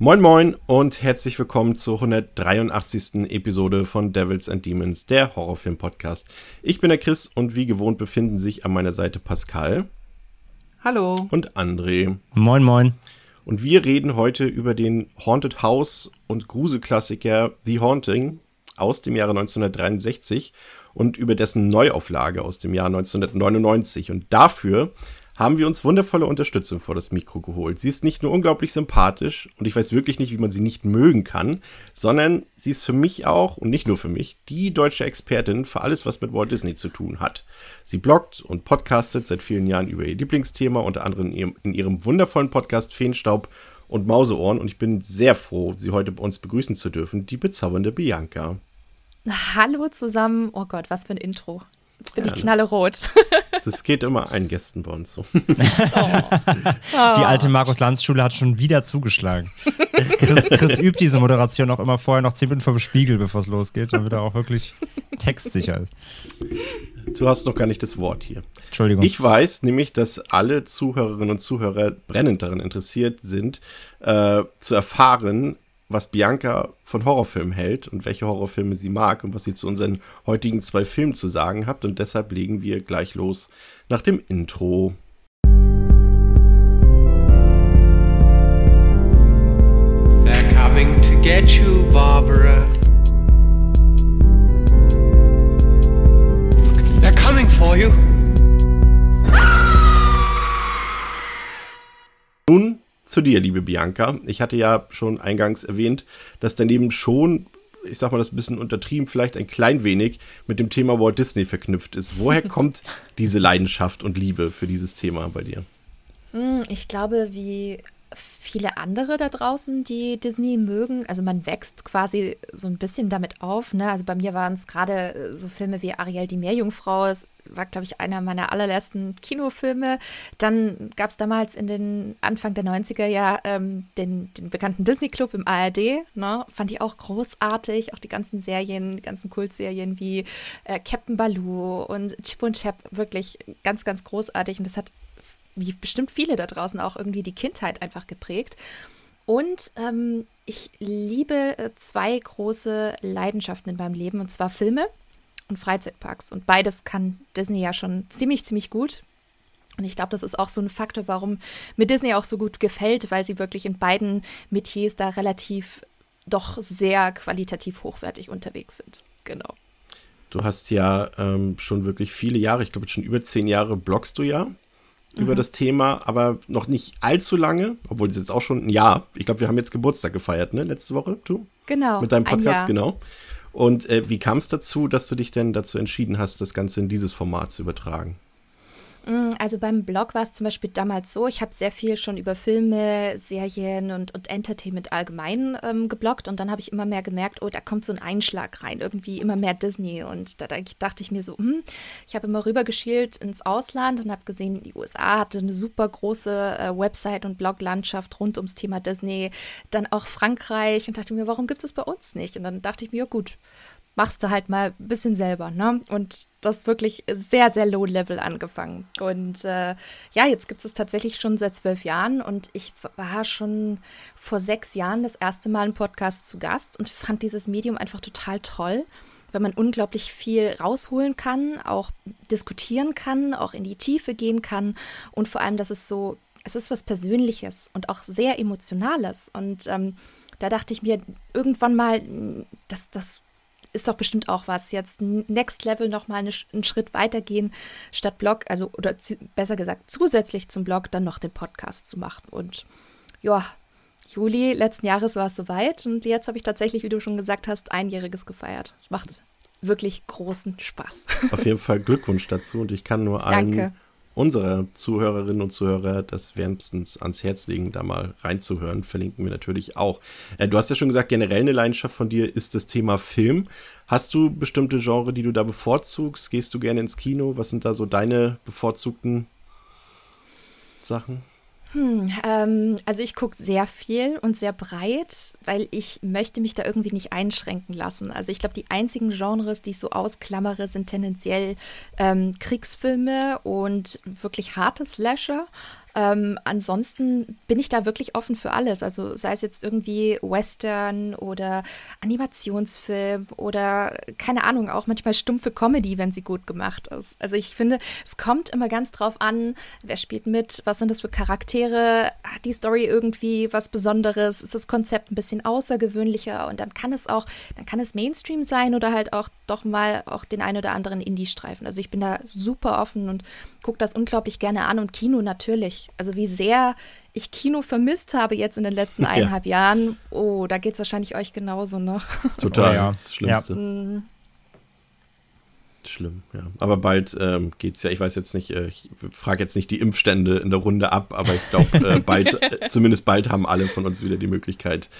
Moin Moin und herzlich willkommen zur 183. Episode von Devils and Demons, der Horrorfilm-Podcast. Ich bin der Chris und wie gewohnt befinden sich an meiner Seite Pascal. Hallo. Und André. Moin Moin. Und wir reden heute über den Haunted House und Gruselklassiker The Haunting aus dem Jahre 1963 und über dessen Neuauflage aus dem Jahr 1999. Und dafür haben wir uns wundervolle Unterstützung vor das Mikro geholt. Sie ist nicht nur unglaublich sympathisch und ich weiß wirklich nicht, wie man sie nicht mögen kann, sondern sie ist für mich auch und nicht nur für mich die deutsche Expertin für alles, was mit Walt Disney zu tun hat. Sie bloggt und podcastet seit vielen Jahren über ihr Lieblingsthema, unter anderem in ihrem, in ihrem wundervollen Podcast Feenstaub und Mauseohren und ich bin sehr froh, sie heute bei uns begrüßen zu dürfen, die bezaubernde Bianca. Hallo zusammen. Oh Gott, was für ein Intro. Jetzt bin ja, ich knallerot. Das geht immer allen Gästen bei uns so. Die alte Markus-Lanz-Schule hat schon wieder zugeschlagen. Chris, Chris, übt diese Moderation auch immer vorher noch zehn Minuten vor dem Spiegel, bevor es losgeht, damit er auch wirklich textsicher ist. Du hast noch gar nicht das Wort hier. Entschuldigung. Ich weiß nämlich, dass alle Zuhörerinnen und Zuhörer brennend daran interessiert sind, äh, zu erfahren, was Bianca von Horrorfilmen hält und welche Horrorfilme sie mag und was sie zu unseren heutigen zwei Filmen zu sagen hat. Und deshalb legen wir gleich los nach dem Intro. They're coming to get you, Barbara. They're coming for you. Nun zu dir, liebe Bianca. Ich hatte ja schon eingangs erwähnt, dass daneben schon, ich sag mal das ein bisschen untertrieben, vielleicht ein klein wenig mit dem Thema Walt Disney verknüpft ist. Woher kommt diese Leidenschaft und Liebe für dieses Thema bei dir? Hm, ich glaube, wie viele andere da draußen, die Disney mögen. Also man wächst quasi so ein bisschen damit auf. Ne? Also bei mir waren es gerade so Filme wie Ariel die Meerjungfrau. Es war, glaube ich, einer meiner allerersten Kinofilme. Dann gab es damals in den Anfang der 90er ja ähm, den, den bekannten Disney Club im ARD. Ne? Fand ich auch großartig. Auch die ganzen Serien, die ganzen Kultserien wie äh, Captain Baloo und Chip und Chap. Wirklich ganz, ganz großartig. Und das hat wie bestimmt viele da draußen auch irgendwie die Kindheit einfach geprägt. Und ähm, ich liebe äh, zwei große Leidenschaften in meinem Leben, und zwar Filme und Freizeitparks. Und beides kann Disney ja schon ziemlich, ziemlich gut. Und ich glaube, das ist auch so ein Faktor, warum mir Disney auch so gut gefällt, weil sie wirklich in beiden Metiers da relativ doch sehr qualitativ hochwertig unterwegs sind. Genau. Du hast ja ähm, schon wirklich viele Jahre, ich glaube schon über zehn Jahre bloggst du ja mhm. über das Thema, aber noch nicht allzu lange, obwohl es jetzt auch schon ein Jahr. Ich glaube, wir haben jetzt Geburtstag gefeiert, ne? Letzte Woche, du? Genau. Mit deinem Podcast, genau. Und äh, wie kam es dazu, dass du dich denn dazu entschieden hast, das Ganze in dieses Format zu übertragen? Mm, also beim Blog war es zum Beispiel damals so, ich habe sehr viel schon über Filme, Serien und, und Entertainment allgemein ähm, gebloggt und dann habe ich immer mehr gemerkt, oh, da kommt so ein Einschlag rein, irgendwie immer mehr Disney und da dachte ich mir so, hm, ich habe immer rübergeschielt ins Ausland und habe gesehen, die USA hatte eine super große äh, Website und Bloglandschaft rund ums Thema Disney, dann auch Frankreich und dachte mir, warum gibt es bei uns nicht? Und dann dachte ich mir, ja gut, machst du halt mal ein bisschen selber, ne? Und das wirklich sehr, sehr low level angefangen. Und äh, ja, jetzt gibt es tatsächlich schon seit zwölf Jahren und ich war schon vor sechs Jahren das erste Mal im Podcast zu Gast und fand dieses Medium einfach total toll weil man unglaublich viel rausholen kann, auch diskutieren kann, auch in die Tiefe gehen kann und vor allem, dass es so, es ist was Persönliches und auch sehr Emotionales. Und ähm, da dachte ich mir irgendwann mal, das, das ist doch bestimmt auch was. Jetzt Next Level nochmal eine, einen Schritt weitergehen, statt Blog, also oder besser gesagt, zusätzlich zum Blog dann noch den Podcast zu machen. Und ja, Juli letzten Jahres war es soweit und jetzt habe ich tatsächlich, wie du schon gesagt hast, einjähriges gefeiert. Macht wirklich großen Spaß. Auf jeden Fall Glückwunsch dazu und ich kann nur allen Danke. Unserer Zuhörerinnen und Zuhörer das wärmstens ans Herz legen, da mal reinzuhören. Verlinken wir natürlich auch. Äh, du hast ja schon gesagt, generell eine Leidenschaft von dir ist das Thema Film. Hast du bestimmte Genre, die du da bevorzugst? Gehst du gerne ins Kino? Was sind da so deine bevorzugten Sachen? Hm, ähm, also ich gucke sehr viel und sehr breit, weil ich möchte mich da irgendwie nicht einschränken lassen. Also ich glaube, die einzigen Genres, die ich so ausklammere, sind tendenziell ähm, Kriegsfilme und wirklich harte Slasher. Ähm, ansonsten bin ich da wirklich offen für alles. Also sei es jetzt irgendwie Western oder Animationsfilm oder keine Ahnung, auch manchmal stumpfe Comedy, wenn sie gut gemacht ist. Also ich finde, es kommt immer ganz drauf an, wer spielt mit, was sind das für Charaktere, hat die Story irgendwie was Besonderes, ist das Konzept ein bisschen außergewöhnlicher und dann kann es auch, dann kann es Mainstream sein oder halt auch doch mal auch den ein oder anderen Indie-Streifen. Also ich bin da super offen und gucke das unglaublich gerne an und Kino natürlich. Also wie sehr ich Kino vermisst habe jetzt in den letzten eineinhalb ja. Jahren. Oh, da geht es wahrscheinlich euch genauso, ne? Total, oh, ja. das Schlimmste. Ja. Mhm. Schlimm, ja. Aber bald ähm, es ja, ich weiß jetzt nicht, äh, ich frage jetzt nicht die Impfstände in der Runde ab, aber ich glaube, äh, bald, äh, zumindest bald haben alle von uns wieder die Möglichkeit,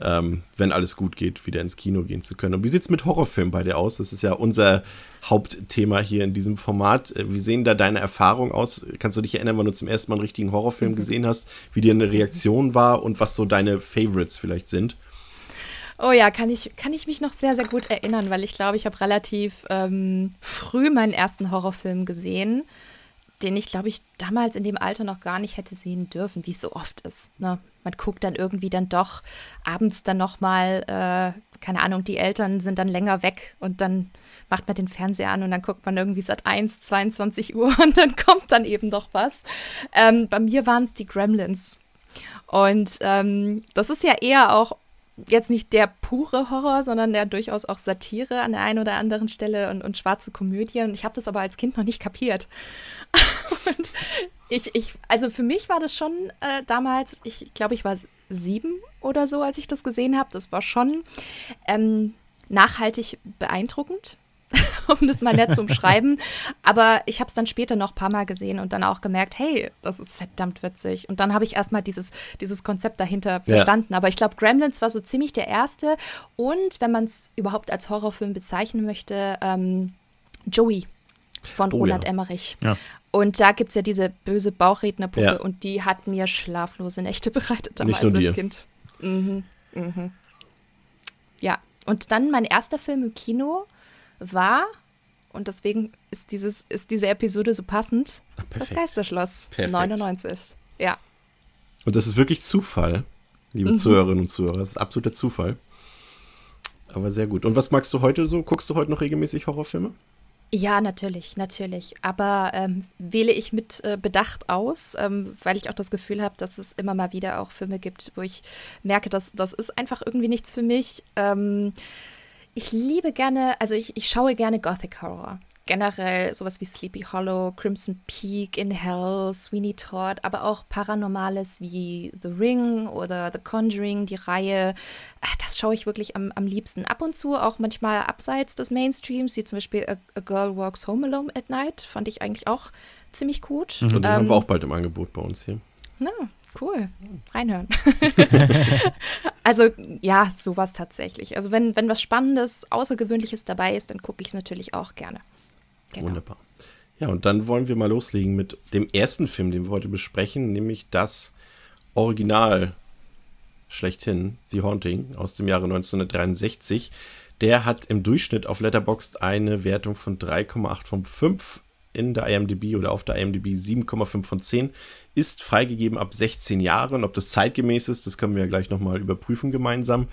ähm, wenn alles gut geht, wieder ins Kino gehen zu können. Und wie sieht es mit Horrorfilmen bei dir aus? Das ist ja unser Hauptthema hier in diesem Format. Äh, wie sehen da deine Erfahrungen aus? Kannst du dich erinnern, wann du zum ersten Mal einen richtigen Horrorfilm mhm. gesehen hast, wie dir eine Reaktion war und was so deine Favorites vielleicht sind? Oh ja, kann ich, kann ich mich noch sehr, sehr gut erinnern, weil ich glaube, ich habe relativ ähm, früh meinen ersten Horrorfilm gesehen den ich, glaube ich, damals in dem Alter noch gar nicht hätte sehen dürfen, wie es so oft ist. Ne? Man guckt dann irgendwie dann doch abends dann nochmal, äh, keine Ahnung, die Eltern sind dann länger weg und dann macht man den Fernseher an und dann guckt man irgendwie seit 1, 22 Uhr und dann kommt dann eben doch was. Ähm, bei mir waren es die Gremlins. Und ähm, das ist ja eher auch jetzt nicht der pure Horror, sondern der durchaus auch Satire an der einen oder anderen Stelle und, und schwarze Komödie. Und ich habe das aber als Kind noch nicht kapiert. und ich, ich, also für mich war das schon äh, damals, ich glaube, ich war sieben oder so, als ich das gesehen habe. Das war schon ähm, nachhaltig beeindruckend. um das mal nett zu umschreiben. Aber ich habe es dann später noch ein paar Mal gesehen und dann auch gemerkt, hey, das ist verdammt witzig. Und dann habe ich erstmal dieses, dieses Konzept dahinter verstanden. Ja. Aber ich glaube, Gremlins war so ziemlich der erste. Und wenn man es überhaupt als Horrorfilm bezeichnen möchte, ähm, Joey von oh, Roland ja. Emmerich. Ja. Und da gibt es ja diese böse Bauchrednerpuppe ja. und die hat mir schlaflose Nächte bereitet damals als dir. Kind. Mhm, mhm. Ja, und dann mein erster Film im Kino war, und deswegen ist, dieses, ist diese Episode so passend, Ach, das Geisterschloss perfekt. 99. Ja. Und das ist wirklich Zufall, liebe mhm. Zuhörerinnen und Zuhörer. Das ist absoluter Zufall. Aber sehr gut. Und was magst du heute so? Guckst du heute noch regelmäßig Horrorfilme? Ja, natürlich, natürlich. Aber ähm, wähle ich mit äh, Bedacht aus, ähm, weil ich auch das Gefühl habe, dass es immer mal wieder auch Filme gibt, wo ich merke, dass das ist einfach irgendwie nichts für mich. Ähm, ich liebe gerne, also ich, ich schaue gerne Gothic Horror. Generell sowas wie Sleepy Hollow, Crimson Peak, In Hell, Sweeney Todd, aber auch Paranormales wie The Ring oder The Conjuring, die Reihe. Ach, das schaue ich wirklich am, am liebsten. Ab und zu auch manchmal abseits des Mainstreams, wie zum Beispiel A, A Girl Walks Home Alone at Night, fand ich eigentlich auch ziemlich gut. Mhm. Und den ähm, haben wir auch bald im Angebot bei uns hier. Na, cool. Reinhören. also ja, sowas tatsächlich. Also wenn, wenn was Spannendes, Außergewöhnliches dabei ist, dann gucke ich es natürlich auch gerne. Genau. Wunderbar. Ja, und dann wollen wir mal loslegen mit dem ersten Film, den wir heute besprechen, nämlich das Original schlechthin, The Haunting aus dem Jahre 1963. Der hat im Durchschnitt auf Letterboxd eine Wertung von 3,8 von 5 in der IMDb oder auf der IMDb 7,5 von 10, ist freigegeben ab 16 Jahren. Ob das zeitgemäß ist, das können wir ja gleich nochmal überprüfen gemeinsam.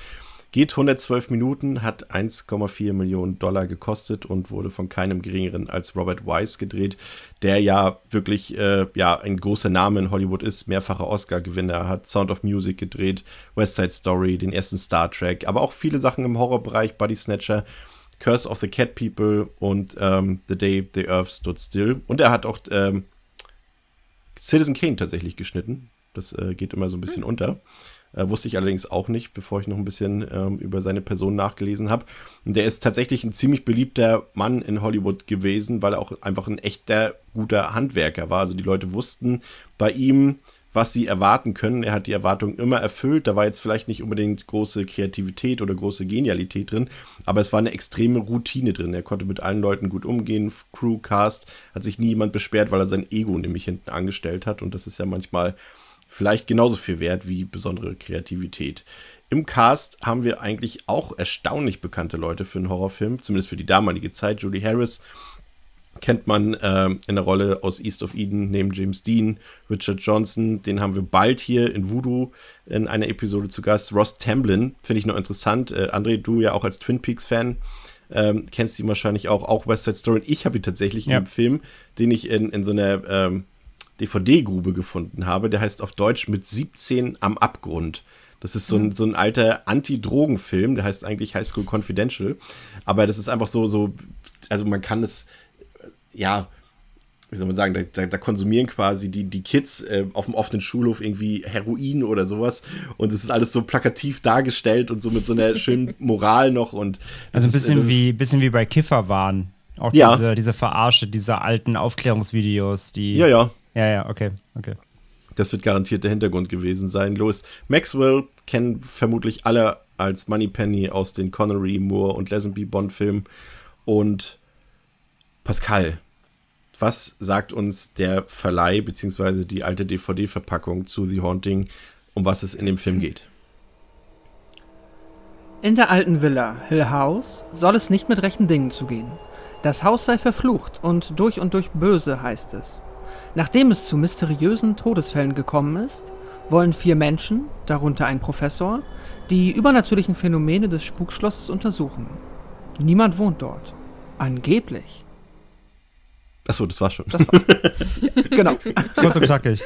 Geht 112 Minuten, hat 1,4 Millionen Dollar gekostet und wurde von keinem geringeren als Robert Wise gedreht, der ja wirklich äh, ja, ein großer Name in Hollywood ist, mehrfacher Oscar-Gewinner, hat Sound of Music gedreht, West Side Story, den ersten Star Trek, aber auch viele Sachen im Horrorbereich, Body Snatcher. Curse of the Cat People und ähm, The Day the Earth Stood Still. Und er hat auch ähm, Citizen Kane tatsächlich geschnitten. Das äh, geht immer so ein bisschen mhm. unter. Äh, wusste ich allerdings auch nicht, bevor ich noch ein bisschen ähm, über seine Person nachgelesen habe. Und der ist tatsächlich ein ziemlich beliebter Mann in Hollywood gewesen, weil er auch einfach ein echter guter Handwerker war. Also die Leute wussten bei ihm, was sie erwarten können. Er hat die Erwartungen immer erfüllt. Da war jetzt vielleicht nicht unbedingt große Kreativität oder große Genialität drin, aber es war eine extreme Routine drin. Er konnte mit allen Leuten gut umgehen. Crew, Cast, hat sich nie jemand beschwert, weil er sein Ego nämlich hinten angestellt hat. Und das ist ja manchmal vielleicht genauso viel wert wie besondere Kreativität. Im Cast haben wir eigentlich auch erstaunlich bekannte Leute für einen Horrorfilm, zumindest für die damalige Zeit. Julie Harris kennt man äh, in der Rolle aus East of Eden neben James Dean, Richard Johnson, den haben wir bald hier in Voodoo in einer Episode zu Gast. Ross Tamblin, finde ich noch interessant. Äh, André, du ja auch als Twin Peaks-Fan. Ähm, kennst ihn wahrscheinlich auch, auch West Side Story. Ich habe ihn tatsächlich ja. in einem Film, den ich in, in so einer ähm, DVD-Grube gefunden habe. Der heißt auf Deutsch mit 17 am Abgrund. Das ist so ein, mhm. so ein alter Anti-Drogen-Film, der heißt eigentlich High School Confidential. Aber das ist einfach so, so, also man kann es ja, wie soll man sagen, da, da, konsumieren quasi die, die Kids äh, auf dem offenen Schulhof irgendwie Heroin oder sowas. Und es ist alles so plakativ dargestellt und so mit so einer schönen Moral noch. Und also ein bisschen, ist, wie, bisschen wie bei Kifferwahn. Auch ja. diese, diese Verarsche dieser alten Aufklärungsvideos, die. Ja, ja. Ja, ja, okay, okay. Das wird garantiert der Hintergrund gewesen sein. Louis Maxwell kennen vermutlich alle als Moneypenny aus den Connery, Moore und Lazenby Bond-Filmen. Und Pascal, was sagt uns der Verleih bzw. die alte DVD-Verpackung zu The Haunting, um was es in dem Film geht? In der alten Villa Hill House soll es nicht mit rechten Dingen zugehen. Das Haus sei verflucht und durch und durch böse, heißt es. Nachdem es zu mysteriösen Todesfällen gekommen ist, wollen vier Menschen, darunter ein Professor, die übernatürlichen Phänomene des Spukschlosses untersuchen. Niemand wohnt dort. Angeblich. Achso, das war schon. Das war. genau. Kurz und knackig.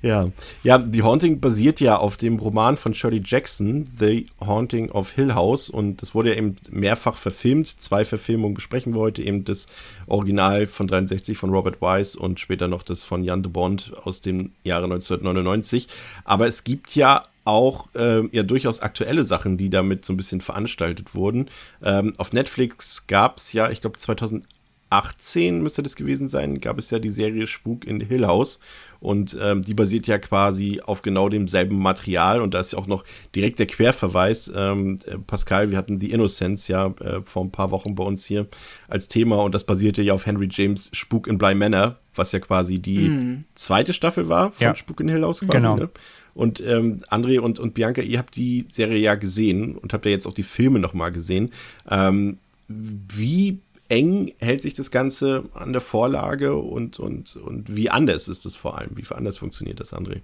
Ja. ja, The Haunting basiert ja auf dem Roman von Shirley Jackson, The Haunting of Hill House. Und das wurde ja eben mehrfach verfilmt. Zwei Verfilmungen besprechen wir heute. Eben das Original von 63 von Robert Wise und später noch das von Jan de Bond aus dem Jahre 1999. Aber es gibt ja auch äh, ja durchaus aktuelle Sachen, die damit so ein bisschen veranstaltet wurden. Ähm, auf Netflix gab es ja, ich glaube 2008 2018 müsste das gewesen sein, gab es ja die Serie Spuk in Hill House. Und ähm, die basiert ja quasi auf genau demselben Material. Und da ist ja auch noch direkt der Querverweis. Ähm, äh, Pascal, wir hatten die Innocence ja äh, vor ein paar Wochen bei uns hier als Thema. Und das basierte ja auf Henry James Spuk in Bly Manor, was ja quasi die mm. zweite Staffel war von ja. Spuk in Hill House. Quasi, genau. Ne? Und ähm, André und, und Bianca, ihr habt die Serie ja gesehen und habt ja jetzt auch die Filme nochmal gesehen. Ähm, wie eng hält sich das Ganze an der Vorlage und, und, und wie anders ist es vor allem? Wie anders funktioniert das, André?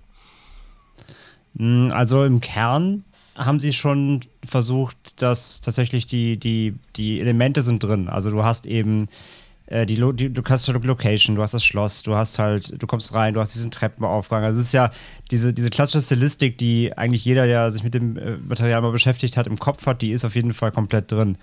Hm, also im Kern haben sie schon versucht, dass tatsächlich die, die, die Elemente sind drin. Also du hast eben äh, die, die, du hast die Location, du hast das Schloss, du hast halt, du kommst rein, du hast diesen Treppenaufgang. Also es ist ja diese, diese klassische Stilistik, die eigentlich jeder, der sich mit dem äh, Material mal beschäftigt hat, im Kopf hat, die ist auf jeden Fall komplett drin.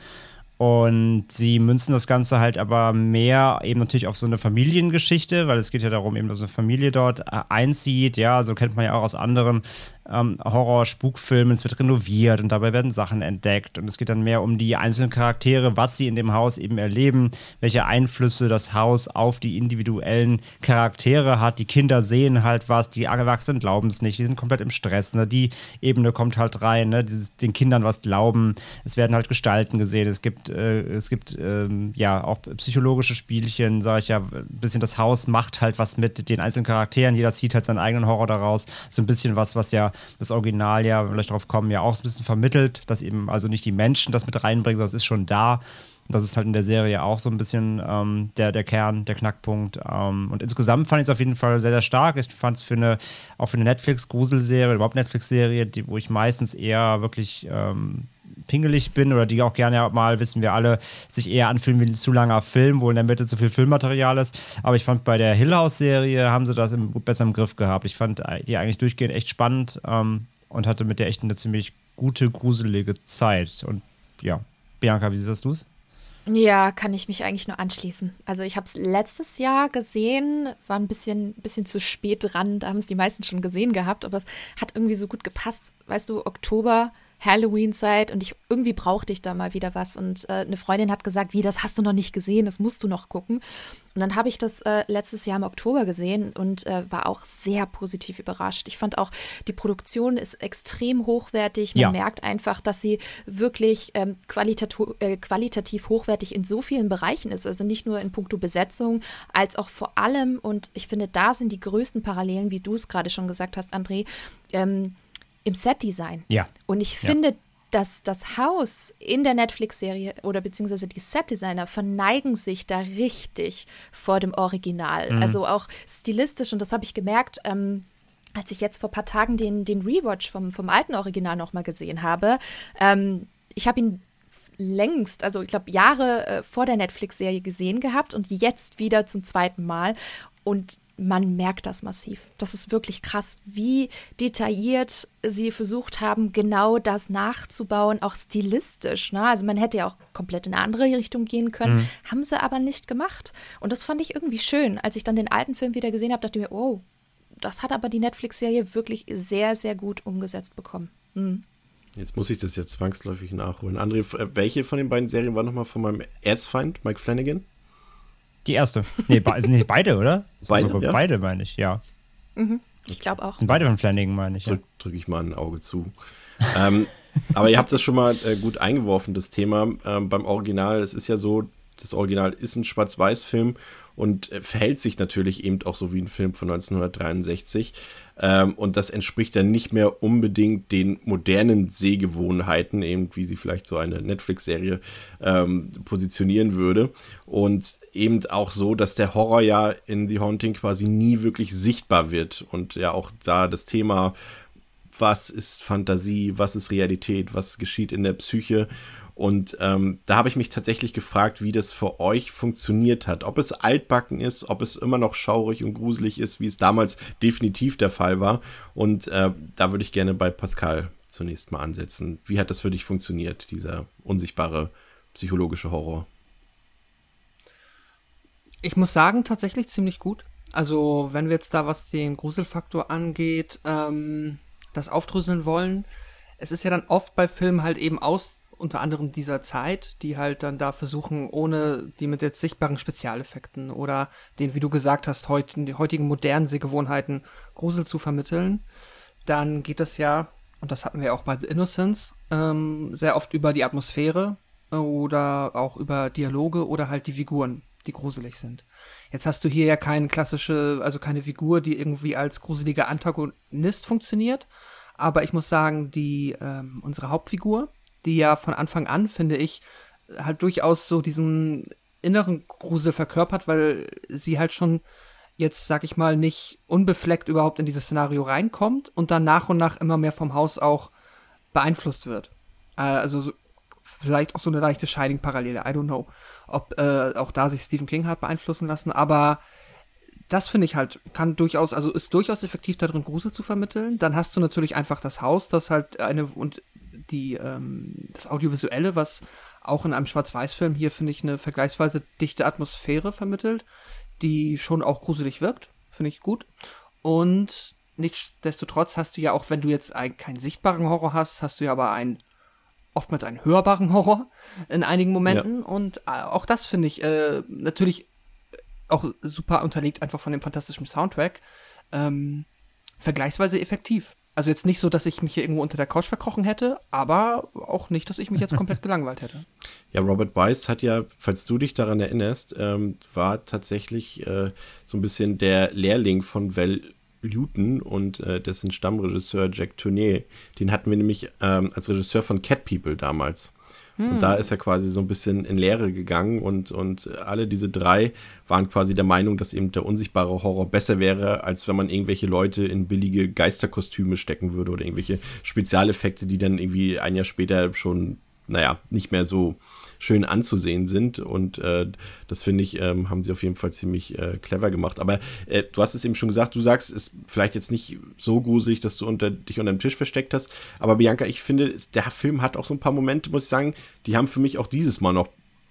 Und sie münzen das Ganze halt aber mehr eben natürlich auf so eine Familiengeschichte, weil es geht ja darum, eben, dass eine Familie dort äh, einzieht. Ja, so kennt man ja auch aus anderen ähm, Horror-Spukfilmen, es wird renoviert und dabei werden Sachen entdeckt. Und es geht dann mehr um die einzelnen Charaktere, was sie in dem Haus eben erleben, welche Einflüsse das Haus auf die individuellen Charaktere hat. Die Kinder sehen halt was, die Erwachsenen glauben es nicht, die sind komplett im Stress. Ne? Die Ebene kommt halt rein, ne? Dieses, den Kindern was glauben. Es werden halt Gestalten gesehen, es gibt, äh, es gibt ähm, ja auch psychologische Spielchen, sage ich ja, ein bisschen das Haus macht halt was mit den einzelnen Charakteren, jeder zieht halt seinen eigenen Horror daraus. So ein bisschen was, was ja das Original ja, vielleicht darauf kommen, ja auch ein bisschen vermittelt, dass eben also nicht die Menschen das mit reinbringen, sondern es ist schon da. Das ist halt in der Serie auch so ein bisschen ähm, der, der Kern, der Knackpunkt. Ähm, und insgesamt fand ich es auf jeden Fall sehr, sehr stark. Ich fand es für eine, auch für eine Netflix-Gruselserie, überhaupt Netflix-Serie, wo ich meistens eher wirklich ähm, pingelig bin oder die auch gerne mal, wissen wir alle, sich eher anfühlen wie ein zu langer Film, wo in der Mitte zu viel Filmmaterial ist. Aber ich fand bei der Hill House-Serie haben sie das im, besser im Griff gehabt. Ich fand die eigentlich durchgehend echt spannend ähm, und hatte mit der echt eine ziemlich gute, gruselige Zeit. Und ja, Bianca, wie siehst du es? Ja, kann ich mich eigentlich nur anschließen. Also ich habe es letztes Jahr gesehen, war ein bisschen, bisschen zu spät dran, da haben es die meisten schon gesehen gehabt, aber es hat irgendwie so gut gepasst. Weißt du, Oktober, Halloween-Zeit und ich irgendwie brauchte ich da mal wieder was. Und äh, eine Freundin hat gesagt, wie, das hast du noch nicht gesehen, das musst du noch gucken. Und dann habe ich das äh, letztes Jahr im Oktober gesehen und äh, war auch sehr positiv überrascht. Ich fand auch, die Produktion ist extrem hochwertig. Man Ja. merkt einfach, dass sie wirklich ähm, qualitativ, äh, qualitativ hochwertig in so vielen Bereichen ist. Also nicht nur in puncto Besetzung, als auch vor allem, und ich finde, da sind die größten Parallelen, wie du es gerade schon gesagt hast, André, ähm, im Setdesign. Ja. Und ich Ja. finde, dass das Haus in der Netflix-Serie oder beziehungsweise die Setdesigner verneigen sich da richtig vor dem Original. Mhm. Also auch stilistisch, und das habe ich gemerkt, ähm, als ich jetzt vor ein paar Tagen den, den Rewatch vom, vom alten Original nochmal gesehen habe. Ähm, ich habe ihn längst, also ich glaube Jahre äh, vor der Netflix-Serie gesehen gehabt und jetzt wieder zum zweiten Mal. Und man merkt das massiv. Das ist wirklich krass, wie detailliert sie versucht haben, genau das nachzubauen, auch stilistisch. Ne? Also man hätte ja auch komplett in eine andere Richtung gehen können, haben sie aber nicht gemacht. Und das fand ich irgendwie schön. Als ich dann den alten Film wieder gesehen habe, dachte ich mir, oh, das hat aber die Netflix-Serie wirklich sehr, sehr gut umgesetzt bekommen. Mhm. Jetzt muss ich das jetzt zwangsläufig nachholen. André, äh, welche von den beiden Serien war nochmal von meinem Erzfeind, Mike Flanagan? Die erste. Nee, be also, nee beide, oder? Beide, Sogar ja. beide meine ich, ja. Ich glaube auch. Sind beide von Flanagan, meine ich. Ja. Drück, drücke ich mal ein Auge zu. ähm, aber ihr habt das schon mal äh, gut eingeworfen, das Thema ähm, beim Original. Es ist ja so, das Original ist ein Schwarz-Weiß-Film und äh, verhält sich natürlich eben auch so wie ein Film von 1963. Ähm, und das entspricht dann nicht mehr unbedingt den modernen Sehgewohnheiten, eben wie sie vielleicht so eine Netflix-Serie ähm, positionieren würde. Und eben auch so, dass der Horror ja in The Haunting quasi nie wirklich sichtbar wird. Und ja auch da das Thema was ist Fantasie, was ist Realität, was geschieht in der Psyche. Und ähm, da habe ich mich tatsächlich gefragt, wie das für euch funktioniert hat. Ob es altbacken ist, ob es immer noch schaurig und gruselig ist, wie es damals definitiv der Fall war. Und äh, da würde ich gerne bei Pascal zunächst mal ansetzen. Wie hat das für dich funktioniert, dieser unsichtbare psychologische Horror? Ich muss sagen, tatsächlich ziemlich gut. Also, wenn wir jetzt da, was den Gruselfaktor angeht, ähm, das aufdröseln wollen, es ist ja dann oft bei Filmen halt eben aus, unter anderem dieser Zeit, die halt dann da versuchen, ohne die mit jetzt sichtbaren Spezialeffekten oder den, wie du gesagt hast, heut, die heutigen modernen Sehgewohnheiten Grusel zu vermitteln, dann geht das ja, und das hatten wir auch bei The Innocents, ähm, sehr oft über die Atmosphäre oder auch über Dialoge oder halt die Figuren, die gruselig sind. Jetzt hast du hier ja keine klassische, also keine Figur, die irgendwie als gruseliger Antagonist funktioniert. Aber ich muss sagen, die, ähm, unsere Hauptfigur, die ja von Anfang an, finde ich, halt durchaus so diesen inneren Grusel verkörpert, weil sie halt schon jetzt, sag ich mal, nicht unbefleckt überhaupt in dieses Szenario reinkommt und dann nach und nach immer mehr vom Haus auch beeinflusst wird. Äh, also so, vielleicht auch so eine leichte Shining-Parallele, I don't know, ob äh, auch da sich Stephen King hat beeinflussen lassen, aber das finde ich halt, kann durchaus, also ist durchaus effektiv darin, Grusel zu vermitteln. Dann hast du natürlich einfach das Haus, das halt eine und die, ähm, das Audiovisuelle, was auch in einem Schwarz-Weiß-Film hier, finde ich, eine vergleichsweise dichte Atmosphäre vermittelt, die schon auch gruselig wirkt. Finde ich gut. Und nichtsdestotrotz hast du ja auch, wenn du jetzt ein, keinen sichtbaren Horror hast, hast du ja aber einen oftmals einen hörbaren Horror in einigen Momenten. Und äh, auch das finde ich äh, natürlich auch super unterlegt einfach von dem fantastischen Soundtrack. Ähm, vergleichsweise effektiv. Also jetzt nicht so, dass ich mich hier irgendwo unter der Couch verkrochen hätte, aber auch nicht, dass ich mich jetzt komplett gelangweilt hätte. Ja, Robert Weiss hat ja, falls du dich daran erinnerst, ähm, war tatsächlich äh, so ein bisschen der Lehrling von Val Luton und äh, dessen Stammregisseur Jack Tourneur. Den hatten wir nämlich ähm, als Regisseur von Cat People damals. Und da ist er quasi so ein bisschen in Lehre gegangen und, und alle diese drei waren quasi der Meinung, dass eben der unsichtbare Horror besser wäre, als wenn man irgendwelche Leute in billige Geisterkostüme stecken würde oder irgendwelche Spezialeffekte, die dann irgendwie ein Jahr später schon, naja, nicht mehr so schön anzusehen sind. Und äh, das finde ich, ähm, haben sie auf jeden Fall ziemlich äh, clever gemacht. Aber äh, du hast es eben schon gesagt, du sagst, es ist vielleicht jetzt nicht so gruselig, dass du unter, dich unter dem Tisch versteckt hast. Aber Bianca, ich finde, der Film hat auch so ein paar Momente, muss ich sagen, die haben für mich auch dieses Mal noch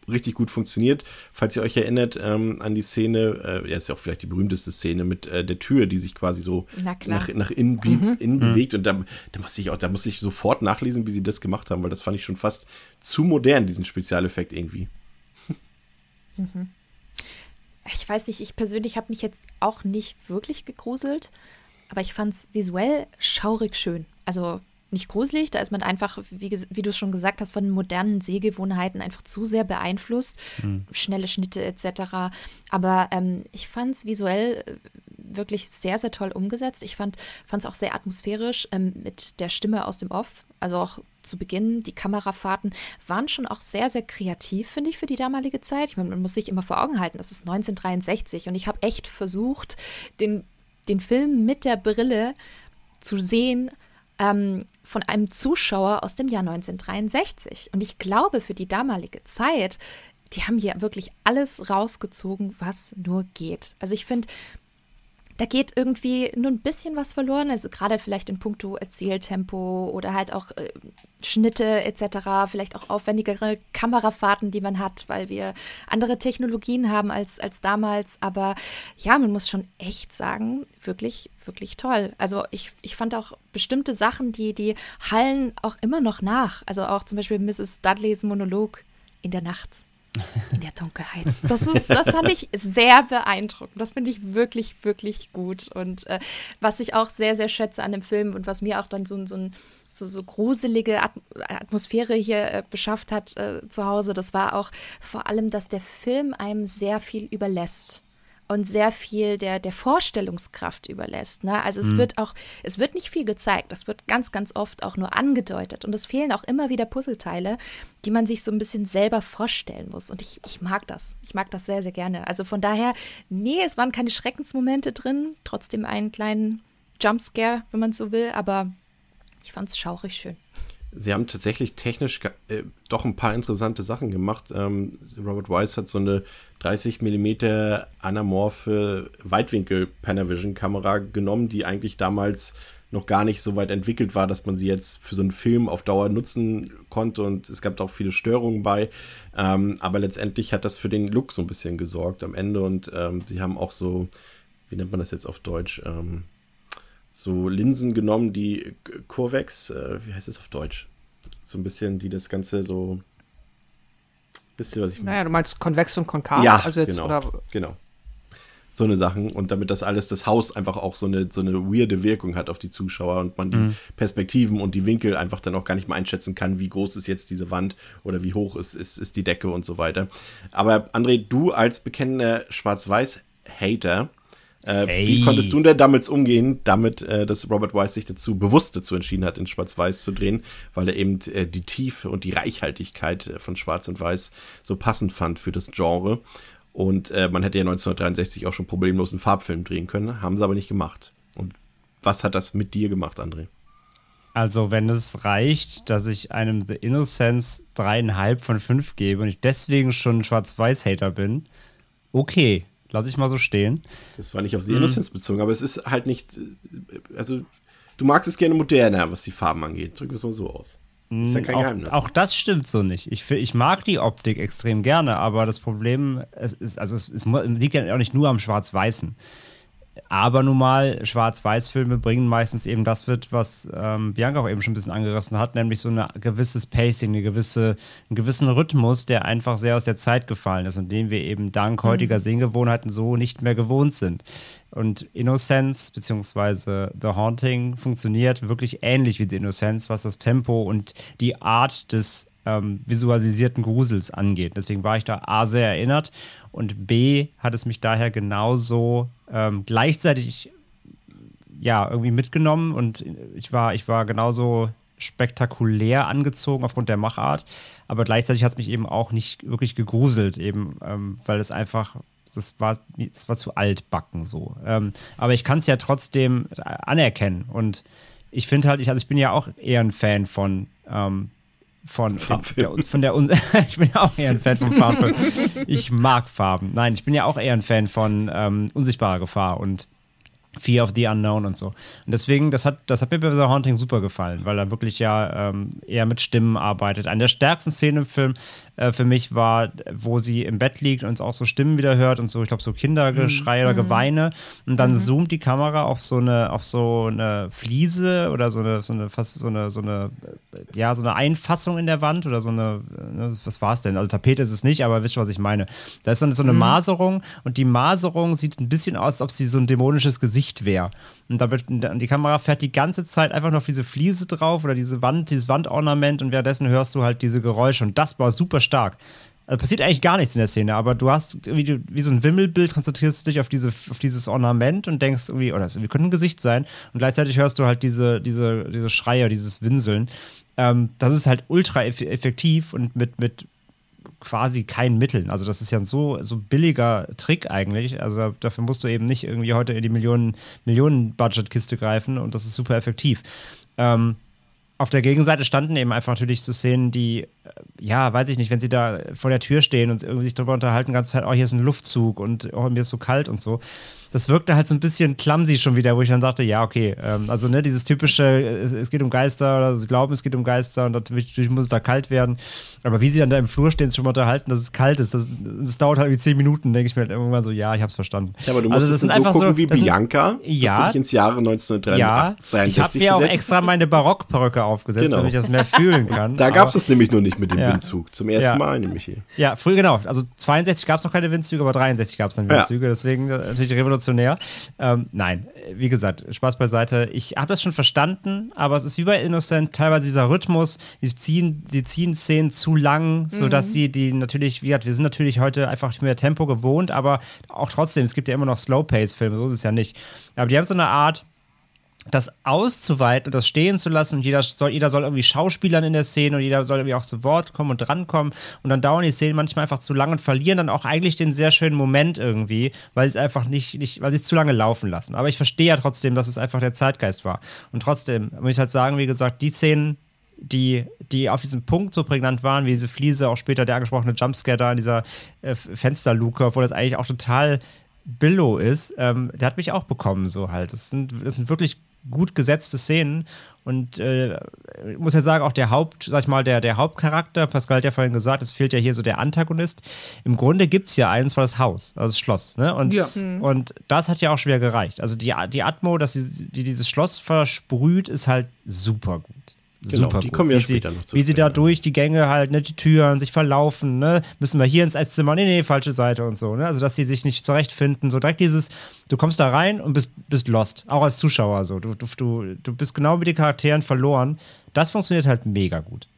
richtig gut funktioniert. Falls ihr euch erinnert ähm, an die Szene, äh, ja, ist ja auch vielleicht die berühmteste Szene mit äh, der Tür, die sich quasi so nach, nach innen, be mhm. innen mhm. bewegt. Und da, da muss ich auch, da muss ich sofort nachlesen, wie sie das gemacht haben, weil das fand ich schon fast zu modern, diesen Spezialeffekt irgendwie. Mhm. Ich weiß nicht, ich persönlich habe mich jetzt auch nicht wirklich gegruselt, aber ich fand es visuell schaurig schön. Also nicht gruselig, da ist man einfach, wie, wie du schon gesagt hast, von modernen Sehgewohnheiten einfach zu sehr beeinflusst. Mhm. Schnelle Schnitte etc. Aber ähm, ich fand es visuell äh, wirklich sehr, sehr toll umgesetzt. Ich fand es auch sehr atmosphärisch ähm, mit der Stimme aus dem Off. Also auch zu Beginn, die Kamerafahrten waren schon auch sehr, sehr kreativ, finde ich, für die damalige Zeit. Ich meine, man muss sich immer vor Augen halten, das ist 1963 und ich habe echt versucht, den, den Film mit der Brille zu sehen, ähm, von einem Zuschauer aus dem Jahr 1963. Und ich glaube, für die damalige Zeit, die haben hier wirklich alles rausgezogen, was nur geht. Also ich finde, da geht irgendwie nur ein bisschen was verloren. Also gerade vielleicht in puncto Erzähltempo oder halt auch äh, Schnitte etc., vielleicht auch aufwendigere Kamerafahrten, die man hat, weil wir andere Technologien haben als, als damals. Aber ja, man muss schon echt sagen, wirklich, wirklich toll. Also ich, ich fand auch bestimmte Sachen, die, die hallen auch immer noch nach. Also auch zum Beispiel Mrs. Dudleys Monolog in der Nacht in der Dunkelheit. Das, ist, das fand ich sehr beeindruckend. Das finde ich wirklich, wirklich gut. Und äh, was ich auch sehr, sehr schätze an dem Film und was mir auch dann so, so, ein, so, so gruselige Atmosphäre hier äh, beschafft hat äh, zu Hause, das war auch vor allem, dass der Film einem sehr viel überlässt und sehr viel der, der Vorstellungskraft überlässt. Ne? Also es mhm. wird auch, es wird nicht viel gezeigt, das wird ganz, ganz oft auch nur angedeutet. Und es fehlen auch immer wieder Puzzleteile, die man sich so ein bisschen selber vorstellen muss. Und ich, ich mag das. Ich mag das sehr, sehr gerne. Also von daher, nee, es waren keine Schreckensmomente drin, trotzdem einen kleinen Jumpscare, wenn man so will, aber ich fand es schaurig schön. Sie haben tatsächlich technisch äh, doch ein paar interessante Sachen gemacht. Ähm, Robert Wise hat so eine 30 mm anamorphe Weitwinkel-Panavision-Kamera genommen, die eigentlich damals noch gar nicht so weit entwickelt war, dass man sie jetzt für so einen Film auf Dauer nutzen konnte und es gab auch viele Störungen bei. Ähm, aber letztendlich hat das für den Look so ein bisschen gesorgt am Ende und ähm, sie haben auch so, wie nennt man das jetzt auf Deutsch? Ähm, so Linsen genommen, die Kurvex, äh, wie heißt das auf Deutsch? So ein bisschen, die das Ganze so. Wisst ihr, was ich meine? Naja, du meinst konvex und konkav? Ja, also jetzt, genau, oder? genau. So eine Sachen. Und damit das alles, das Haus einfach auch so eine, so eine weirde Wirkung hat auf die Zuschauer und man die mhm. Perspektiven und die Winkel einfach dann auch gar nicht mehr einschätzen kann, wie groß ist jetzt diese Wand oder wie hoch ist, ist, ist die Decke und so weiter. Aber André, du als bekennender Schwarz-Weiß-Hater, äh, wie konntest du denn damals umgehen, damit, äh, dass Robert Wise sich dazu bewusst dazu entschieden hat, in Schwarz-Weiß zu drehen, weil er eben äh, die Tiefe und die Reichhaltigkeit äh, von Schwarz und Weiß so passend fand für das Genre. Und äh, man hätte ja 1963 auch schon problemlos einen Farbfilm drehen können, haben sie aber nicht gemacht. Und was hat das mit dir gemacht, André? Also, wenn es reicht, dass ich einem The Innocence dreieinhalb von fünf gebe und ich deswegen schon Schwarz-Weiß-Hater bin, okay Lass ich mal so stehen. Das war nicht auf The Innocence mhm. bezogen, aber es ist halt nicht. Äh, also, du magst es gerne moderner, was die Farben angeht. Drücken wir es mal so aus. Das ist ja kein auch, Geheimnis. Auch das stimmt so nicht. Ich, ich mag die Optik extrem gerne, aber das Problem es ist, also es, es liegt ja auch nicht nur am Schwarz-Weißen. Aber nun mal, Schwarz-Weiß-Filme bringen meistens eben das mit, was ähm, Bianca auch eben schon ein bisschen angerissen hat, nämlich so ein gewisses Pacing, eine gewisse, einen gewissen Rhythmus, der einfach sehr aus der Zeit gefallen ist und den wir eben dank mhm. heutiger Sehgewohnheiten so nicht mehr gewohnt sind. Und Innocence bzw. The Haunting funktioniert wirklich ähnlich wie The Innocence, was das Tempo und die Art des ähm, visualisierten Grusels angeht. Deswegen war ich da A sehr erinnert und B hat es mich daher genauso ähm, gleichzeitig ja irgendwie mitgenommen und ich war, ich war genauso spektakulär angezogen aufgrund der Machart, aber gleichzeitig hat es mich eben auch nicht wirklich gegruselt, eben ähm, weil es einfach das war, das war zu altbacken so. Ähm, aber ich kann es ja trotzdem anerkennen und ich finde halt, ich, also ich bin ja auch eher ein Fan von ähm, von, der, von der ich bin ja auch eher ein Fan von Farben. ich mag Farben. Nein, ich bin ja auch eher ein Fan von ähm, unsichtbarer Gefahr und Fear of the Unknown und so. Und deswegen, das hat, das hat mir bei The Haunting super gefallen, weil er wirklich ja ähm, eher mit Stimmen arbeitet. Eine der stärksten Szenen im Film äh, für mich war, wo sie im Bett liegt und auch so Stimmen wieder hört und so, ich glaube, so Kindergeschrei Mhm. oder Geweine. Und dann zoomt die Kamera auf so eine, auf so eine Fliese oder so eine, so eine, fast so eine, so eine, ja, so eine Einfassung in der Wand oder so eine, äh, was war es denn? Also Tapete ist es nicht, aber wisst ihr, was ich meine. Da ist dann so eine Maserung und die Maserung sieht ein bisschen aus, als ob sie so ein dämonisches Gesicht wäre. Und da wird, und die Kamera fährt die ganze Zeit einfach nur auf diese Fliese drauf oder diese Wand, dieses Wandornament und währenddessen hörst du halt diese Geräusche und das war super stark. Also passiert eigentlich gar nichts in der Szene, aber du hast wie, du, wie so ein Wimmelbild, konzentrierst du dich auf, diese, auf dieses Ornament und denkst irgendwie, oh, das könnte ein Gesicht sein. Und gleichzeitig hörst du halt diese, diese, diese Schreie, dieses Winseln. Ähm, das ist halt ultra eff effektiv und mit, mit quasi keinen Mitteln. Also das ist ja ein so, so billiger Trick eigentlich. Also dafür musst du eben nicht irgendwie heute in die Millionen, Millionen-Budget-Kiste greifen und das ist super effektiv. Ähm, auf der Gegenseite standen eben einfach natürlich so Szenen, die, ja, weiß ich nicht, wenn sie da vor der Tür stehen und irgendwie sich darüber unterhalten, die ganze Zeit, oh, hier ist ein Luftzug und oh, mir ist so kalt und so. Das wirkte halt so ein bisschen clumsy schon wieder, wo ich dann sagte, ja, okay, ähm, also ne, dieses typische, es, es geht um Geister oder sie glauben, es geht um Geister und natürlich muss es da kalt werden. Aber wie sie dann da im Flur stehen, sich schon mal unterhalten, dass es kalt ist, das, das dauert halt wie zehn Minuten, denke ich mir halt irgendwann so, ja, ich hab's verstanden. Ja, aber du musst also, das sind so einfach gucken so, wie Bianca, dass Ja. du dich ins Jahre Ja, 1963 ich habe mir auch extra meine Barockperücke aufgesetzt, Genau. damit ich das mehr fühlen kann. Da Aber- gab es das nämlich nur nicht mit dem Ja. Windzug. Zum ersten Ja. Mal nämlich hier. Ja, früher genau. Also 62 gab es noch keine Windzüge, aber 63 gab es dann Ja. Windzüge. Deswegen äh, natürlich revolutionär. Ähm, nein, wie gesagt, Spaß beiseite. Ich habe das schon verstanden, aber es ist wie bei Innocent teilweise dieser Rhythmus. Die ziehen, die ziehen Szenen zu lang, sodass sie die natürlich, wie gesagt, wir sind natürlich heute einfach nicht mehr Tempo gewohnt, aber auch trotzdem, es gibt ja immer noch Slow-Pace-Filme, so ist es ja nicht. Aber die haben so eine Art, das auszuweiten und das stehen zu lassen und jeder soll, jeder soll irgendwie Schauspielern in der Szene und jeder soll irgendwie auch zu Wort kommen und drankommen und dann dauern die Szenen manchmal einfach zu lang und verlieren dann auch eigentlich den sehr schönen Moment irgendwie, weil sie es einfach nicht, nicht weil sie es zu lange laufen lassen. Aber ich verstehe ja trotzdem, dass es einfach der Zeitgeist war. Und trotzdem muss ich halt sagen, wie gesagt, die Szenen, die, die auf diesem Punkt so prägnant waren, wie diese Fliese, auch später der angesprochene Jumpscare da in dieser äh, Fensterluke, obwohl das eigentlich auch total Billo ist, ähm, der hat mich auch bekommen, so halt. Das sind, das sind wirklich gut gesetzte Szenen. Und äh, ich muss ja sagen, auch der Haupt, sag ich mal, der, der Hauptcharakter, Pascal hat ja vorhin gesagt, es fehlt ja hier so der Antagonist. Im Grunde gibt es ja einen, zwar das Haus, also das Schloss, ne? Und, Ja. und das hat ja auch schwer gereicht. Also die, die Atmo, dass sie, die dieses Schloss versprüht, ist halt super gut. Genau, super die gut. kommen ja wie später sie, noch zu Wie sie da durch die Gänge halt, ne, die Türen sich verlaufen, ne, müssen wir hier ins Esszimmer, nee, nee, falsche Seite und so, ne, also dass sie sich nicht zurechtfinden, so direkt dieses, du kommst da rein und bist, bist lost, auch als Zuschauer so, du, du, du, du bist genau mit den Charakteren verloren, das funktioniert halt mega gut.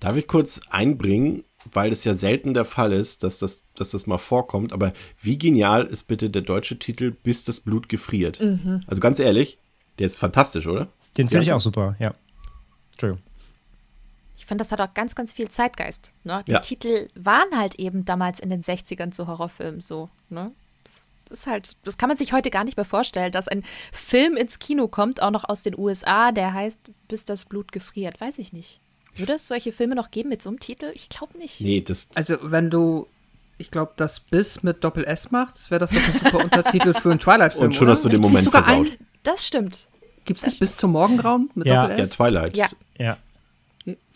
Darf ich kurz einbringen, weil es ja selten der Fall ist, dass das, dass das mal vorkommt, aber wie genial ist bitte der deutsche Titel Bis das Blut gefriert? Also ganz ehrlich, der ist fantastisch, oder? Den finde ich auch super, ja. Entschuldigung. Ich finde, das hat auch ganz, ganz viel Zeitgeist. Ne? Die Ja. Titel waren halt eben damals in den 60ern zu Horrorfilmen so. Ne? Das ist halt, das kann man sich heute gar nicht mehr vorstellen, dass ein Film ins Kino kommt, auch noch aus den USA, der heißt Bis das Blut gefriert. Weiß ich nicht. Würde es solche Filme noch geben mit so einem Titel? Ich glaube nicht. Nee, das, Also, wenn du, ich glaube, das Bis mit Doppel-S machst, wäre das doch ein super Untertitel für einen Twilight-Film. Und schon oder? hast du den Moment versaut. Ein, Das stimmt. Gibt's nicht Bis zum Morgengrauen mit Ja. ja? Twilight. Ja, Ja.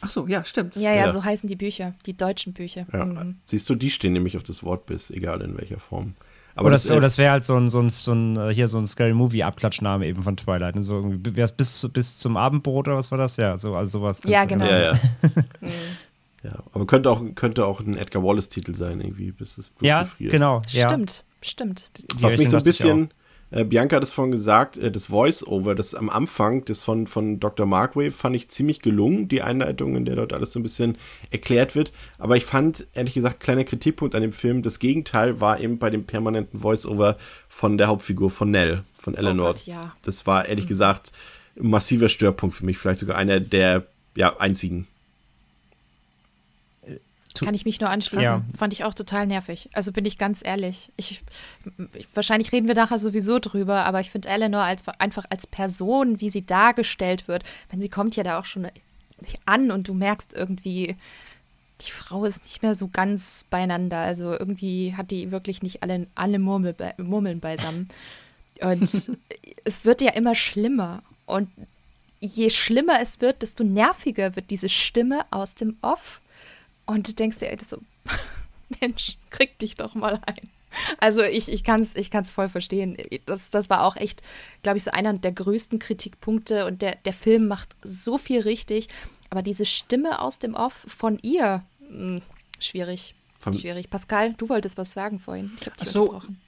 Ach so, ja, stimmt. ja, ja, Ja. so heißen die Bücher, die deutschen Bücher. Ja. Mhm. Siehst du, die stehen nämlich auf das Wort Biss, egal in welcher Form. Aber Oder das, das, äh, das wäre halt so ein, so ein, so ein, äh, hier so ein Scary Movie-Abklatschname eben von Twilight. Ne? So irgendwie, wäre es bis, bis zum Abendbrot oder was war das? Ja, so, also sowas. Ja, genau. ja, ja. ja, aber könnte auch, könnte auch ein Edgar Wallace-Titel sein, irgendwie, bis das Blut Ja, gefriert. genau. Ja. Stimmt, stimmt. Die Was mich so ein bisschen, äh, Bianca hat es vorhin gesagt, äh, das Voice-Over, das am Anfang, das von, von Dr. Markwave, fand ich ziemlich gelungen, die Einleitung, in der dort alles so ein bisschen erklärt wird. Aber ich fand, ehrlich gesagt, kleiner Kritikpunkt an dem Film, das Gegenteil war eben bei dem permanenten Voice-Over von der Hauptfigur, von Nell, von Eleanor. Oh Gott, ja. Das war, ehrlich gesagt, ein massiver Störpunkt für mich, vielleicht sogar einer der ja, einzigen. Kann ich mich nur anschließen. Ja. Fand ich auch total nervig. Also bin ich ganz ehrlich. Ich, ich, wahrscheinlich reden wir nachher sowieso drüber, aber ich finde Eleanor als, einfach als Person, wie sie dargestellt wird, wenn sie kommt ja da auch schon an und du merkst irgendwie, die Frau ist nicht mehr so ganz beieinander. Also irgendwie hat die wirklich nicht alle, alle Murmel, Murmeln beisammen. Und es wird ja immer schlimmer. Und je schlimmer es wird, desto nerviger wird diese Stimme aus dem Off. Und du denkst dir, ey, das so, Mensch, krieg dich doch mal ein. Also ich, ich kann es ich kann's voll verstehen. Das, das war auch echt, glaube ich, so einer der größten Kritikpunkte. Und der, der Film macht so viel richtig. Aber diese Stimme aus dem Off von ihr, mh, hm, schwierig. Von schwierig. Pascal, du wolltest was sagen vorhin. Ich habe dich so, unterbrochen.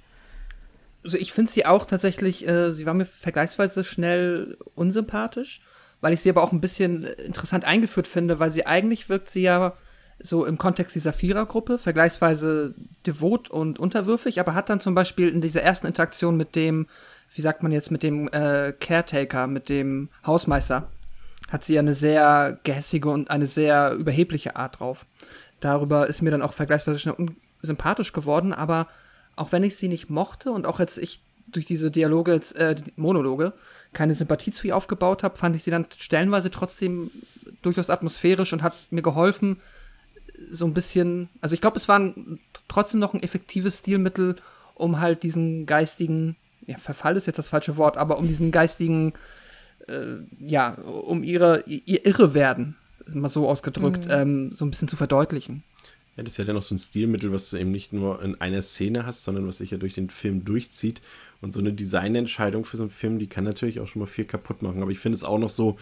Also ich finde sie auch tatsächlich, äh, sie war mir vergleichsweise schnell unsympathisch, weil ich sie aber auch ein bisschen interessant eingeführt finde, weil sie eigentlich wirkt sie ja so im Kontext dieser Vierergruppe vergleichsweise devot und unterwürfig, aber hat dann zum Beispiel in dieser ersten Interaktion mit dem, wie sagt man jetzt, mit dem äh, Caretaker, mit dem Hausmeister, hat sie eine sehr gehässige und eine sehr überhebliche Art drauf. Darüber ist mir dann auch vergleichsweise schnell unsympathisch geworden, aber auch wenn ich sie nicht mochte und auch jetzt ich durch diese Dialoge, äh, Monologe, keine Sympathie zu ihr aufgebaut habe, fand ich sie dann stellenweise trotzdem durchaus atmosphärisch und hat mir geholfen, so ein bisschen, also ich glaube, es war ein, trotzdem noch ein effektives Stilmittel, um halt diesen geistigen, ja, Verfall ist jetzt das falsche Wort, aber um diesen geistigen, äh, ja, um ihre, ihr Irrewerden, mal so ausgedrückt, mhm. ähm, so ein bisschen zu verdeutlichen. Ja, das ist ja dann noch so ein Stilmittel, was du eben nicht nur in einer Szene hast, sondern was sich ja durch den Film durchzieht. Und so eine Designentscheidung für so einen Film, die kann natürlich auch schon mal viel kaputt machen. Aber ich finde es auch noch so,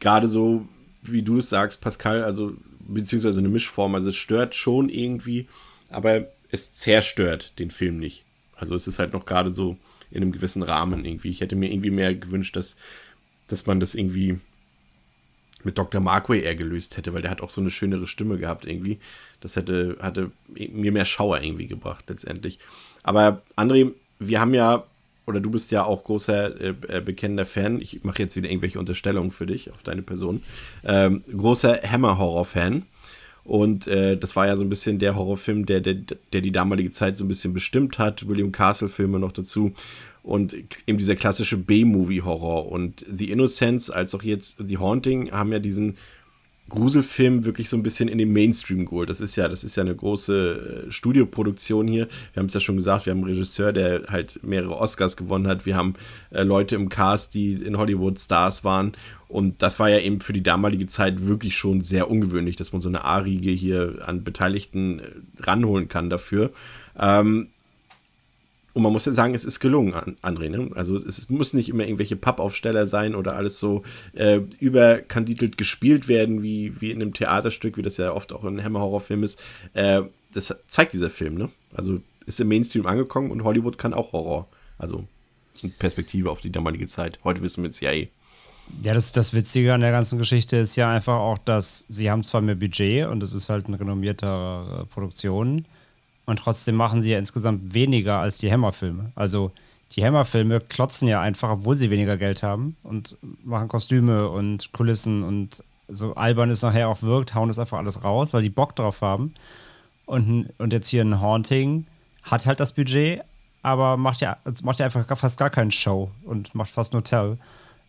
gerade so, wie du es sagst, Pascal, also beziehungsweise eine Mischform. Also es stört schon irgendwie, aber es zerstört den Film nicht. Also es ist halt noch gerade so in einem gewissen Rahmen irgendwie. Ich hätte mir irgendwie mehr gewünscht, dass, dass man das irgendwie mit Dr. Markway eher gelöst hätte, weil der hat auch so eine schönere Stimme gehabt irgendwie. Das hätte, hatte mir mehr Schauer irgendwie gebracht letztendlich. Aber André, wir haben ja oder du bist ja auch großer äh, äh, bekennender Fan, ich mache jetzt wieder irgendwelche Unterstellungen für dich auf deine Person, ähm, großer Hammer-Horror-Fan. Und äh, das war ja so ein bisschen der Horrorfilm, der, der, der die damalige Zeit so ein bisschen bestimmt hat. William Castle-Filme noch dazu. Und eben dieser klassische B-Movie-Horror. Und The Innocence als auch jetzt The Haunting haben ja diesen Gruselfilm wirklich so ein bisschen in den Mainstream geholt. Das ist ja, das ist ja eine große äh, Studioproduktion hier. Wir haben es ja schon gesagt, wir haben einen Regisseur, der halt mehrere Oscars gewonnen hat. Wir haben äh, Leute im Cast, die in Hollywood Stars waren. Und das war ja eben für die damalige Zeit wirklich schon sehr ungewöhnlich, dass man so eine A-Riege hier an Beteiligten äh, ranholen kann dafür. Ähm, und man muss ja sagen, es ist gelungen, André. Ne? Also es muss nicht immer irgendwelche Pappaufsteller sein oder alles so äh, überkandidelt gespielt werden, wie, wie in einem Theaterstück, wie das ja oft auch in Hammer-Horrorfilm ist. Äh, das zeigt dieser Film, ne? Also ist im Mainstream angekommen und Hollywood kann auch Horror. Also Perspektive auf die damalige Zeit. Heute wissen wir es ja eh. Ja, das, das Witzige an der ganzen Geschichte ist ja einfach auch, dass sie haben zwar mehr Budget und es ist halt eine renommierte Produktion, und trotzdem machen sie ja insgesamt weniger als die Hammer-Filme. Also die Hammer-Filme klotzen ja einfach, obwohl sie weniger Geld haben und machen Kostüme und Kulissen und so albern es nachher auch wirkt, hauen das einfach alles raus, weil die Bock drauf haben. Und, und jetzt hier ein Haunting hat halt das Budget, aber macht ja, macht ja einfach fast gar keinen Show und macht fast nur Tell.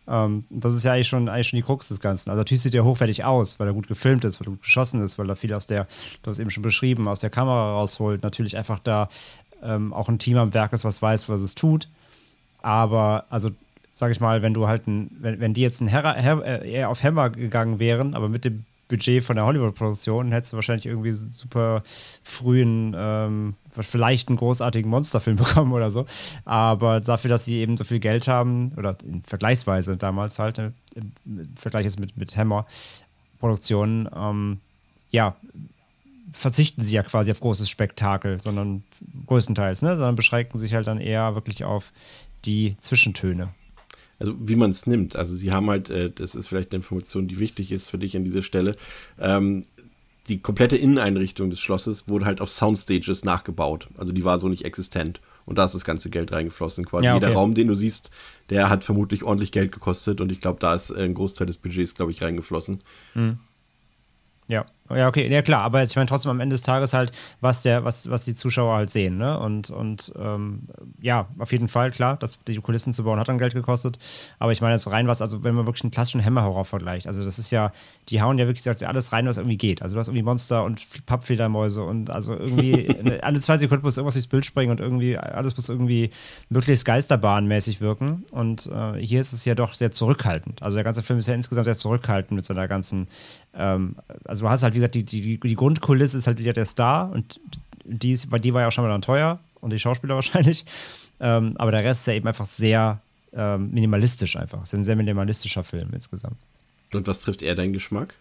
Ähm, das ist ja eigentlich schon, eigentlich schon die Krux des Ganzen. Also natürlich sieht er hochwertig aus, weil er gut gefilmt ist, weil er gut geschossen ist, weil er viel aus der, du hast eben schon beschrieben, aus der Kamera rausholt. Natürlich einfach da ähm, auch ein Team am Werk ist, was weiß, was es tut. Aber, also, sag ich mal, wenn du halt ein, wenn, wenn die jetzt ein Herr, Herr, äh, eher auf Hammer gegangen wären, aber mit dem Budget von der Hollywood-Produktion hättest du wahrscheinlich irgendwie super frühen, ähm, vielleicht einen großartigen Monsterfilm bekommen oder so. Aber dafür, dass sie eben so viel Geld haben, oder vergleichsweise damals halt, äh, im Vergleich jetzt mit, mit Hammer-Produktionen, ähm, ja, verzichten sie ja quasi auf großes Spektakel, sondern größtenteils, ne? sondern beschränken sich halt dann eher wirklich auf die Zwischentöne also wie man es nimmt. Also sie haben halt, äh, das ist vielleicht eine Information, die wichtig ist für dich an dieser Stelle, ähm, die komplette Inneneinrichtung des Schlosses wurde halt auf Soundstages nachgebaut. Also die war so nicht existent. Und da ist das ganze Geld reingeflossen. Quasi ja, okay. jeder Raum, den du siehst, der hat vermutlich ordentlich Geld gekostet. Und ich glaube, da ist ein Großteil des Budgets, glaube ich, reingeflossen. Mhm. Ja. Ja, okay, ja klar, aber ich meine trotzdem am Ende des Tages halt, was der, was, was die Zuschauer halt sehen, ne? Und, und ähm, ja, auf jeden Fall, klar, das, die Kulissen zu bauen hat dann Geld gekostet. Aber ich meine jetzt rein was, also wenn man wirklich einen klassischen Hammer-Horror vergleicht, also das ist ja, die hauen ja wirklich alles rein, was irgendwie geht. Also du hast irgendwie Monster und Pappfedermäuse und also irgendwie alle zwei Sekunden muss irgendwas durchs Bild springen und irgendwie alles muss irgendwie möglichst geisterbahnmäßig wirken. Und äh, hier ist es ja doch sehr zurückhaltend. Also der ganze Film ist ja insgesamt sehr zurückhaltend mit seiner ganzen, ähm, also du hast halt halt, wie gesagt, die, die, die Grundkulisse ist halt wieder der Star und die, ist, weil die war ja auch schon mal dann teuer und die Schauspieler wahrscheinlich. Ähm, aber der Rest ist ja eben einfach sehr ähm, minimalistisch einfach. Es ist ein sehr minimalistischer Film insgesamt. Und was trifft er deinen Geschmack?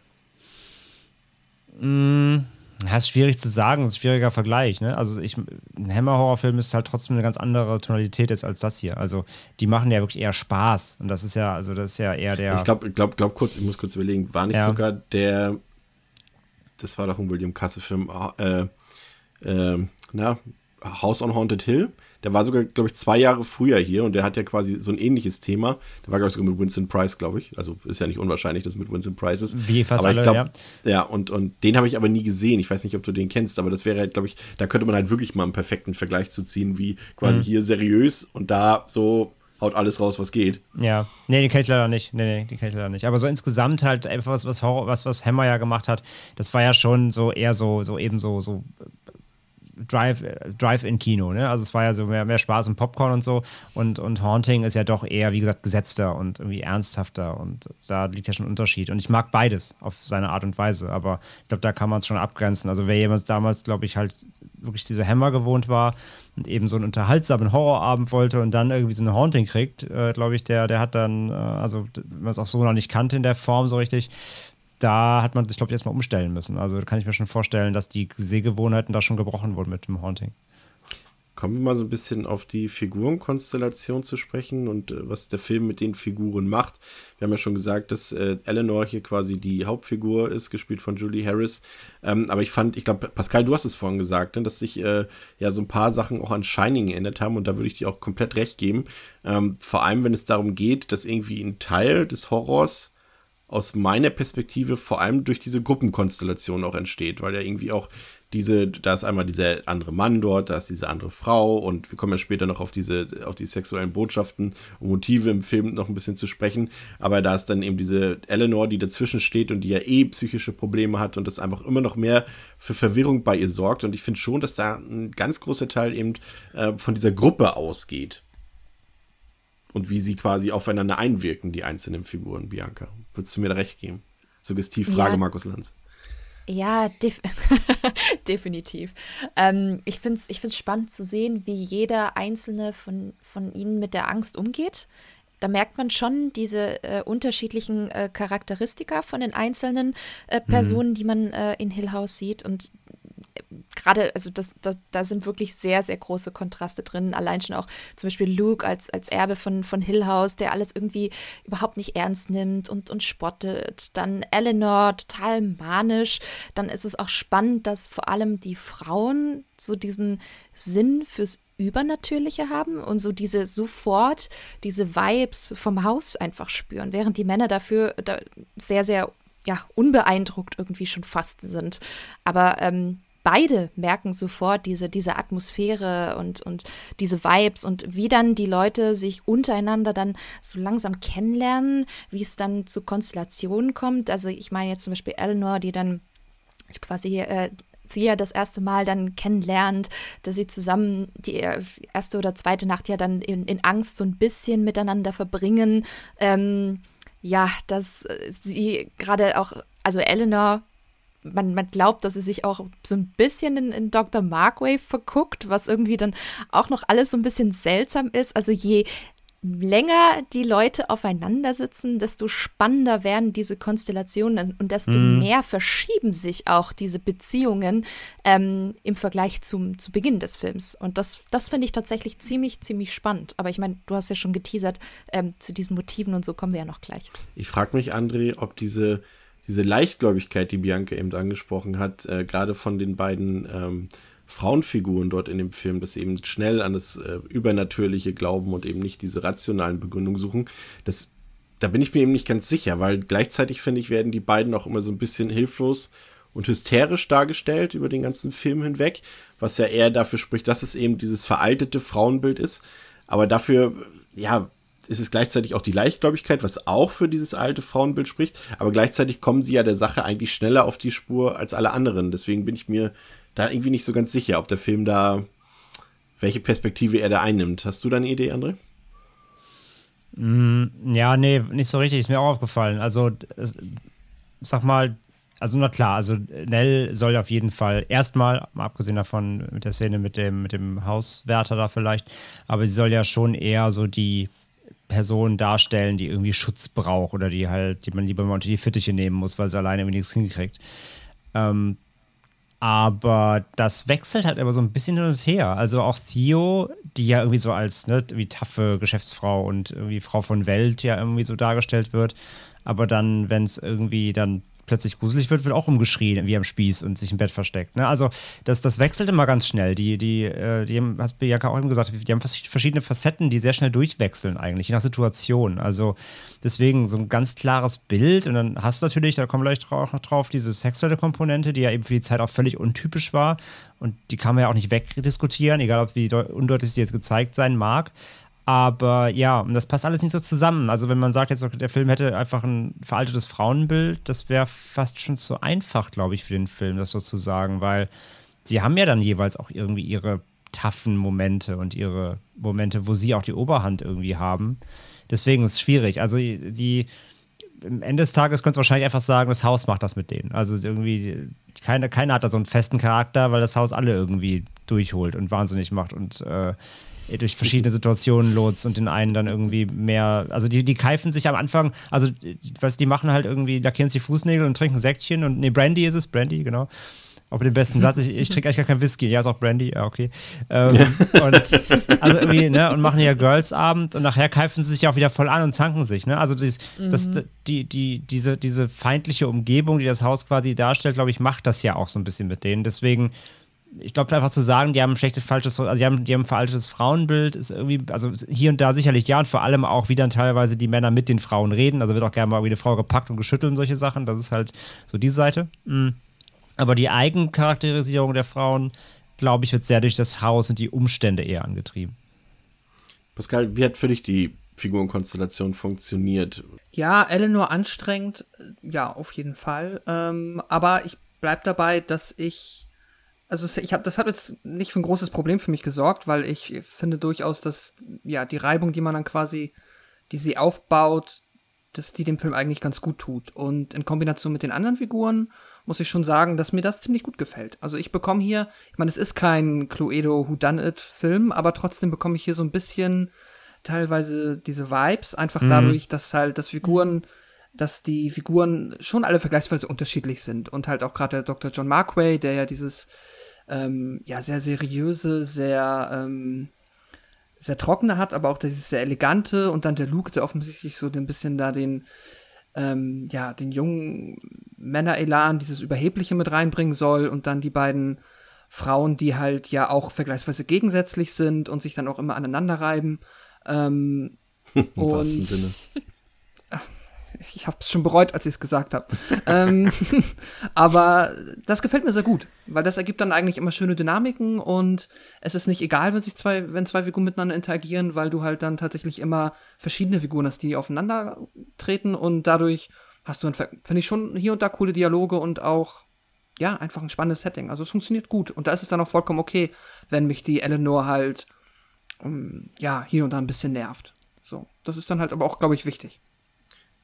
Mm, ja, ist schwierig zu sagen, ist ein schwieriger Vergleich. Ne? Also ich, ein Hammer-Horrorfilm ist halt trotzdem eine ganz andere Tonalität jetzt als das hier. Also die machen ja wirklich eher Spaß. Und das ist ja, also das ist ja eher der. Ich glaube, glaub, glaub kurz, ich muss kurz überlegen, war nicht ja. sogar der, das war doch ein William Kasse-Film, äh, äh, na, House on Haunted Hill? Der war sogar, glaube ich, zwei Jahre früher hier und der hat ja quasi so ein ähnliches Thema. Der war, glaube ich, sogar mit Winston Price, glaube ich. Also ist ja nicht unwahrscheinlich, dass es mit Winston Price ist. Wie fast aber alle, ich glaub, ja. Ja, und, und den habe ich aber nie gesehen. Ich weiß nicht, ob du den kennst, aber das wäre halt, glaube ich, da könnte man halt wirklich mal einen perfekten Vergleich zu ziehen, wie quasi mhm. hier seriös und da so haut alles raus, was geht. Ja, nee, den kenne ich leider nicht. Nee, nee, den kenne ich leider nicht. Aber so insgesamt halt einfach was, was Horror, was, was Hammer ja gemacht hat, das war ja schon so eher so, so eben so, so Drive-in-Kino, ne? Also es war ja so mehr, mehr Spaß und Popcorn und so. Und, und Haunting ist ja doch eher, wie gesagt, gesetzter und irgendwie ernsthafter. Und da liegt ja schon ein Unterschied. Und ich mag beides auf seine Art und Weise. Aber ich glaube, da kann man es schon abgrenzen. Also wer jemand damals, glaube ich, halt wirklich diese Hammer gewohnt war und eben so einen unterhaltsamen Horrorabend wollte und dann irgendwie so eine Haunting kriegt, äh, glaube ich, der, der hat dann, äh, also wenn man es auch so noch nicht kannte in der Form so richtig, da hat man sich, glaube ich, erstmal umstellen müssen. Also kann ich mir schon vorstellen, dass die Sehgewohnheiten da schon gebrochen wurden mit dem Haunting. Kommen wir mal so ein bisschen auf die Figurenkonstellation zu sprechen und äh, was der Film mit den Figuren macht. Wir haben ja schon gesagt, dass äh, Eleanor hier quasi die Hauptfigur ist, gespielt von Julie Harris. Ähm, aber ich fand, ich glaube, Pascal, du hast es vorhin gesagt, ne, dass sich äh, ja so ein paar Sachen auch an Shining geändert haben und da würde ich dir auch komplett recht geben. Ähm, vor allem, wenn es darum geht, dass irgendwie ein Teil des Horrors aus meiner Perspektive vor allem durch diese Gruppenkonstellation auch entsteht, weil ja irgendwie auch diese, da ist einmal dieser andere Mann dort, da ist diese andere Frau und wir kommen ja später noch auf diese, auf die sexuellen Botschaften und Motive im Film noch ein bisschen zu sprechen, aber da ist dann eben diese Eleanor, die dazwischen steht und die ja eh psychische Probleme hat und das einfach immer noch mehr für Verwirrung bei ihr sorgt und ich finde schon, dass da ein ganz großer Teil eben äh, von dieser Gruppe ausgeht und wie sie quasi aufeinander einwirken, die einzelnen Figuren, Bianca. Würdest du mir da recht geben? Suggestiv Frage, ja. Markus Lanz. Ja, def definitiv. Ähm, ich finde es ich find's spannend zu sehen, wie jeder einzelne von, von ihnen mit der Angst umgeht. Da merkt man schon diese äh, unterschiedlichen äh, Charakteristika von den einzelnen äh, mhm. Personen, mhm. die man äh, in Hill House sieht. Und gerade, also das, das, da sind wirklich sehr, sehr große Kontraste drin. Allein schon auch zum Beispiel Luke als, als Erbe von, von Hill House, der alles irgendwie überhaupt nicht ernst nimmt und, und spottet. Dann Eleanor, total manisch. Dann ist es auch spannend, dass vor allem die Frauen so diesen Sinn fürs Übernatürliche haben und so diese sofort diese Vibes vom Haus einfach spüren, während die Männer dafür da sehr, sehr ja, unbeeindruckt irgendwie schon fast sind. Aber ähm, beide merken sofort diese, diese Atmosphäre und, und diese Vibes und wie dann die Leute sich untereinander dann so langsam kennenlernen, wie es dann zu Konstellationen kommt. Also ich meine jetzt zum Beispiel Eleanor, die dann quasi äh, Thea das erste Mal dann kennenlernt, dass sie zusammen die erste oder zweite Nacht ja dann in, in Angst so ein bisschen miteinander verbringen. Ähm, ja, dass sie gerade auch, also Eleanor man, man glaubt, dass sie sich auch so ein bisschen in, in Dr. Markwave verguckt, was irgendwie dann auch noch alles so ein bisschen seltsam ist. Also je länger die Leute aufeinander sitzen, desto spannender werden diese Konstellationen und desto mm. mehr verschieben sich auch diese Beziehungen ähm, im Vergleich zum, zu Beginn des Films. Und das, das finde ich tatsächlich ziemlich, ziemlich spannend. Aber ich meine, du hast ja schon geteasert, ähm, zu diesen Motiven und so kommen wir ja noch gleich. Ich frage mich, André, ob diese diese Leichtgläubigkeit, die Bianca eben angesprochen hat, äh, gerade von den beiden ähm, Frauenfiguren dort in dem Film, dass sie eben schnell an das äh, Übernatürliche glauben und eben nicht diese rationalen Begründungen suchen, das, da bin ich mir eben nicht ganz sicher, weil gleichzeitig finde ich, werden die beiden auch immer so ein bisschen hilflos und hysterisch dargestellt über den ganzen Film hinweg, was ja eher dafür spricht, dass es eben dieses veraltete Frauenbild ist. Aber dafür, ja, ist es gleichzeitig auch die Leichtgläubigkeit, was auch für dieses alte Frauenbild spricht, aber gleichzeitig kommen sie ja der Sache eigentlich schneller auf die Spur als alle anderen. Deswegen bin ich mir da irgendwie nicht so ganz sicher, ob der Film da, welche Perspektive er da einnimmt. Hast du da eine Idee, André? Mm, ja, nee, nicht so richtig, ist mir auch aufgefallen. Also, sag mal, also na klar, also Nell soll auf jeden Fall erstmal, mal abgesehen davon mit der Szene mit dem, mit dem Hauswärter da vielleicht, aber sie soll ja schon eher so die Person darstellen, die irgendwie Schutz braucht oder die halt, die man lieber mal unter die Fittiche nehmen muss, weil sie alleine irgendwie nichts hinkriegt. Ähm, aber das wechselt halt immer so ein bisschen hin und her. Also auch Theo, die ja irgendwie so als ne, wie taffe Geschäftsfrau und irgendwie Frau von Welt ja irgendwie so dargestellt wird. Aber dann, wenn es irgendwie dann plötzlich gruselig wird, wird auch umgeschrien wie am Spieß und sich im Bett versteckt. Ne? Also das, das wechselt immer ganz schnell. Die, die, äh, die haben, hast Bianca auch eben gesagt, die haben verschiedene Facetten, die sehr schnell durchwechseln eigentlich, je nach Situation. Also deswegen so ein ganz klares Bild und dann hast du natürlich, da kommen wir gleich auch noch drauf, diese sexuelle Komponente, die ja eben für die Zeit auch völlig untypisch war und die kann man ja auch nicht wegdiskutieren, egal ob wie undeutlich sie jetzt gezeigt sein mag. Aber ja, das passt alles nicht so zusammen. Also, wenn man sagt, jetzt der Film hätte einfach ein veraltetes Frauenbild, das wäre fast schon zu einfach, glaube ich, für den Film, das so zu sagen, weil sie haben ja dann jeweils auch irgendwie ihre taffen Momente und ihre Momente, wo sie auch die Oberhand irgendwie haben. Deswegen ist es schwierig. Also, die, am Ende des Tages könntest du wahrscheinlich einfach sagen, das Haus macht das mit denen. Also irgendwie, keiner keine hat da so einen festen Charakter, weil das Haus alle irgendwie durchholt und wahnsinnig macht und äh, durch verschiedene Situationen lotst und den einen dann irgendwie mehr, also die, die keifen sich am Anfang, also was die machen halt irgendwie, lackieren sich die Fußnägel und trinken Säckchen und nee, Brandy ist es, Brandy, genau. Auch mit dem besten Satz, ich, ich trinke eigentlich gar keinen Whisky, ja, ist auch Brandy, ja, okay. Ähm, ja. Und, also irgendwie, ne, und machen ja Girls-Abend und nachher keifen sie sich ja auch wieder voll an und zanken sich, ne? Also dies, mhm. das, die, die, diese, diese feindliche Umgebung, die das Haus quasi darstellt, glaube ich, macht das ja auch so ein bisschen mit denen. Deswegen ich glaube einfach zu sagen, die haben ein schlechtes, falsches, also die haben, die haben ein veraltetes Frauenbild, ist irgendwie, also hier und da sicherlich ja und vor allem auch, wie dann teilweise die Männer mit den Frauen reden. Also wird auch gerne mal wie eine Frau gepackt und geschüttelt und solche Sachen. Das ist halt so diese Seite. Mhm. Aber die Eigencharakterisierung der Frauen, glaube ich, wird sehr durch das Haus und die Umstände eher angetrieben. Pascal, wie hat für dich die Figurenkonstellation funktioniert? Ja, Eleanor anstrengend, ja, auf jeden Fall. Ähm, aber ich bleibe dabei, dass ich also ich hab, das hat jetzt nicht für ein großes Problem für mich gesorgt, weil ich finde durchaus, dass ja die Reibung, die man dann quasi, die sie aufbaut, dass die dem Film eigentlich ganz gut tut. Und in Kombination mit den anderen Figuren muss ich schon sagen, dass mir das ziemlich gut gefällt. Also ich bekomme hier, ich meine, es ist kein Cluedo Who Done It Film, aber trotzdem bekomme ich hier so ein bisschen teilweise diese Vibes, einfach mhm. dadurch, dass halt das Figuren dass die Figuren schon alle vergleichsweise unterschiedlich sind und halt auch gerade der Dr. John Markway, der ja dieses ähm, ja, sehr seriöse, sehr, ähm, sehr trockene hat, aber auch dieses sehr elegante und dann der Luke, der offensichtlich so ein bisschen da den, ähm, ja, den jungen Männer-Elan, dieses Überhebliche mit reinbringen soll und dann die beiden Frauen, die halt ja auch vergleichsweise gegensätzlich sind und sich dann auch immer aneinander reiben. Ähm, Im und, Sinne ich habe es schon bereut, als ich es gesagt habe. ähm, aber das gefällt mir sehr gut, weil das ergibt dann eigentlich immer schöne Dynamiken und es ist nicht egal, wenn sich zwei, wenn zwei Figuren miteinander interagieren, weil du halt dann tatsächlich immer verschiedene Figuren hast, die aufeinander treten und dadurch hast du, finde ich schon hier und da coole Dialoge und auch ja einfach ein spannendes Setting. Also es funktioniert gut und da ist es dann auch vollkommen okay, wenn mich die Eleanor halt um, ähm, ja hier und da ein bisschen nervt. So, das ist dann halt aber auch, glaube ich, wichtig.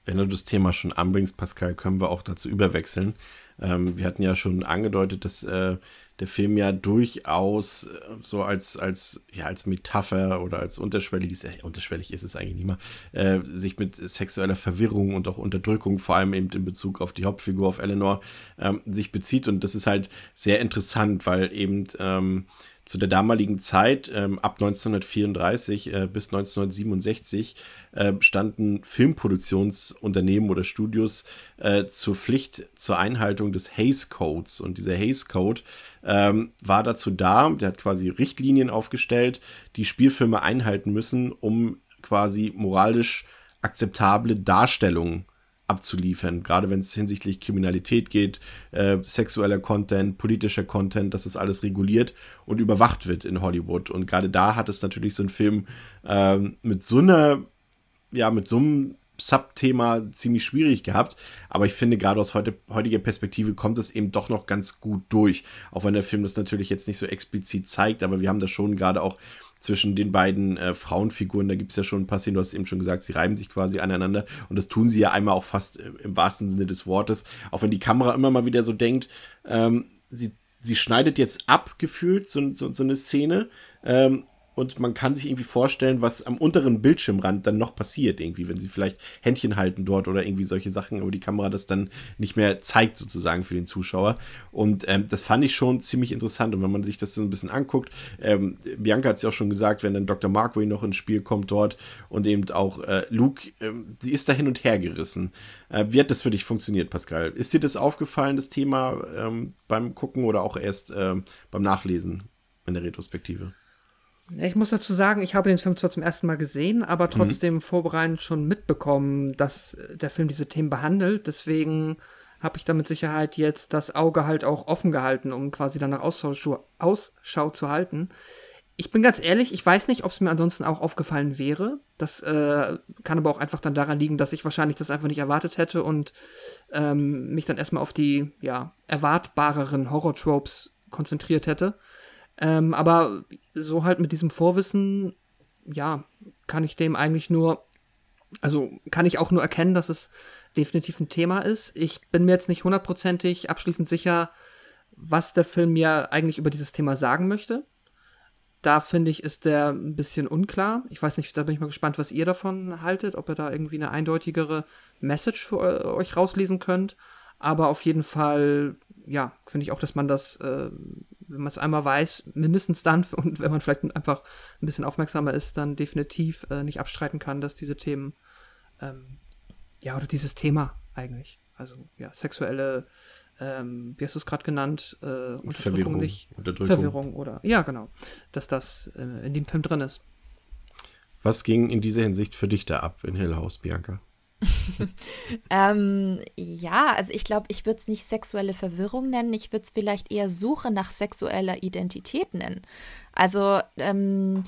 Wenn du das Thema schon anbringst, Pascal, können wir auch dazu überwechseln. Ähm, wir hatten ja schon angedeutet, dass äh, der Film ja durchaus äh, so als, als, ja, als Metapher oder als unterschwelliges, äh, unterschwellig ist es eigentlich nicht mal, äh, sich mit sexueller Verwirrung und auch Unterdrückung, vor allem eben in Bezug auf die Hauptfigur, auf Eleanor, ähm, sich bezieht. Und das ist halt sehr interessant, weil eben ähm, zu der damaligen Zeit, ähm, ab 1934 äh, bis 1967, äh, standen Filmproduktionsunternehmen oder Studios äh, zur Pflicht zur Einhaltung des Hays Codes. Und dieser Hays Code ähm, war dazu da, der hat quasi Richtlinien aufgestellt, die Spielfilme einhalten müssen, um quasi moralisch akzeptable Darstellungen abzuliefern, gerade wenn es hinsichtlich Kriminalität geht, äh, sexueller Content, politischer Content, dass das alles reguliert und überwacht wird in Hollywood. Und gerade da hat es natürlich so ein Film ähm, mit so einer, ja, mit so einem Subthema ziemlich schwierig gehabt. Aber ich finde, gerade aus heute, heutiger Perspektive kommt es eben doch noch ganz gut durch. Auch wenn der Film das natürlich jetzt nicht so explizit zeigt, aber wir haben da schon gerade auch zwischen den beiden äh, Frauenfiguren. Da gibt es ja schon ein paar Szenen, du hast eben schon gesagt, sie reiben sich quasi aneinander. Und das tun sie ja einmal auch fast äh, im wahrsten Sinne des Wortes. Auch wenn die Kamera immer mal wieder so denkt, ähm, sie, sie schneidet jetzt ab, gefühlt, so, so, so eine Szene. Ähm, und man kann sich irgendwie vorstellen, was am unteren Bildschirmrand dann noch passiert, irgendwie, wenn sie vielleicht Händchen halten dort oder irgendwie solche Sachen, aber die Kamera das dann nicht mehr zeigt, sozusagen für den Zuschauer. Und ähm, das fand ich schon ziemlich interessant. Und wenn man sich das so ein bisschen anguckt, ähm, Bianca hat es ja auch schon gesagt, wenn dann Dr. Markway noch ins Spiel kommt dort und eben auch äh, Luke, ähm, sie ist da hin und her gerissen. Äh, wie hat das für dich funktioniert, Pascal? Ist dir das aufgefallen, das Thema ähm, beim Gucken oder auch erst ähm, beim Nachlesen in der Retrospektive? Ich muss dazu sagen, ich habe den Film zwar zum ersten Mal gesehen, aber mhm. trotzdem mhm. vorbereitend schon mitbekommen, dass der Film diese Themen behandelt. Deswegen habe ich da mit Sicherheit jetzt das Auge halt auch offen gehalten, um quasi danach Ausschau, Ausschau zu halten. Ich bin ganz ehrlich, ich weiß nicht, ob es mir ansonsten auch aufgefallen wäre. Das äh, kann aber auch einfach dann daran liegen, dass ich wahrscheinlich das einfach nicht erwartet hätte und ähm, mich dann erstmal auf die ja, erwartbareren Horror-Tropes konzentriert hätte. Ähm, aber so halt mit diesem Vorwissen, ja, kann ich dem eigentlich nur, also kann ich auch nur erkennen, dass es definitiv ein Thema ist. Ich bin mir jetzt nicht hundertprozentig abschließend sicher, was der Film mir eigentlich über dieses Thema sagen möchte. Da finde ich, ist der ein bisschen unklar. Ich weiß nicht, da bin ich mal gespannt, was ihr davon haltet, ob ihr da irgendwie eine eindeutigere Message für euch rauslesen könnt. Aber auf jeden Fall, ja, finde ich auch, dass man das äh, wenn man es einmal weiß, mindestens dann und wenn man vielleicht einfach ein bisschen aufmerksamer ist, dann definitiv äh, nicht abstreiten kann, dass diese Themen, ähm, ja, oder dieses Thema eigentlich, also ja, sexuelle, ähm, wie hast du es gerade genannt, äh, Verwirrung, nicht, Verwirrung oder, ja, genau, dass das äh, in dem Film drin ist. Was ging in dieser Hinsicht für dich da ab in Hill House, Bianca? ähm, ja, also ich glaube, ich würde es nicht sexuelle Verwirrung nennen, ich würde es vielleicht eher Suche nach sexueller Identität nennen. Also ähm,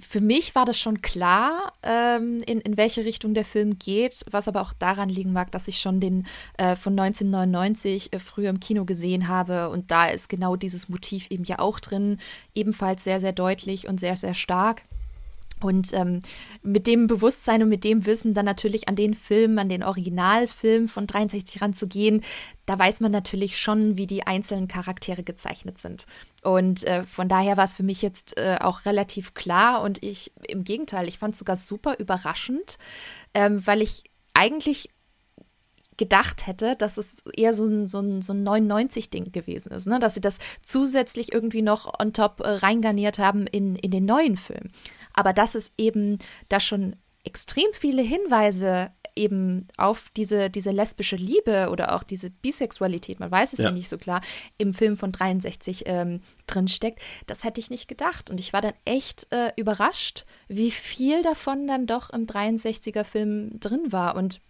für mich war das schon klar, ähm, in, in welche Richtung der Film geht, was aber auch daran liegen mag, dass ich schon den äh, von 1999 äh, früher im Kino gesehen habe und da ist genau dieses Motiv eben ja auch drin, ebenfalls sehr, sehr deutlich und sehr, sehr stark. Und ähm, mit dem Bewusstsein und mit dem Wissen dann natürlich an den Film, an den Originalfilm von 63 ranzugehen, da weiß man natürlich schon, wie die einzelnen Charaktere gezeichnet sind. Und äh, von daher war es für mich jetzt äh, auch relativ klar und ich, im Gegenteil, ich fand es sogar super überraschend, ähm, weil ich eigentlich gedacht hätte, dass es eher so ein, so ein, so ein 99-Ding gewesen ist, ne? dass sie das zusätzlich irgendwie noch on top äh, reingarniert haben in, in den neuen Film aber dass es eben da schon extrem viele Hinweise eben auf diese, diese lesbische Liebe oder auch diese Bisexualität, man weiß es ja, ja nicht so klar, im Film von 63 ähm, drinsteckt, das hätte ich nicht gedacht. Und ich war dann echt äh, überrascht, wie viel davon dann doch im 63er Film drin war. Und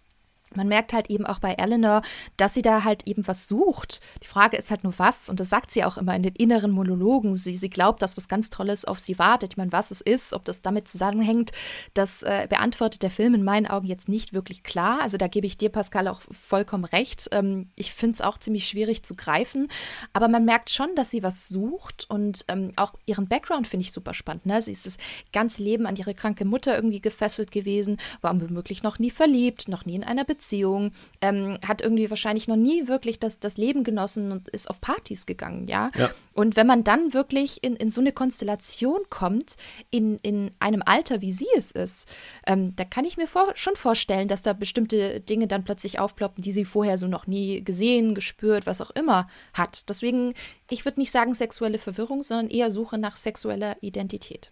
man merkt halt eben auch bei Eleanor, dass sie da halt eben was sucht. Die Frage ist halt nur was, und das sagt sie auch immer in den inneren Monologen. Sie, sie glaubt, dass was ganz Tolles auf sie wartet. Ich meine, was es ist, ob das damit zusammenhängt, das äh, beantwortet der Film in meinen Augen jetzt nicht wirklich klar. Also da gebe ich dir, Pascal, auch vollkommen recht. Ähm, ich finde es auch ziemlich schwierig zu greifen, aber man merkt schon, dass sie was sucht und ähm, auch ihren Background finde ich super spannend. Ne? Sie ist das ganze Leben an ihre kranke Mutter irgendwie gefesselt gewesen, war womöglich noch nie verliebt, noch nie in einer Beziehung Beziehung, ähm, hat irgendwie wahrscheinlich noch nie wirklich das, das Leben genossen und ist auf Partys gegangen, ja. ja. Und wenn man dann wirklich in, in so eine Konstellation kommt, in, in einem Alter, wie sie es ist, ähm, da kann ich mir vor, schon vorstellen, dass da bestimmte Dinge dann plötzlich aufploppen, die sie vorher so noch nie gesehen, gespürt, was auch immer hat. Deswegen, ich würde nicht sagen sexuelle Verwirrung, sondern eher Suche nach sexueller Identität.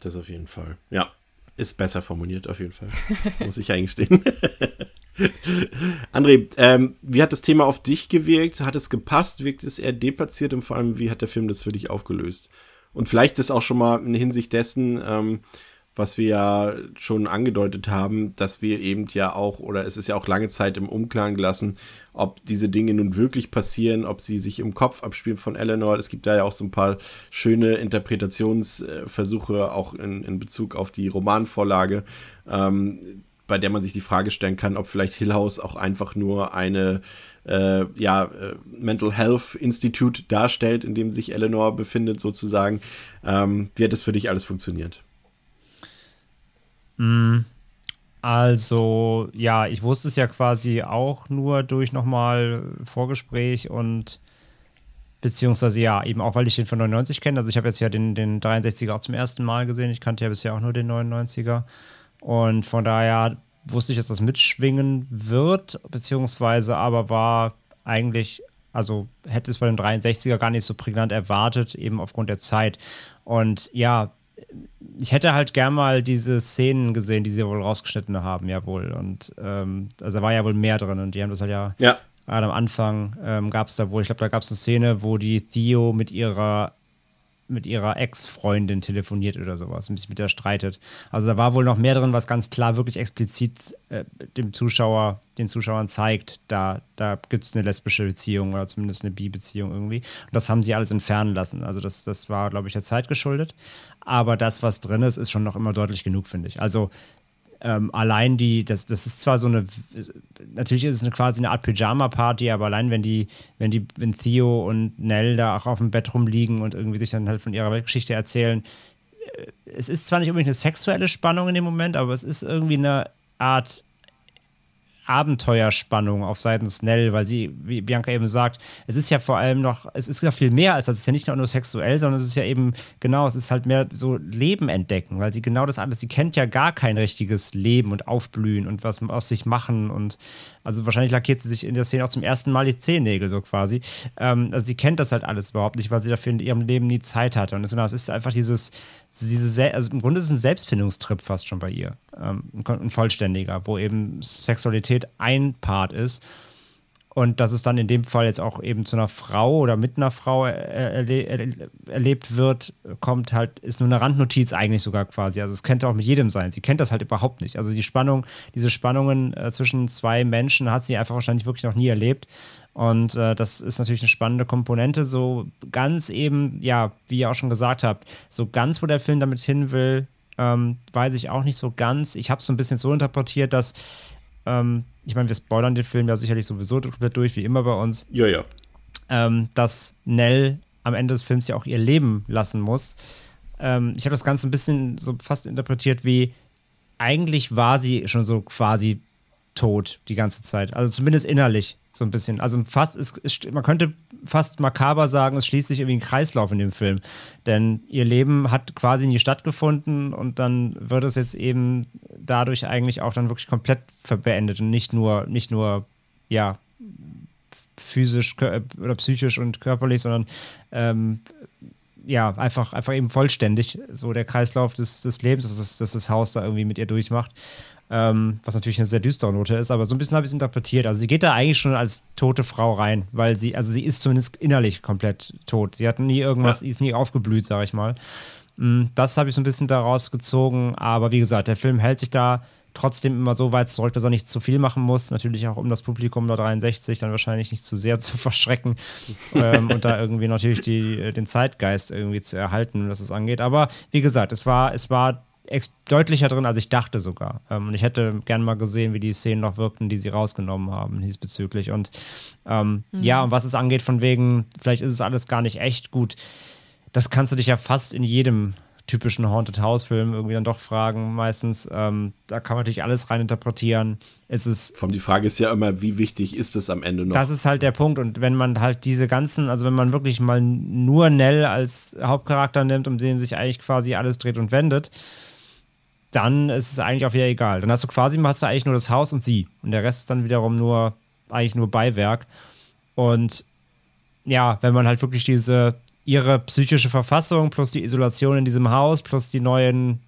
Das auf jeden Fall. Ja, ist besser formuliert, auf jeden Fall. Muss ich eingestehen. André, ähm, wie hat das Thema auf dich gewirkt? Hat es gepasst? Wirkt es eher deplatziert? Und vor allem, wie hat der Film das für dich aufgelöst? Und vielleicht ist auch schon mal in Hinsicht dessen, ähm, was wir ja schon angedeutet haben, dass wir eben ja auch, oder es ist ja auch lange Zeit im Unklaren gelassen, ob diese Dinge nun wirklich passieren, ob sie sich im Kopf abspielen von Eleanor. Es gibt da ja auch so ein paar schöne Interpretationsversuche, auch in, in Bezug auf die Romanvorlage. Ähm, bei der man sich die Frage stellen kann, ob vielleicht Hill House auch einfach nur eine äh, ja, äh, Mental Health Institute darstellt, in dem sich Eleanor befindet, sozusagen. Ähm, wie hat das für dich alles funktioniert? Mm, also, ja, ich wusste es ja quasi auch nur durch nochmal Vorgespräch und beziehungsweise ja, eben auch, weil ich den von 99 kenne. Also ich habe jetzt ja den, den 63er auch zum ersten Mal gesehen. Ich kannte ja bisher auch nur den 99er. Und von daher wusste ich, dass das mitschwingen wird, beziehungsweise aber war eigentlich, also hätte es bei dem 63er gar nicht so prägnant erwartet, eben aufgrund der Zeit. Und ja, ich hätte halt gern mal diese Szenen gesehen, die sie wohl rausgeschnitten haben, ja wohl. Und ähm, also da war ja wohl mehr drin und die haben das halt ja, ja. gerade am Anfang ähm, gab es da wohl, ich glaube, da gab es eine Szene, wo die Theo mit ihrer mit ihrer Ex-Freundin telefoniert oder sowas und sich mit der streitet. Also da war wohl noch mehr drin, was ganz klar wirklich explizit äh, dem Zuschauer, den Zuschauern zeigt, da, da gibt es eine lesbische Beziehung oder zumindest eine Bi-Beziehung irgendwie. Und das haben sie alles entfernen lassen. Also das, das war, glaube ich, der Zeit geschuldet. Aber das, was drin ist, ist schon noch immer deutlich genug, finde ich. Also ähm, allein die, das, das ist zwar so eine, natürlich ist es eine, quasi eine Art Pyjama-Party, aber allein wenn die, wenn die, wenn Theo und Nell da auch auf dem Bett rumliegen und irgendwie sich dann halt von ihrer Weltgeschichte erzählen, äh, es ist zwar nicht unbedingt eine sexuelle Spannung in dem Moment, aber es ist irgendwie eine Art Abenteuerspannung auf Seiten Snell, weil sie, wie Bianca eben sagt, es ist ja vor allem noch, es ist ja viel mehr als das. Es ist ja nicht nur sexuell, sondern es ist ja eben, genau, es ist halt mehr so Leben entdecken, weil sie genau das alles, sie kennt ja gar kein richtiges Leben und Aufblühen und was aus sich machen und also wahrscheinlich lackiert sie sich in der Szene auch zum ersten Mal die Zehennägel so quasi. Ähm, also sie kennt das halt alles überhaupt nicht, weil sie dafür in ihrem Leben nie Zeit hatte. Und es, genau, es ist einfach dieses, diese, also im Grunde ist es ein Selbstfindungstrip fast schon bei ihr. Ähm, ein vollständiger, wo eben Sexualität ein Part ist. Und dass es dann in dem Fall jetzt auch eben zu einer Frau oder mit einer Frau erle erlebt wird, kommt halt, ist nur eine Randnotiz eigentlich sogar quasi. Also es könnte auch mit jedem sein. Sie kennt das halt überhaupt nicht. Also die Spannung, diese Spannungen äh, zwischen zwei Menschen hat sie einfach wahrscheinlich wirklich noch nie erlebt. Und äh, das ist natürlich eine spannende Komponente. So ganz eben, ja, wie ihr auch schon gesagt habt, so ganz, wo der Film damit hin will, ähm, weiß ich auch nicht so ganz. Ich habe es so ein bisschen so interpretiert, dass ähm, ich meine, wir spoilern den Film ja sicherlich sowieso komplett durch, wie immer bei uns. Ja, ja. Ähm, dass Nell am Ende des Films ja auch ihr Leben lassen muss. Ähm, ich habe das Ganze ein bisschen so fast interpretiert wie, eigentlich war sie schon so quasi tot die ganze Zeit. Also zumindest innerlich so ein bisschen. Also fast, ist, man könnte fast makaber sagen, es schließt sich irgendwie ein Kreislauf in dem Film. Denn ihr Leben hat quasi nie stattgefunden und dann wird es jetzt eben dadurch eigentlich auch dann wirklich komplett beendet und nicht nur, nicht nur, ja, physisch oder psychisch und körperlich, sondern ähm, ja, einfach, einfach eben vollständig. So der Kreislauf des, des Lebens, dass das, dass das Haus da irgendwie mit ihr durchmacht. Ähm, was natürlich eine sehr düstere Note ist, aber so ein bisschen habe ich es interpretiert. Also sie geht da eigentlich schon als tote Frau rein, weil sie, also sie ist zumindest innerlich komplett tot. Sie hat nie irgendwas, ja. ist nie aufgeblüht, sage ich mal. Mm, das habe ich so ein bisschen daraus gezogen, aber wie gesagt, der Film hält sich da trotzdem immer so weit zurück, dass er nicht zu viel machen muss. Natürlich auch um das Publikum der 63 dann wahrscheinlich nicht zu sehr zu verschrecken ähm, und da irgendwie natürlich die, den Zeitgeist irgendwie zu erhalten, was es angeht. Aber wie gesagt, es war, es war deutlicher drin, als ich dachte sogar. Ähm, und ich hätte gern mal gesehen, wie die Szenen noch wirkten, die sie rausgenommen haben diesbezüglich. Und ähm, mhm. ja, und was es angeht, von wegen, vielleicht ist es alles gar nicht echt gut, das kannst du dich ja fast in jedem typischen Haunted House Film irgendwie dann doch fragen, meistens. Ähm, da kann man natürlich alles reininterpretieren. Es ist. Von die Frage ist ja immer, wie wichtig ist es am Ende noch? Das ist halt der Punkt. Und wenn man halt diese ganzen, also wenn man wirklich mal nur Nell als Hauptcharakter nimmt, um den sich eigentlich quasi alles dreht und wendet, dann ist es eigentlich auch wieder egal. Dann hast du quasi hast du eigentlich nur das Haus und sie. Und der Rest ist dann wiederum nur, eigentlich nur Beiwerk. Und ja, wenn man halt wirklich diese, ihre psychische Verfassung plus die Isolation in diesem Haus plus die neuen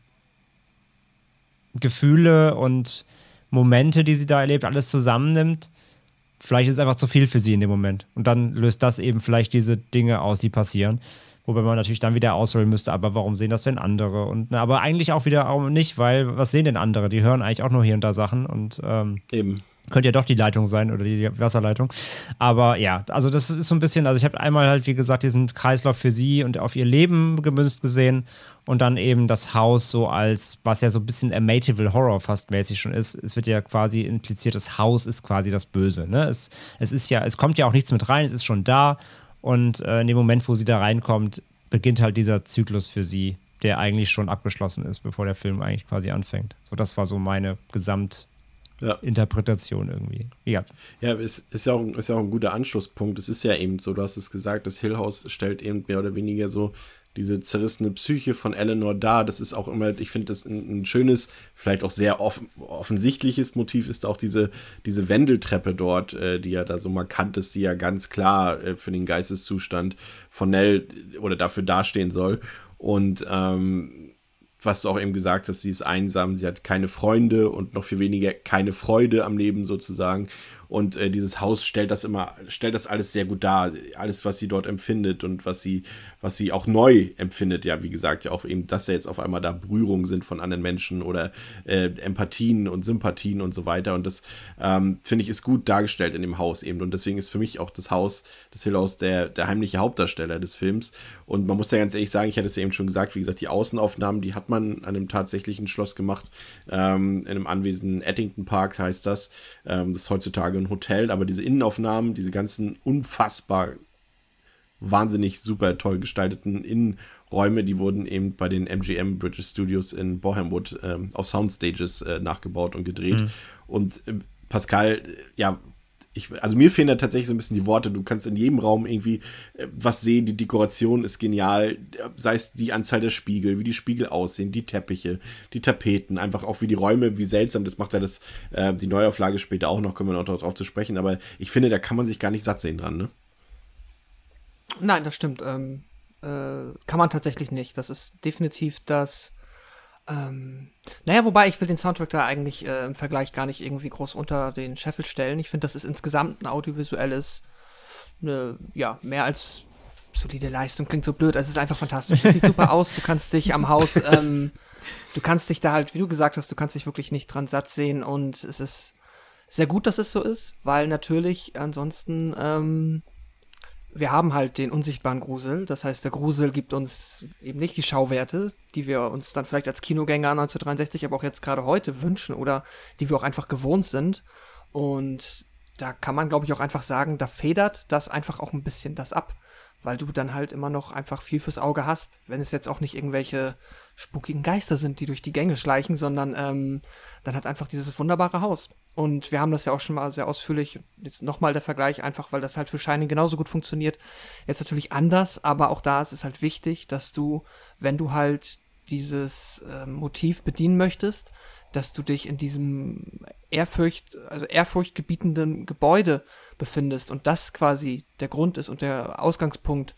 Gefühle und Momente, die sie da erlebt, alles zusammennimmt, vielleicht ist es einfach zu viel für sie in dem Moment. Und dann löst das eben vielleicht diese Dinge aus, die passieren. Wobei man natürlich dann wieder ausholen müsste, aber warum sehen das denn andere? Und, aber eigentlich auch wieder auch nicht, weil was sehen denn andere? Die hören eigentlich auch nur hier und da Sachen und ähm, eben. Könnte ja doch die Leitung sein oder die Wasserleitung. Aber ja, also das ist so ein bisschen, also ich habe einmal halt, wie gesagt, diesen Kreislauf für sie und auf ihr Leben gemünzt gesehen und dann eben das Haus so als, was ja so ein bisschen Amatival Horror fast mäßig schon ist. Es wird ja quasi impliziert, das Haus ist quasi das Böse. Ne? Es, es ist ja, es kommt ja auch nichts mit rein, es ist schon da und äh, in dem Moment, wo sie da reinkommt, beginnt halt dieser Zyklus für sie, der eigentlich schon abgeschlossen ist, bevor der Film eigentlich quasi anfängt. So, das war so meine Gesamt- ja. Interpretation irgendwie. Ja. Ja, es ist ja, auch, ist ja auch ein guter Anschlusspunkt. Es ist ja eben so, du hast es gesagt, das Hill House stellt eben mehr oder weniger so diese zerrissene Psyche von Eleanor dar. Das ist auch immer, ich finde das ein, ein, schönes, vielleicht auch sehr off offensichtliches Motiv ist auch diese, diese Wendeltreppe dort, äh, die ja da so markant ist, die ja ganz klar äh, für den Geisteszustand von Nell oder dafür dastehen soll. Und ähm, was du auch eben gesagt hast, sie ist einsam, sie hat keine Freunde und noch viel weniger keine Freude am Leben sozusagen. Und äh, dieses Haus stellt das immer, stellt das alles sehr gut dar. Alles, was sie dort empfindet und was sie, was sie auch neu empfindet. Ja, wie gesagt, ja auch eben, dass da jetzt auf einmal da Berührungen sind von anderen Menschen oder äh, Empathien und Sympathien und so weiter. Und das ähm, finde ich ist gut dargestellt in dem Haus eben. Und deswegen ist für mich auch das Haus, das Hill der, der heimliche Hauptdarsteller des Films. Und man muss ja ganz ehrlich sagen, ich hatte es ja eben schon gesagt, wie gesagt, die Außenaufnahmen, die hat man an einem tatsächlichen Schloss gemacht. Ähm, in einem Anwesen Ettington Park heißt das. Ähm, das ist heutzutage ein Hotel, aber diese Innenaufnahmen, diese ganzen unfassbar wahnsinnig super toll gestalteten Innenräume, die wurden eben bei den MGM British Studios in Bohamwood ähm, auf Soundstages äh, nachgebaut und gedreht. Mhm. Und äh, Pascal, ja, ich, also mir fehlen da tatsächlich so ein bisschen die Worte. Du kannst in jedem Raum irgendwie äh, was sehen. Die Dekoration ist genial. Sei es die Anzahl der Spiegel, wie die Spiegel aussehen, die Teppiche, die Tapeten, einfach auch wie die Räume, wie seltsam. Das macht ja das, äh, die Neuauflage später auch noch, können wir noch darauf zu sprechen. Aber ich finde, da kann man sich gar nicht satt sehen dran, ne? Nein, das stimmt. Ähm, äh, kann man tatsächlich nicht. Das ist definitiv das ähm, naja, wobei ich will den Soundtrack da eigentlich äh, im Vergleich gar nicht irgendwie groß unter den Scheffel stellen. Ich finde, das ist insgesamt ein audiovisuelles, ne, ja, mehr als solide Leistung. Klingt so blöd, es ist einfach fantastisch. Es sieht super aus, du kannst dich am Haus, ähm, du kannst dich da halt, wie du gesagt hast, du kannst dich wirklich nicht dran satt sehen und es ist sehr gut, dass es so ist, weil natürlich ansonsten ähm, wir haben halt den unsichtbaren Grusel. Das heißt, der Grusel gibt uns eben nicht die Schauwerte, die wir uns dann vielleicht als Kinogänger 1963, aber auch jetzt gerade heute wünschen oder die wir auch einfach gewohnt sind. Und da kann man, glaube ich, auch einfach sagen, da federt das einfach auch ein bisschen das ab, weil du dann halt immer noch einfach viel fürs Auge hast, wenn es jetzt auch nicht irgendwelche spukigen Geister sind, die durch die Gänge schleichen, sondern ähm, dann hat einfach dieses wunderbare Haus. Und wir haben das ja auch schon mal sehr ausführlich. Jetzt nochmal der Vergleich, einfach weil das halt für Shining genauso gut funktioniert. Jetzt natürlich anders, aber auch da ist es halt wichtig, dass du, wenn du halt dieses äh, Motiv bedienen möchtest, dass du dich in diesem Ehrfurcht, also ehrfurchtgebietenden Gebäude befindest und das quasi der Grund ist und der Ausgangspunkt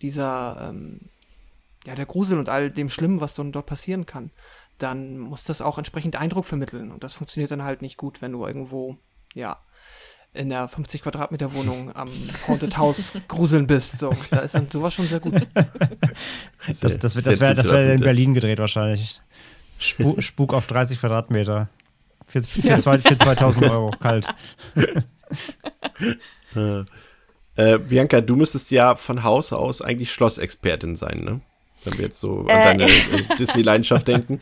dieser, ähm, ja, der Grusel und all dem Schlimmen, was dann dort passieren kann dann muss das auch entsprechend Eindruck vermitteln. Und das funktioniert dann halt nicht gut, wenn du irgendwo, ja, in der 50 Quadratmeter Wohnung am Haunted House gruseln bist. So, da ist dann sowas schon sehr gut. Das, das, das wäre das wär in Berlin gedreht wahrscheinlich. Spuk, Spuk auf 30 Quadratmeter. Für, für, ja. zwei, für 2000 Euro, kalt. äh, Bianca, du müsstest ja von Haus aus eigentlich Schlossexpertin sein, ne? Wenn wir jetzt so an äh, deine äh, Disney-Leidenschaft denken.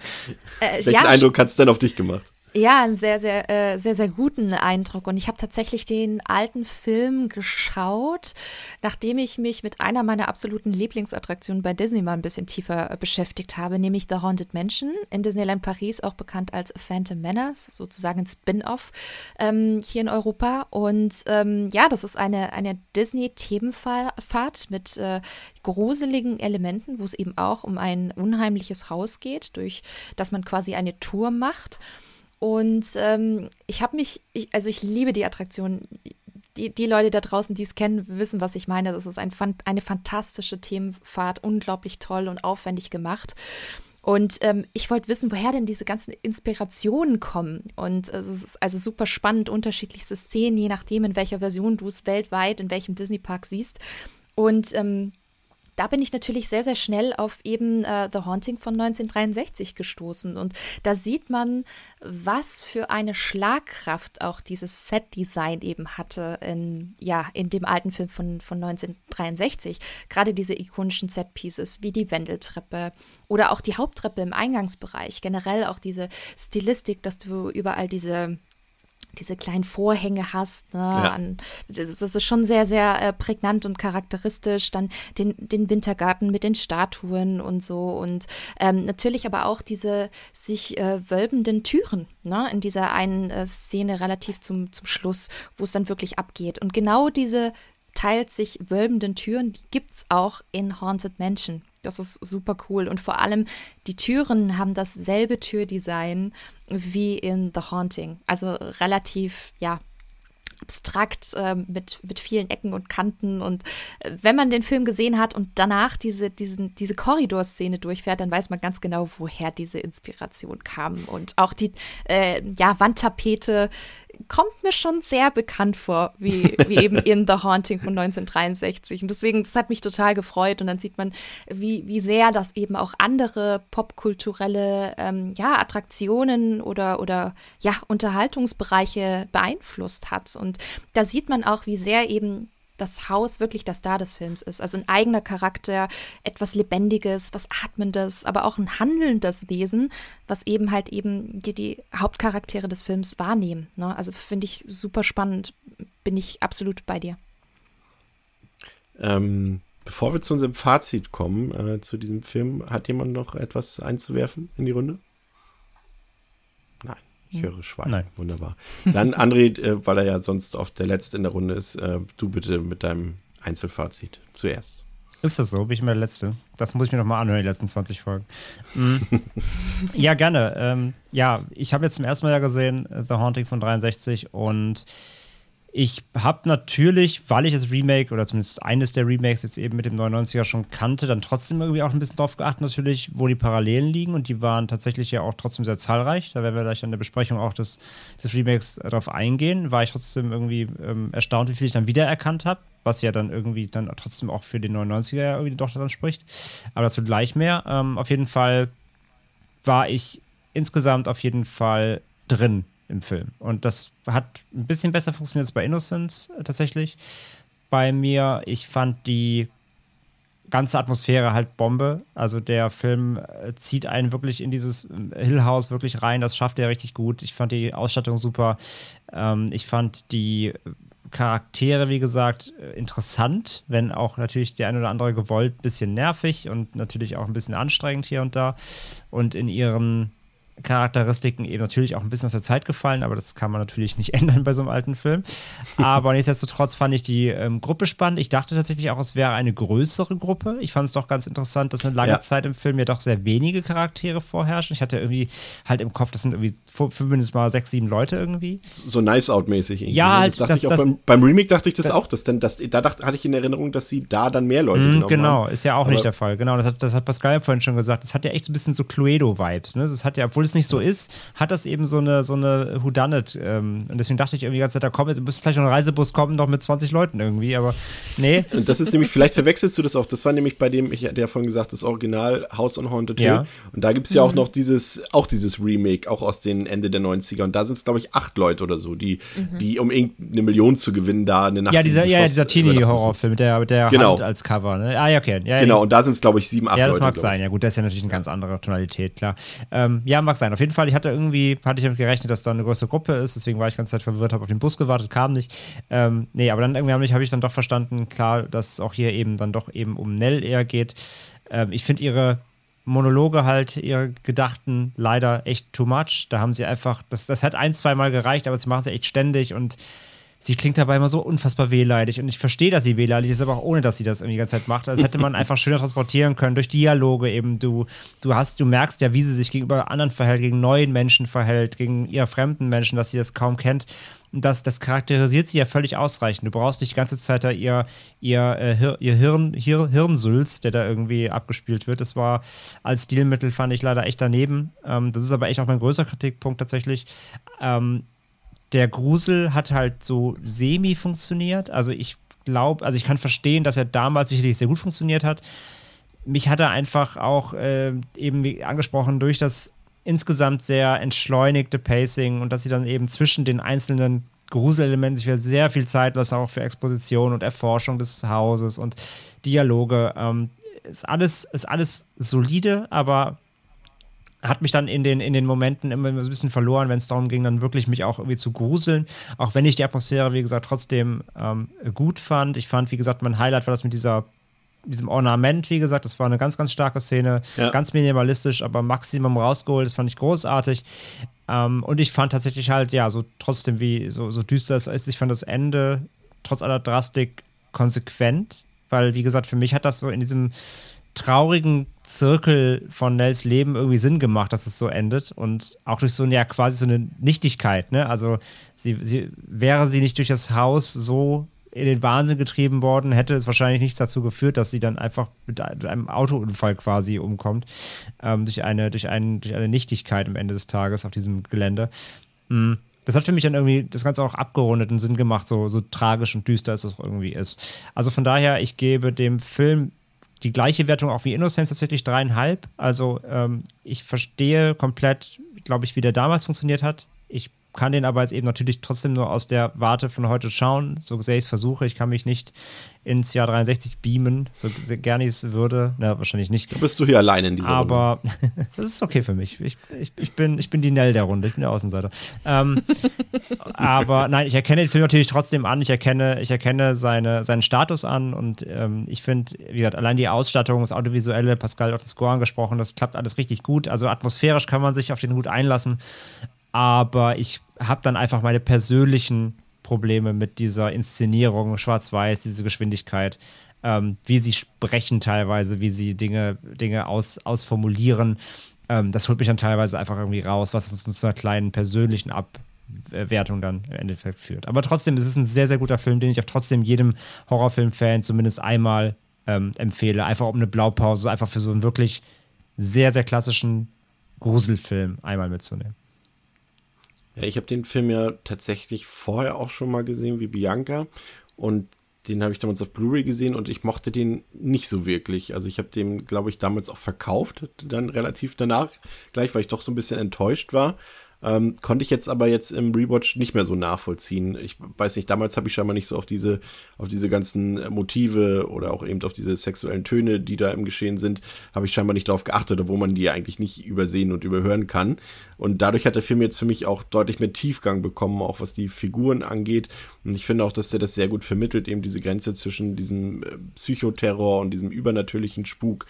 Äh, Welchen ja, Eindruck hat es denn auf dich gemacht? Ja, einen sehr, sehr, äh, sehr, sehr guten Eindruck. Und ich habe tatsächlich den alten Film geschaut, nachdem ich mich mit einer meiner absoluten Lieblingsattraktionen bei Disney mal ein bisschen tiefer äh, beschäftigt habe, nämlich The Haunted Mansion in Disneyland Paris, auch bekannt als Phantom Menace, sozusagen ein Spin-off ähm, hier in Europa. Und ähm, ja, das ist eine, eine Disney-Themenfahrt mit äh, gruseligen Elementen, wo es eben auch um ein unheimliches Haus geht, durch das man quasi eine Tour macht. Und ähm, ich habe mich, ich, also ich liebe die Attraktion. Die, die Leute da draußen, die es kennen, wissen, was ich meine. Das ist ein, eine fantastische Themenfahrt, unglaublich toll und aufwendig gemacht. Und ähm, ich wollte wissen, woher denn diese ganzen Inspirationen kommen. Und es ist also super spannend, unterschiedlichste Szenen, je nachdem, in welcher Version du es weltweit, in welchem Disney-Park siehst. Und ähm, da bin ich natürlich sehr, sehr schnell auf eben äh, The Haunting von 1963 gestoßen. Und da sieht man, was für eine Schlagkraft auch dieses Set-Design eben hatte in, ja, in dem alten Film von, von 1963. Gerade diese ikonischen Set-Pieces wie die Wendeltreppe oder auch die Haupttreppe im Eingangsbereich. Generell auch diese Stilistik, dass du überall diese diese kleinen Vorhänge hast. Ne? Ja. Das, das, ist schon sehr, sehr äh, prägnant und charakteristisch. Dann den, den Wintergarten mit den Statuen und so. Und ähm, natürlich aber auch diese sich äh, wölbenden Türen ne? in dieser einen äh, Szene relativ zum, zum Schluss, wo es dann wirklich abgeht. Und genau diese teils sich wölbenden Türen, die gibt es auch in Haunted Mansion. Das ist super cool. Und vor allem, die Türen haben dasselbe Türdesign wie in The Haunting. Also relativ, ja, abstrakt äh, mit, mit vielen Ecken und Kanten. Und äh, wenn man den Film gesehen hat und danach diese, diesen, diese Korridorszene durchfährt, dann weiß man ganz genau, woher diese Inspiration kam. Und auch die äh, ja, Wandtapete kommt mir schon sehr bekannt vor, wie, wie eben in The Haunting von 1963. Und deswegen, das hat mich total gefreut. Und dann sieht man, wie, wie sehr das eben auch andere popkulturelle ähm, ja, Attraktionen oder, oder ja, Unterhaltungsbereiche beeinflusst hat. Und da sieht man auch, wie sehr eben das Haus wirklich der Star des Films ist. Also ein eigener Charakter, etwas Lebendiges, was Atmendes, aber auch ein handelndes Wesen, was eben halt eben die, Hauptcharaktere des Films wahrnehmen. Ne? Also finde ich super spannend, bin ich absolut bei dir. Ähm, bevor wir zu unserem Fazit kommen, äh, zu diesem Film, hat jemand noch etwas einzuwerfen in die Runde? Ich höre Schwein. Nein. Wunderbar. Dann André, äh, weil er ja sonst oft der Letzte in der Runde ist, äh, du bitte mit deinem Einzelfazit zuerst. Ist das so? Bin ich mal der Letzte? Das muss ich mir nochmal anhören, die letzten 20 Folgen. Mhm. ja, gerne. Ähm, ja, ich habe jetzt zum ersten Mal ja gesehen äh, The Haunting von 63 und ich habe natürlich, weil ich das Remake oder zumindest eines der Remakes jetzt eben mit dem 99er schon kannte, dann trotzdem irgendwie auch ein bisschen drauf geachtet, natürlich, wo die Parallelen liegen. Und die waren tatsächlich ja auch trotzdem sehr zahlreich. Da werden wir gleich an der Besprechung auch des, des Remakes darauf eingehen. War ich trotzdem irgendwie ähm, erstaunt, wie viel ich dann wiedererkannt habe. Was ja dann irgendwie dann trotzdem auch für den 99er ja irgendwie doch dann spricht. Aber dazu gleich mehr. Ähm, auf jeden Fall war ich insgesamt auf jeden Fall drin im Film. Und das hat ein bisschen besser funktioniert als bei Innocence äh, tatsächlich. Bei mir, ich fand die ganze Atmosphäre halt Bombe. Also der Film äh, zieht einen wirklich in dieses äh, Hill House wirklich rein. Das schafft er richtig gut. Ich fand die Ausstattung super. Ähm, ich fand die Charaktere, wie gesagt, interessant, wenn auch natürlich der ein oder andere gewollt ein bisschen nervig und natürlich auch ein bisschen anstrengend hier und da. Und in ihren Charakteristiken eben natürlich auch ein bisschen aus der Zeit gefallen, aber das kann man natürlich nicht ändern bei so einem alten Film. Aber nichtsdestotrotz fand ich die ähm, Gruppe spannend. Ich dachte tatsächlich auch, es wäre eine größere Gruppe. Ich fand es doch ganz interessant, dass eine lange ja. Zeit im Film ja doch sehr wenige Charaktere vorherrschen. Ich hatte irgendwie halt im Kopf, das sind irgendwie mindestens mal sechs, sieben Leute irgendwie. So Knives Out-mäßig. Ja, ne? halt, das dachte das, ich auch das, beim, beim, Remake dachte ich das, das auch. Dass denn, das, da dachte, hatte ich in Erinnerung, dass sie da dann mehr Leute mh, genommen Genau, haben. ist ja auch aber nicht der Fall. Genau, das hat, das hat Pascal vorhin schon gesagt. Das hat ja echt so ein bisschen so Cluedo-Vibes. Ne? Das hat ja, obwohl es nicht so ist, hat das eben so eine, so eine Whodunit. Ähm, und deswegen dachte ich irgendwie die ganze Zeit, da kommt, müsste gleich noch ein Reisebus kommen, noch mit 20 Leuten irgendwie, aber nee. Und das ist nämlich, vielleicht verwechselst du das auch, das war nämlich bei dem, ich hatte ja vorhin gesagt, das Original House on Haunted Hill. Ja. Und da gibt es ja auch mhm. noch dieses, auch dieses Remake, auch aus den Ende der 90er. Und da sind es, glaube ich, acht Leute oder so, die, mhm. die, um irgendeine Million zu gewinnen, da eine Nacht Ja, dieser, ja, dieser Teenie-Horrorfilm mit der, mit der genau. Hand als Cover. Ne? Ah, ja, okay. Ja, genau, und da sind es, glaube ich, sieben, acht Leute. Ja, das Leute, mag sein. Ja, gut, das ist ja natürlich eine ganz andere Tonalität, klar. Ähm, ja, mag sein. Auf jeden Fall, ich hatte irgendwie, hatte ich damit gerechnet, dass da eine größere Gruppe ist, deswegen war ich ganz Zeit verwirrt, habe auf den Bus gewartet, kam nicht. Ähm, nee, aber dann irgendwie habe ich, dann doch verstanden, klar, dass es auch hier eben dann doch eben um Nell eher geht. Ähm, ich finde ihre Monologe halt, ihre Gedachten leider echt too much. Da haben sie einfach, das, das hat ein, zwei Mal gereicht, aber sie machen sie echt ständig und sie klingt dabei immer so unfassbar wehleidig. Und ich verstehe, dass sie wehleidig ist, aber auch ohne, dass sie das irgendwie die ganze Zeit macht. Das hätte man einfach schöner transportieren können durch Dialoge eben. Du, du hast, du merkst ja, wie sie sich gegenüber anderen verhält, gegen neuen Menschen verhält, gegen ihr fremden Menschen, dass sie das kaum kennt. Und das, das charakterisiert sie ja völlig ausreichend. Du brauchst nicht die ganze Zeit da ihr, ihr, äh, ihr Hirn, Hir, Hirnsülz, der da irgendwie abgespielt wird. Das war als Stilmittel, fand ich leider echt daneben. Ähm, das ist aber echt auch mein größter Kritikpunkt tatsächlich. Ähm, der Grusel hat halt so semi funktioniert. Also ich glaube, also ich kann verstehen, dass er damals sicherlich sehr gut funktioniert hat. Mich hat er einfach auch äh, eben wie angesprochen durch das insgesamt sehr entschleunigte Pacing und dass sie dann eben zwischen den einzelnen Gruselelementen sich wieder sehr viel Zeit lassen, auch für Exposition und Erforschung des Hauses und Dialoge. Ähm, ist alles, ist alles solide, aber hat mich dann in den, in den Momenten immer so ein bisschen verloren, wenn es darum ging, dann wirklich mich auch irgendwie zu gruseln. Auch wenn ich die Atmosphäre, wie gesagt, trotzdem ähm, gut fand. Ich fand, wie gesagt, mein Highlight war das mit dieser diesem Ornament, wie gesagt, das war eine ganz, ganz starke Szene, ja. ganz minimalistisch, aber Maximum rausgeholt, das fand ich großartig. Ähm, und ich fand tatsächlich halt, ja, so trotzdem wie, so, so düster es ist, ich fand das Ende trotz aller Drastik konsequent, weil, wie gesagt, für mich hat das so in diesem traurigen Zirkel von Nels Leben irgendwie Sinn gemacht, dass es so endet und auch durch so eine, ja, quasi so eine Nichtigkeit, ne? Also sie, sie wäre sie nicht durch das Haus so in den Wahnsinn getrieben worden, hätte es wahrscheinlich nichts dazu geführt, dass sie dann einfach mit einem Autounfall quasi umkommt, ähm, durch, eine, durch, einen, durch eine Nichtigkeit am Ende des Tages auf diesem Gelände. Mhm. Das hat für mich dann irgendwie das Ganze auch abgerundet und Sinn gemacht, so, so tragisch und düster es auch irgendwie ist. Also von daher, ich gebe dem Film die gleiche Wertung auch wie Innocence, tatsächlich dreieinhalb. Also ähm, ich verstehe komplett, glaube ich, wie der damals funktioniert hat. Ich kann den aber jetzt eben natürlich trotzdem nur aus der Warte von heute schauen, so sehr ich es versuche. Ich kann mich nicht ins Jahr 63 beamen, so gerne ich es würde. Na, wahrscheinlich nicht. Da bist du hier allein in dieser Aber das ist okay für mich. Ich, ich, ich, bin, ich bin die Nell der Runde, ich bin der Außenseiter. Ähm, aber nein, ich erkenne den Film natürlich trotzdem an. Ich erkenne, ich erkenne seine, seinen Status an und ähm, ich finde, wie gesagt, allein die Ausstattung, das Audiovisuelle, Pascal hat den Score angesprochen, das klappt alles richtig gut. Also atmosphärisch kann man sich auf den Hut einlassen. Aber ich habe dann einfach meine persönlichen Probleme mit dieser Inszenierung, Schwarz-Weiß, diese Geschwindigkeit, ähm, wie sie sprechen teilweise, wie sie Dinge, Dinge aus, ausformulieren. Ähm, das holt mich dann teilweise einfach irgendwie raus, was uns zu einer kleinen persönlichen Abwertung dann im Endeffekt führt. Aber trotzdem ist es ein sehr, sehr guter Film, den ich auch trotzdem jedem Horrorfilm-Fan zumindest einmal ähm, empfehle. Einfach um eine Blaupause, einfach für so einen wirklich sehr, sehr klassischen Gruselfilm einmal mitzunehmen. Ja, ich habe den Film ja tatsächlich vorher auch schon mal gesehen wie Bianca und den habe ich damals auf Blu-ray gesehen und ich mochte den nicht so wirklich. Also ich habe den, glaube ich, damals auch verkauft, dann relativ danach, gleich, weil ich doch so ein bisschen enttäuscht war. Ähm, konnte ich jetzt aber jetzt im Rewatch nicht mehr so nachvollziehen. Ich weiß nicht, damals habe ich scheinbar nicht so auf diese, auf diese ganzen Motive oder auch eben auf diese sexuellen Töne, die da im Geschehen sind, habe ich scheinbar nicht darauf geachtet, obwohl man die eigentlich nicht übersehen und überhören kann. Und dadurch hat der Film jetzt für mich auch deutlich mehr Tiefgang bekommen, auch was die Figuren angeht. Und ich finde auch, dass der das sehr gut vermittelt, eben diese Grenze zwischen diesem äh, Psychoterror und diesem übernatürlichen Spuk.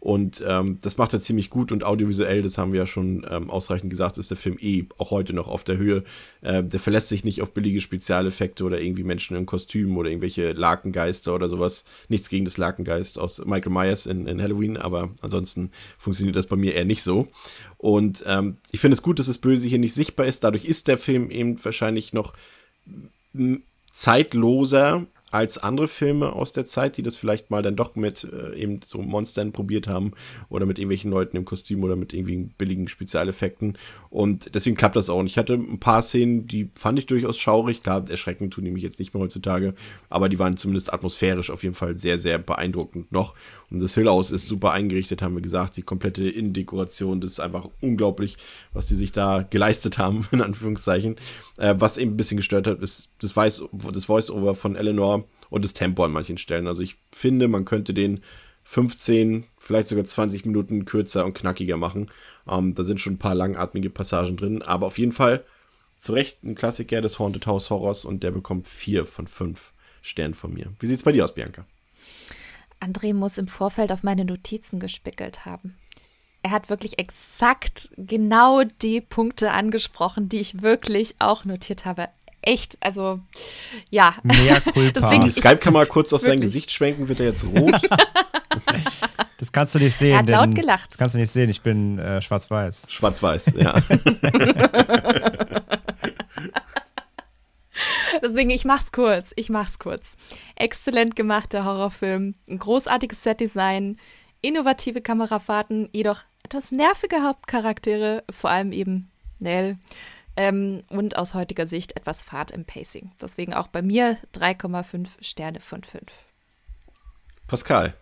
Und ähm, das macht er ziemlich gut und audiovisuell, das haben wir ja schon ähm, ausreichend gesagt, ist der Film eh auch heute noch auf der Höhe. Äh, der verlässt sich nicht auf billige Spezialeffekte oder irgendwie Menschen in Kostümen oder irgendwelche Lakengeister oder sowas. Nichts gegen das Lakengeist aus Michael Myers in, in Halloween, aber ansonsten funktioniert das bei mir eher nicht so. Und ähm, ich finde es gut, dass das Böse hier nicht sichtbar ist. Dadurch ist der Film eben wahrscheinlich noch zeitloser als andere Filme aus der Zeit, die das vielleicht mal dann doch mit äh, eben so Monstern probiert haben oder mit irgendwelchen Leuten im Kostüm oder mit irgendwie billigen Spezialeffekten. Und deswegen klappt das auch. Und ich hatte ein paar Szenen, die fand ich durchaus schaurig. Klar, erschreckend tun die mich jetzt nicht mehr heutzutage, aber die waren zumindest atmosphärisch auf jeden Fall sehr, sehr beeindruckend noch. Und das Hill House ist super eingerichtet, haben wir gesagt. Die komplette Innendekoration, das ist einfach unglaublich, was die sich da geleistet haben, in Anführungszeichen. Äh, was eben ein bisschen gestört hat, ist das, Voice, das Voice-Over von Eleanor und das Tempo an manchen Stellen. Also ich finde, man könnte den 15, vielleicht sogar 20 Minuten kürzer und knackiger machen. Ähm, da sind schon ein paar langatmige Passagen drin, aber auf jeden Fall zu Recht ein Klassiker des Haunted House Horrors und der bekommt vier von fünf Sternen von mir. Wie sieht's bei dir aus, Bianca? André muss im Vorfeld auf meine Notizen gespickelt haben. Er hat wirklich exakt genau die Punkte angesprochen, die ich wirklich auch notiert habe. Echt, also ja. Mehr Culpa. Deswegen, die Skype-Kamera kurz auf wirklich. sein Gesicht schwenken, wird er jetzt rot. das kannst du nicht sehen. Er hat laut gelacht. Das kannst du nicht sehen, ich bin äh, schwarz-weiß. Schwarz-weiß, ja. Deswegen, ich mach's kurz. Ich mach's kurz. Exzellent gemachter Horrorfilm, ein großartiges Setdesign, innovative Kamerafahrten, jedoch etwas nervige Hauptcharaktere, vor allem eben Nell. ähm, und aus heutiger Sicht etwas Fahrt im Pacing. Deswegen auch bei mir 3,5 Sterne von 5. Pascal.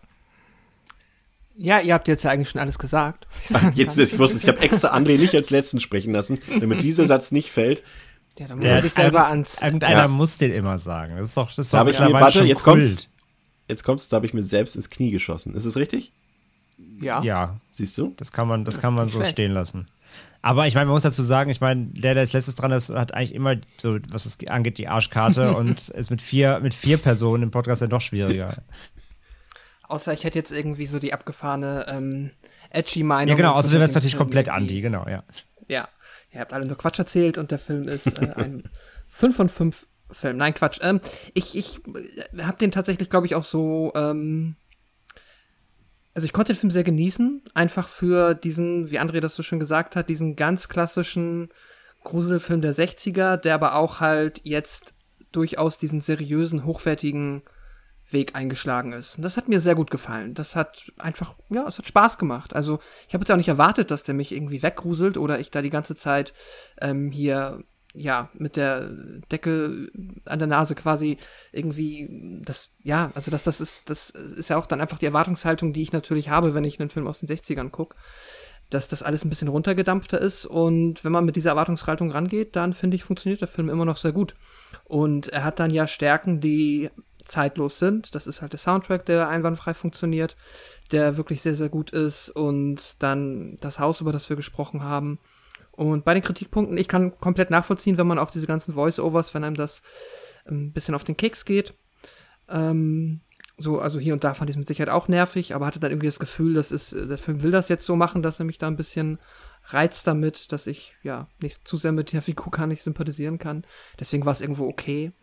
Ja, ihr habt jetzt ja eigentlich schon alles gesagt. Jetzt, ich wusste, ich habe extra André nicht als letzten sprechen lassen, damit dieser Satz nicht fällt. Ja, dann muss er dich selber ans. Irgendeiner Ja. muss den immer sagen. Das ist doch, das ist Da doch ich mir, warte, schon jetzt Kult. Jetzt kommt's, da habe ich mir selbst ins Knie geschossen. Ist es richtig? Ja. Ja, Siehst du? das kann man, das kann man so schlecht. stehen lassen. Aber ich meine, man muss dazu sagen, ich meine, der, der als letztes dran ist, hat eigentlich immer so, was es angeht, die Arschkarte und ist mit vier, mit vier Personen im Podcast dann doch schwieriger. Außer ich hätte jetzt irgendwie so die abgefahrene ähm, edgy Meinung. Ja, genau, außerdem wäre es natürlich komplett anti, genau, ja. Ja, ihr habt alle nur Quatsch erzählt und der Film ist äh, ein 5 von 5 Film. Nein, Quatsch. Ähm, ich ich äh, habe den tatsächlich, glaube ich, auch so. Ähm, also ich konnte den Film sehr genießen, einfach für diesen, wie André das so schön gesagt hat, diesen ganz klassischen Gruselfilm der 60er, der aber auch halt jetzt durchaus diesen seriösen, hochwertigen Weg eingeschlagen ist. Und das hat mir sehr gut gefallen. Das hat einfach, ja, es hat Spaß gemacht. Also ich habe jetzt auch nicht erwartet, dass der mich irgendwie weggruselt oder ich da die ganze Zeit ähm, hier ja mit der Decke an der Nase quasi irgendwie das ja also das das ist das ist ja auch dann einfach die Erwartungshaltung die ich natürlich habe wenn ich einen Film aus den 60ern gucke dass das alles ein bisschen runtergedampfter ist und wenn man mit dieser Erwartungshaltung rangeht dann finde ich funktioniert der Film immer noch sehr gut und er hat dann ja Stärken die zeitlos sind das ist halt der Soundtrack der einwandfrei funktioniert der wirklich sehr sehr gut ist und dann das Haus über das wir gesprochen haben und bei den Kritikpunkten, ich kann komplett nachvollziehen, wenn man auch diese ganzen Voice-Overs, wenn einem das ein bisschen auf den Keks geht. Ähm, so, also hier und da fand ich es mit Sicherheit auch nervig, aber hatte dann irgendwie das Gefühl, das ist, der Film will das jetzt so machen, dass er mich da ein bisschen reizt damit, dass ich ja nicht zu sehr mit der Figur gar nicht sympathisieren kann. Deswegen war es irgendwo okay.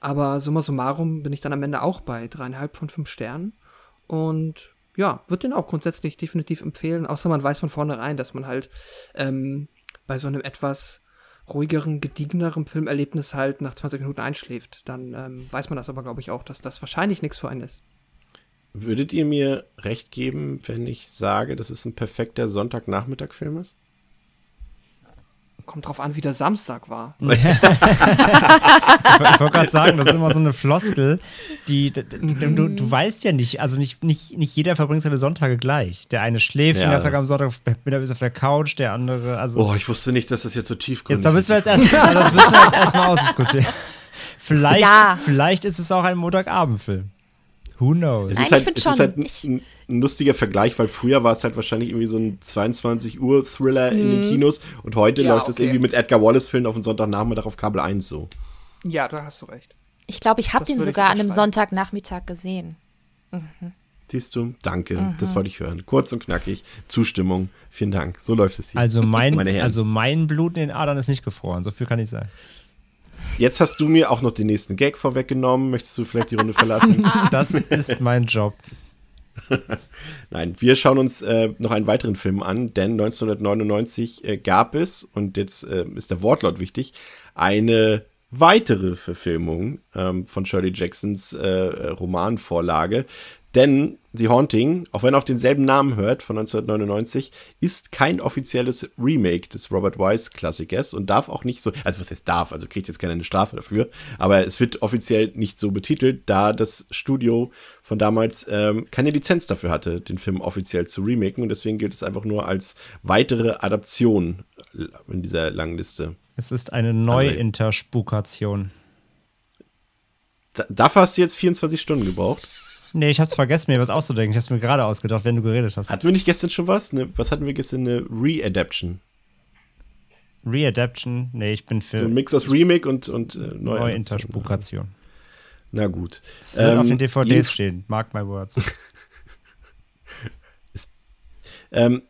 Aber summa summarum bin ich dann am Ende auch bei dreieinhalb von fünf Sternen. Und ja, würde den auch grundsätzlich definitiv empfehlen, außer man weiß von vornherein, dass man halt ähm, bei so einem etwas ruhigeren, gediegeneren Filmerlebnis halt nach 20 Minuten einschläft. Dann ähm, weiß man das aber, glaube ich, auch, dass das wahrscheinlich nichts für einen ist. Würdet ihr mir recht geben, wenn ich sage, dass es ein perfekter Sonntagnachmittag-Film ist? Kommt drauf an, wie der Samstag war. Ich, ich wollte gerade sagen, das ist immer so eine Floskel, die, d- d- du, du weißt ja nicht, also nicht, nicht, nicht jeder verbringt seine Sonntage gleich. Der eine schläft Ja. den ganzen Tag am Sonntag, wieder ist auf der Couch, der andere, also. Oh, ich wusste nicht, dass das jetzt so tiefgründig Jetzt, da müssen wir jetzt, erst, also das müssen wir jetzt erstmal ausdiskutieren. Vielleicht, Ja. vielleicht ist es auch ein Montagabendfilm. Who knows? Es Nein, ist halt, ich find es schon, ist halt ein, ein, lustiger Vergleich, weil früher war es halt wahrscheinlich irgendwie so ein 22 Uhr Thriller in Mhm. den Kinos und heute Ja, läuft es okay. irgendwie mit Edgar Wallace-Filmen auf den Sonntagnachmittag auf Kabel 1 so. Ja, da hast du recht. Ich glaube, ich habe den sogar an einem. Sonntagnachmittag gesehen. Siehst du? Danke. Mhm. Das wollte ich hören. Kurz und knackig. Zustimmung. Vielen Dank. So läuft es hier. Also mein, also mein Blut in den Adern ist nicht gefroren, so viel kann ich sagen. Jetzt hast du mir auch noch den nächsten Gag vorweggenommen. Möchtest du vielleicht die Runde verlassen? Das ist mein Job. Nein, wir schauen uns äh, noch einen weiteren Film an, denn 1999 äh, gab es, und jetzt äh, ist der Wortlaut wichtig, eine weitere Verfilmung ähm, von Shirley Jacksons äh, Romanvorlage. Denn The Haunting, auch wenn er auf denselben Namen hört, von 1999, ist kein offizielles Remake des Robert Wise-Klassikers und darf auch nicht so, also was heißt darf, also kriegt jetzt keiner eine Strafe dafür, aber es wird offiziell nicht so betitelt, da das Studio von damals ähm, keine Lizenz dafür hatte, den Film offiziell zu remaken und deswegen gilt es einfach nur als weitere Adaption in dieser langen Liste. Es ist eine Neuinterspukation. Da, dafür hast du jetzt 24 Stunden gebraucht. Nee, ich hab's vergessen, mir was auszudenken. Ich hab's mir gerade ausgedacht, wenn du geredet hast. Hatten wir nicht gestern schon was? Ne, was hatten wir gestern? Eine Re-Adaption. Readaption? Nee, ich bin für So ein Mix aus Remake und, und äh, Neuadaption. Neuinterspukation. Na gut. Es wird auf Ähm, den DVDs jedenf- stehen. Mark my words. Ähm,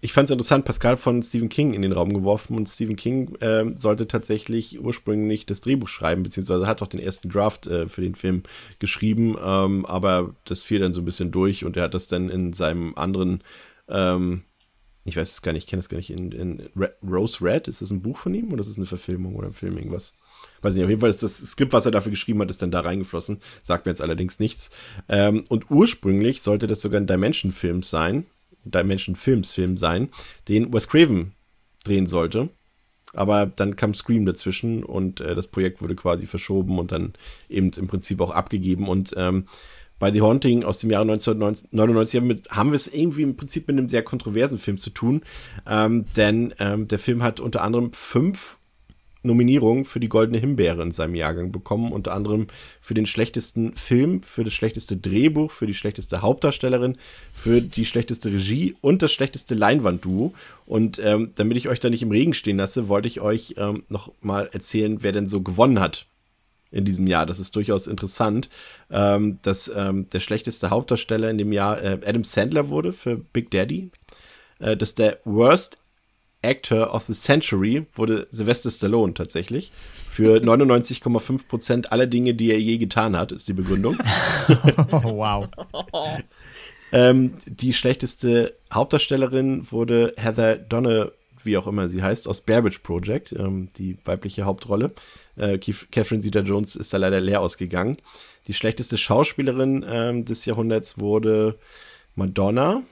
ich fand es interessant, Pascal von Stephen King in den Raum geworfen und Stephen King ähm, sollte tatsächlich ursprünglich das Drehbuch schreiben, beziehungsweise hat auch den ersten Draft äh, für den Film geschrieben, ähm, aber das fiel dann so ein bisschen durch und er hat das dann in seinem anderen, ähm, ich weiß es gar nicht, ich kenne es gar nicht, in, in Rose Red, ist das ein Buch von ihm oder ist das eine Verfilmung oder ein Film, irgendwas? Weiß nicht, auf jeden Fall ist das Skript, was er dafür geschrieben hat, ist dann da reingeflossen, sagt mir jetzt allerdings nichts. Ähm, und ursprünglich sollte das sogar ein Dimension-Film sein, Dimension Films Film sein, den Wes Craven drehen sollte. Aber dann kam Scream dazwischen und äh, das Projekt wurde quasi verschoben und dann eben im Prinzip auch abgegeben. Und ähm, bei The Haunting aus dem Jahre 1999 haben, wir es irgendwie im Prinzip mit einem sehr kontroversen Film zu tun. Ähm, denn ähm, der Film hat unter anderem fünf Nominierungen für die Goldene Himbeere in seinem Jahrgang bekommen, unter anderem für den schlechtesten Film, für das schlechteste Drehbuch, für die schlechteste Hauptdarstellerin, für die schlechteste Regie und das schlechteste Leinwandduo. Und ähm, damit ich euch da nicht im Regen stehen lasse, wollte ich euch ähm, noch mal erzählen, wer denn so gewonnen hat in diesem Jahr. Das ist durchaus interessant, ähm, dass ähm, der schlechteste Hauptdarsteller in dem Jahr äh, Adam Sandler wurde für Big Daddy. Äh, dass der Worst Actor of the Century wurde Sylvester Stallone tatsächlich. Für 99,5 Prozent aller Dinge, die er je getan hat, ist die Begründung. wow. ähm, die schlechteste Hauptdarstellerin wurde Heather Donne, wie auch immer sie heißt, aus Babbage Project, ähm, die weibliche Hauptrolle. Äh, Catherine Zeta-Jones ist da leider leer ausgegangen. Die schlechteste Schauspielerin ähm, des Jahrhunderts wurde Madonna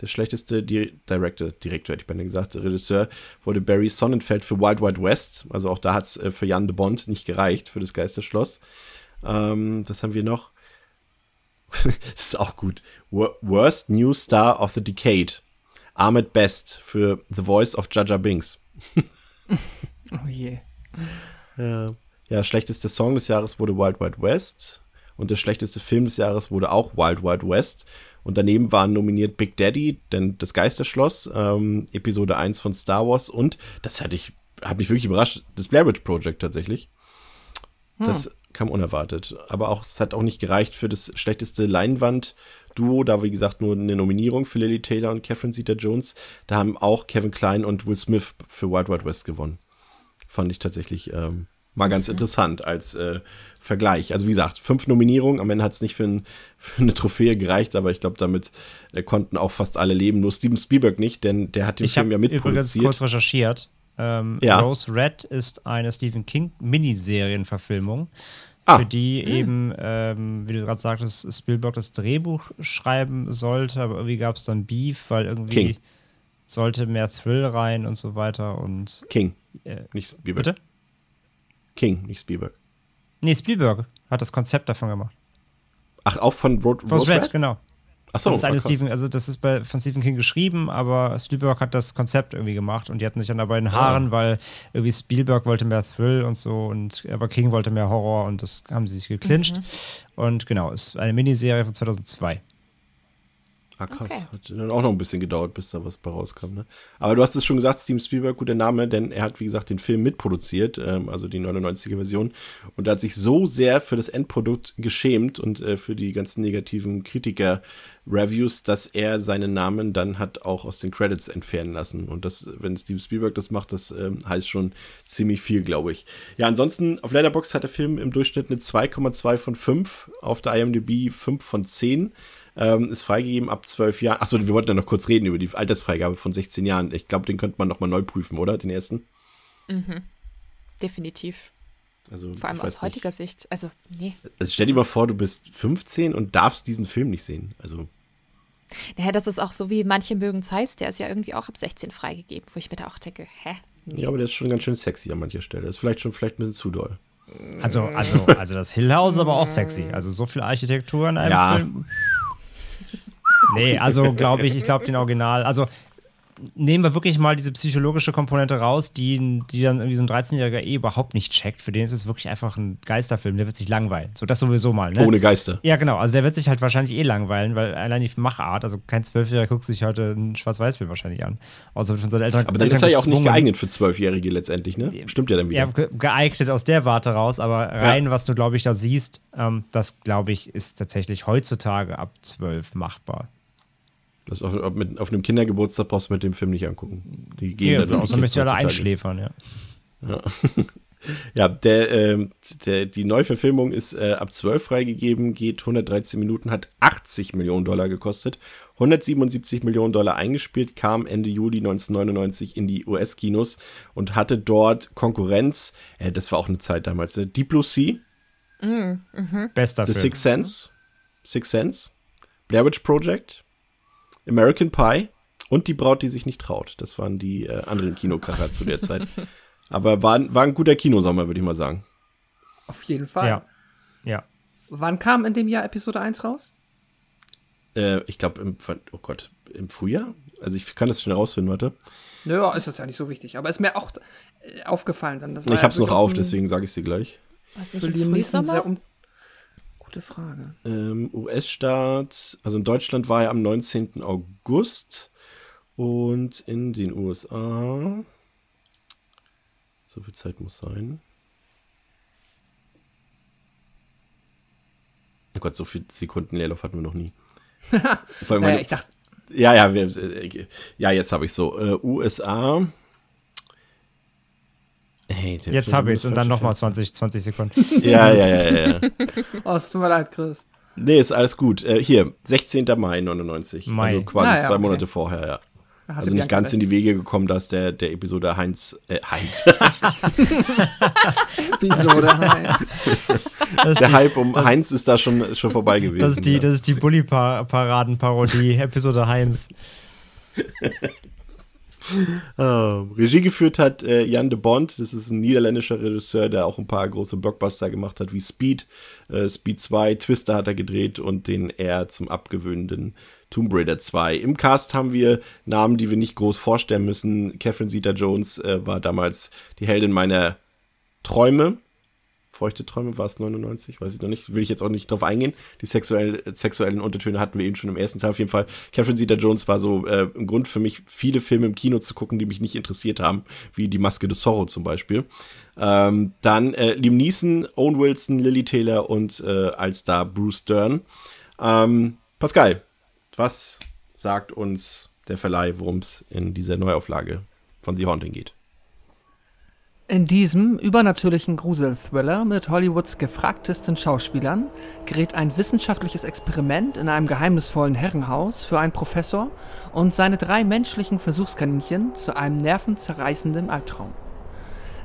der schlechteste Di Director, Direktor hätte ich beinahe gesagt, Regisseur, wurde Barry Sonnenfeld für Wild Wild West. Also auch da hat es äh, für Jan de Bond nicht gereicht, für das Geisterschloss. Ähm, was haben wir noch? das ist auch gut. Worst New Star of the Decade. Ahmed Best für The Voice of Jaja Binks. oh je. Ja. ja, schlechtester Song des Jahres wurde Wild Wild West. Und der schlechteste Film des Jahres wurde auch Wild Wild West. Und daneben waren nominiert Big Daddy, denn das Geisterschloss, ähm, Episode 1 von Star Wars und, das hatte ich, hat mich wirklich überrascht, das Blair Witch Project tatsächlich. Das hm. kam unerwartet. Aber auch, es hat auch nicht gereicht für das schlechteste Leinwand-Duo. Da, wie gesagt, nur eine Nominierung für Lily Taylor und Catherine Zeta-Jones. Da haben auch Kevin Klein und Will Smith für Wild Wild West gewonnen. Fand ich tatsächlich ähm, mal ganz mhm. interessant als äh, Vergleich. Also wie gesagt, fünf Nominierungen, am Ende hat es nicht für, ein, für, eine Trophäe gereicht, aber ich glaube, damit äh, konnten auch fast alle leben. Nur Steven Spielberg nicht, denn der hat den ich Film ja mitproduziert. Ich habe kurz recherchiert. Ähm, ja. Rose Red ist eine Stephen King Miniserienverfilmung, ah. für die hm. eben, ähm, wie du gerade sagtest, Spielberg das Drehbuch schreiben sollte, aber irgendwie gab es dann Beef, weil irgendwie King. sollte mehr Thrill rein und so weiter und King, äh, nicht Spielberg. Bitte? King, nicht Spielberg. Nee, Spielberg hat das Konzept davon gemacht. Ach, auch von Road, Road Red? Red? genau. Ach so, das ist eine Stephen, also das ist bei, von Stephen King geschrieben, aber Spielberg hat das Konzept irgendwie gemacht und die hatten sich dann dabei in den Haaren, ah. weil irgendwie Spielberg wollte mehr Thrill und so und aber King wollte mehr Horror und das haben sie sich geklincht. Mhm. Und genau, ist eine Miniserie von 2002. Ah, krass. Okay. Hat dann auch noch ein bisschen gedauert, bis da was bei rauskam. Ne? Aber du hast es schon gesagt, Steven Spielberg, guter Name, denn er hat, wie gesagt, den Film mitproduziert, ähm, also die 99er-Version. Und er hat sich so sehr für das Endprodukt geschämt und äh, für die ganzen negativen Kritiker-Reviews, dass er seinen Namen dann hat auch aus den Credits entfernen lassen. Und das, wenn Steven Spielberg das macht, das ähm, heißt schon ziemlich viel, glaube ich. Ja, ansonsten, auf Letterboxd hat der Film im Durchschnitt eine 2,2 von 5, auf der IMDb 5 von 10. Ähm, ist freigegeben ab zwölf Jahren. Achso, wir wollten ja noch kurz reden über die Altersfreigabe von 16 Jahren. Ich glaube, den könnte man nochmal neu prüfen, oder? Den ersten? Mhm. Definitiv. Also, Vor allem aus heutiger nicht. Sicht. Also, nee. Also stell dir mal vor, du bist 15 und darfst diesen Film nicht sehen. Also. Naja, das ist auch so wie manche mögen es heißt, der ist ja irgendwie auch ab 16 freigegeben, wo ich mir da auch denke, hä? Nee. Ja, aber der ist schon ganz schön sexy an mancher Stelle. Ist vielleicht schon vielleicht ein bisschen zu doll. Also, also, also das Hill House ist aber auch sexy. Also so viel Architektur in einem ja. Film. Nee, also glaube ich, ich glaube den Original. Also nehmen wir wirklich mal diese psychologische Komponente raus, die, die dann irgendwie so ein 13-Jähriger eh überhaupt nicht checkt. Für den ist es wirklich einfach ein Geisterfilm, der wird sich langweilen. So, das sowieso mal. Ne? Ohne Geister. Ja, genau. Also der wird sich halt wahrscheinlich eh langweilen, weil allein die Machart, also kein Zwölfjähriger guckt sich heute einen Schwarz-Weiß-Film wahrscheinlich an. Außer von seinen Eltern. Aber dann Eltern ist er ja auch nicht geeignet für Zwölfjährige letztendlich, ne? Stimmt ja dann wieder. Ja, geeignet aus der Warte raus, aber rein, ja. was du, glaube ich, da siehst, ähm, das, glaube ich, ist tatsächlich heutzutage ab zwölf machbar. Das auf, mit, auf einem Kindergeburtstag brauchst du mit dem Film nicht angucken. Die gehen ja, dann außer müsst ihr alle einschläfern, ja. Ja, ja der, äh, der, die Neuverfilmung ist äh, ab 12 freigegeben, geht 113 Minuten, hat 80 Millionen Dollar gekostet, 177 Millionen Dollar eingespielt, kam Ende Juli 1999 in die US-Kinos und hatte dort Konkurrenz. Äh, das war auch eine Zeit damals, ne? Deep Blue Sea. Mm, mhm. Bester The Film. Sixth Sense. Sixth Sense. Blair Witch Project. American Pie Und die Braut, die sich nicht traut. Das waren die äh, anderen Kinokracher zu der Zeit. Aber war, war ein guter Kinosommer, würde ich mal sagen. Auf jeden Fall. Ja. Ja. Wann kam in dem Jahr Episode 1 raus? Äh, ich glaube, im, oh Gott, im Frühjahr? Also ich kann das schnell rausfinden, warte. Naja, ist jetzt ja nicht so wichtig. Aber ist mir auch äh, aufgefallen dann. Das ich war hab's ja noch auf, deswegen sage ich dir gleich. Was nicht für im Frühsommer? um Gute Frage. Ähm, US-Start, also in Deutschland war er am 19. August und in den USA. So viel Zeit muss sein. Oh Gott, so viele Sekunden Leerlauf hatten wir noch nie. Naja, meine- ich dachte, ja, ja, wir, äh, ja, jetzt habe ich so. Äh, USA. Hey, Jetzt habe ich es und dann nochmal Fenster. 20, 20 Sekunden. Ja, ja, ja, ja. ja. oh, es tut mir leid, Chris. Nee, ist alles gut. Äh, hier, 16. Mai 99. Mai. Also quasi Ah, ja, zwei okay. Monate vorher, ja. Hatte Also nicht ganz in die Wege gekommen, dass der, der Episode Heinz, äh, Heinz, Episode Heinz. Das ist der die, Hype um Heinz ist da schon, schon vorbei gewesen. das ist die, ja. das ist die Bully-Paraden-Parodie, Episode Heinz. Ah, Regie geführt hat äh, Jan de Bond, das ist ein niederländischer Regisseur, der auch ein paar große Blockbuster gemacht hat, wie Speed, äh, Speed 2, Twister hat er gedreht und den eher zum abgewöhnenden Tomb Raider 2. Im Cast haben wir Namen, die wir nicht groß vorstellen müssen. Catherine Zeta-Jones äh, war damals die Heldin meiner Träume. Feuchte Träume war es 99, weiß ich noch nicht, will ich jetzt auch nicht drauf eingehen. Die sexuell, sexuellen Untertöne hatten wir eben schon im ersten Teil auf jeden Fall. Catherine Zeta-Jones war so äh, ein Grund für mich, viele Filme im Kino zu gucken, die mich nicht interessiert haben, wie Die Maske des Zorro zum Beispiel. Ähm, dann äh, Liam Neeson, Owen Wilson, Lily Taylor und äh, als Star Bruce Dern. Ähm, Pascal, was sagt uns der Verleih, worum es in dieser Neuauflage von The Haunting geht? In diesem übernatürlichen Grusel-Thriller mit Hollywoods gefragtesten Schauspielern gerät ein wissenschaftliches Experiment in einem geheimnisvollen Herrenhaus für einen Professor und seine drei menschlichen Versuchskaninchen zu einem nervenzerreißenden Albtraum.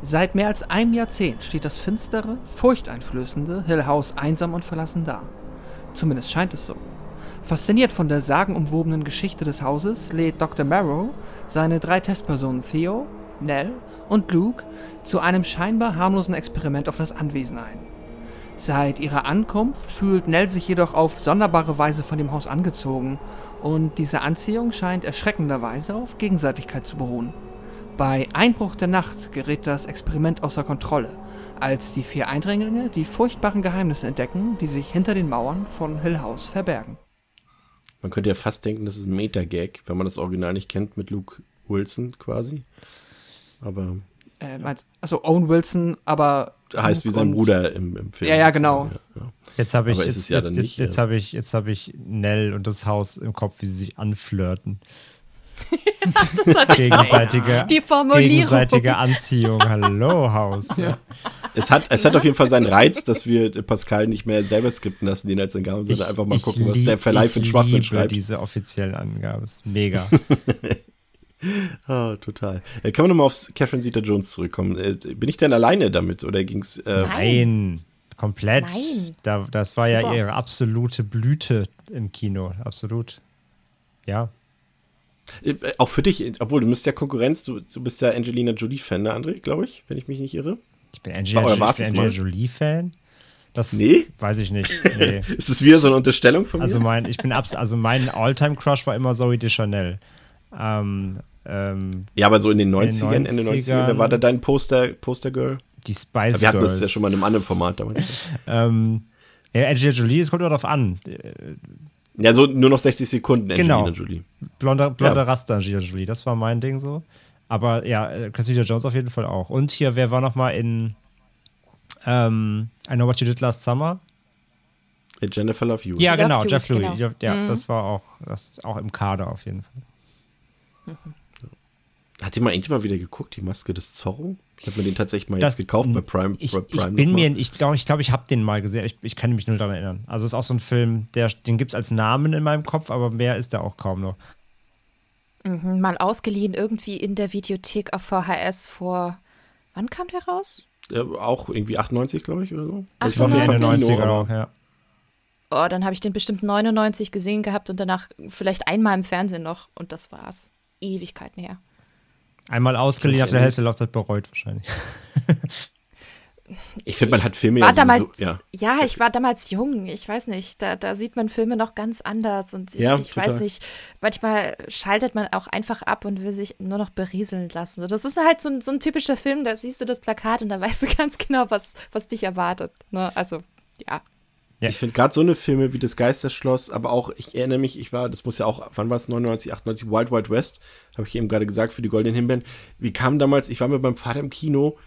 Seit mehr als einem Jahrzehnt steht das finstere, furchteinflößende Hill House einsam und verlassen da. Zumindest scheint es so. Fasziniert von der sagenumwobenen Geschichte des Hauses lädt Dr. Marrow seine drei Testpersonen Theo, Nell und Luke zu einem scheinbar harmlosen Experiment auf das Anwesen ein. Seit ihrer Ankunft fühlt Nell sich jedoch auf sonderbare Weise von dem Haus angezogen und diese Anziehung scheint erschreckenderweise auf Gegenseitigkeit zu beruhen. Bei Einbruch der Nacht gerät das Experiment außer Kontrolle, als die vier Eindringlinge die furchtbaren Geheimnisse entdecken, die sich hinter den Mauern von Hill House verbergen. Man könnte ja fast denken, das ist ein Meta-Gag, wenn man das Original nicht kennt mit Luke Wilson quasi. Aber Äh, meinst, also Owen Wilson, aber heißt wie sein Bruder im, im Film. Ja, ja, genau. Ja, ja. Jetzt habe ich, Aber jetzt, es ja jetzt, nicht, jetzt ja. habe ich, jetzt habe ich Nell und das Haus im Kopf, wie sie sich anflirten. gegenseitige, Die Formulierung. gegenseitige Anziehung. Hallo, Haus. Ja. Es hat, es hat auf jeden Fall seinen Reiz, dass wir Pascal nicht mehr selber skripten lassen, den als Angaben, sondern einfach mal gucken, was der Verleih für Schwachsinn liebe schreibt. diese offiziellen Angaben. Ist mega. Ah, total. Äh, können wir nochmal auf Catherine Zeta-Jones zurückkommen? Äh, bin ich denn alleine damit oder ging's? Äh, Nein. Nein, komplett. Nein. Da, das war ja Super. ihre absolute Blüte im Kino. Absolut. Ja. äh, auch für dich, obwohl du bist ja Konkurrenz, du, du bist ja Angelina Jolie-Fan, ne, André, glaube ich, wenn ich mich nicht irre. Ich bin Angelina, ich bin es Angelina? Jolie-Fan. Das Nee? weiß ich nicht. Nee. Ist das wieder so eine Unterstellung von mir? Also mein, ich bin abs also mein Alltime-Crush war immer Zoe Deschanel. Ähm, ähm, ja, aber so in den den 90ern, Ende 90er, wer war da dein Poster, Poster-Girl? die Spice Wir hatten Girls. das ja schon mal in einem anderen Format damals. Ähm, ja, Angelina Jolie, es kommt nur darauf an. ja, so nur noch 60 Sekunden Angelina Genau. Jolie. Blonder, blonder Ja. Raster Angelina Jolie, das war mein Ding so. Aber ja, äh, Cassandra Jones auf jeden Fall auch. Und hier, wer war noch mal in ähm, I Know What You Did Last Summer? Äh, Jennifer Love Hewitt. Ja, genau, Jeff Louis. genau. Ja, Mhm. das war auch, das auch im Kader auf jeden Fall. Hat die mal irgendjemand wieder geguckt, die Maske des Zorro? Ich habe mir den tatsächlich mal Das- jetzt gekauft bei Prime. Ich, bei ich Prime bin mal. mir, ich glaube, ich, glaub, ich habe den mal gesehen. Ich, ich kann mich nur daran erinnern. Also es ist auch so ein Film, der, den gibt es als Namen in meinem Kopf, aber mehr ist der auch kaum noch. Mhm, mal ausgeliehen irgendwie in der Videothek auf VHS vor. Wann kam der raus? Äh, auch irgendwie 98, glaube ich, oder so. Ach, ich war auf jeden Ende Fall im Kino, 90er aber- auch, ja. oh, dann habe ich den bestimmt 99 gesehen gehabt und danach vielleicht einmal im Fernsehen noch und das war's. Ewigkeiten her. Einmal ausgeliehen, nach der Hälfte der Laufzeit bereut wahrscheinlich. Ich finde, man hat Filme war ja damals, sowieso, ja. ja, ich war damals jung. Ich weiß nicht, da, da sieht man Filme noch ganz anders. Und ich, Ja, ich weiß nicht, manchmal schaltet man auch einfach ab und will sich nur noch berieseln lassen. So, das ist halt so ein, so ein typischer Film, da siehst du das Plakat und da weißt du ganz genau, was, was dich erwartet. Ne? Also, ja. Ja. Ich finde gerade so eine Filme wie Das Geisterschloss, aber auch, ich erinnere mich, ich war, das muss ja auch, wann war es, 99, 98, Wild Wild West, habe ich eben gerade gesagt, für die Goldenen Himbeeren. Wie kam damals, ich war mit meinem Vater im Kino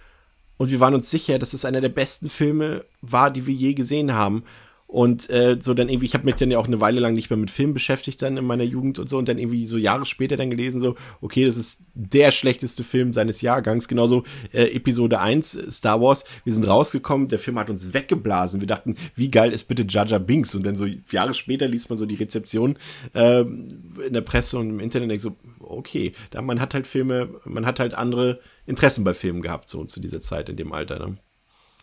und wir waren uns sicher, dass es einer der besten Filme war, die wir je gesehen haben. Und äh, so dann irgendwie, ich habe mich dann ja auch eine Weile lang nicht mehr mit Filmen beschäftigt dann in meiner Jugend und so und dann irgendwie so Jahre später dann gelesen, so, okay, das ist der schlechteste Film seines Jahrgangs, genauso äh, Episode 1 äh, Star Wars, wir sind rausgekommen, der Film hat uns weggeblasen, wir dachten, wie geil ist bitte Jar Binks? Und dann so Jahre später liest man so die Rezeption ähm, in der Presse und im Internet und denkt so, okay, da man hat halt Filme, man hat halt andere Interessen bei Filmen gehabt, so zu dieser Zeit in dem Alter, ne?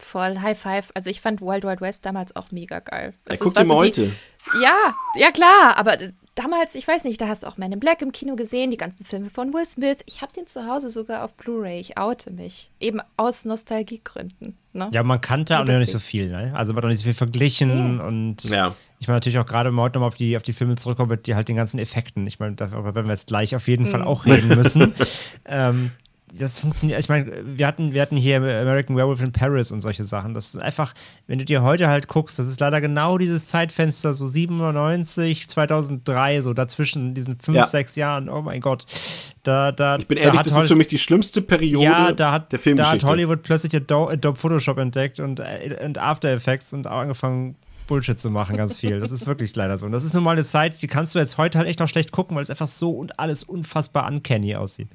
Voll High Five. Also ich fand Wild Wild West damals auch mega geil. Ja, Also guck es war dir mal so heute. Die, ja, ja klar, aber damals, ich weiß nicht, da hast du auch Man in Black im Kino gesehen, die ganzen Filme von Will Smith. Ich habe den zu Hause sogar auf Blu-ray. Ich oute mich. Eben aus Nostalgiegründen. Ne? Ja, man kannte auch noch nicht so viel, ne? Also man hat noch nicht so viel verglichen und Ja. ich meine natürlich auch gerade wenn wir heute nochmal auf die, auf die Filme zurückkommen, mit die halt den ganzen Effekten. Ich meine, darüber werden wir jetzt gleich auf jeden Fall auch reden müssen. ähm, das funktioniert, ich meine, wir hatten, wir hatten hier American Werewolf in Paris und solche Sachen. Das ist einfach, wenn du dir heute halt guckst, das ist leider genau dieses Zeitfenster, so 97, 2003, so dazwischen diesen fünf, Ja. sechs Jahren, oh mein Gott. Da, da, Ich bin da ehrlich, hat das Hol- ist für mich die schlimmste Periode ja, da hat, der da Filmgeschichte. hat Hollywood plötzlich Adobe, Adobe Photoshop entdeckt und, äh, und After Effects und auch angefangen, Bullshit zu machen, ganz viel. Das ist wirklich leider so. Und das ist nun mal eine Zeit, die kannst du jetzt heute halt echt noch schlecht gucken, weil es einfach so und alles unfassbar uncanny aussieht.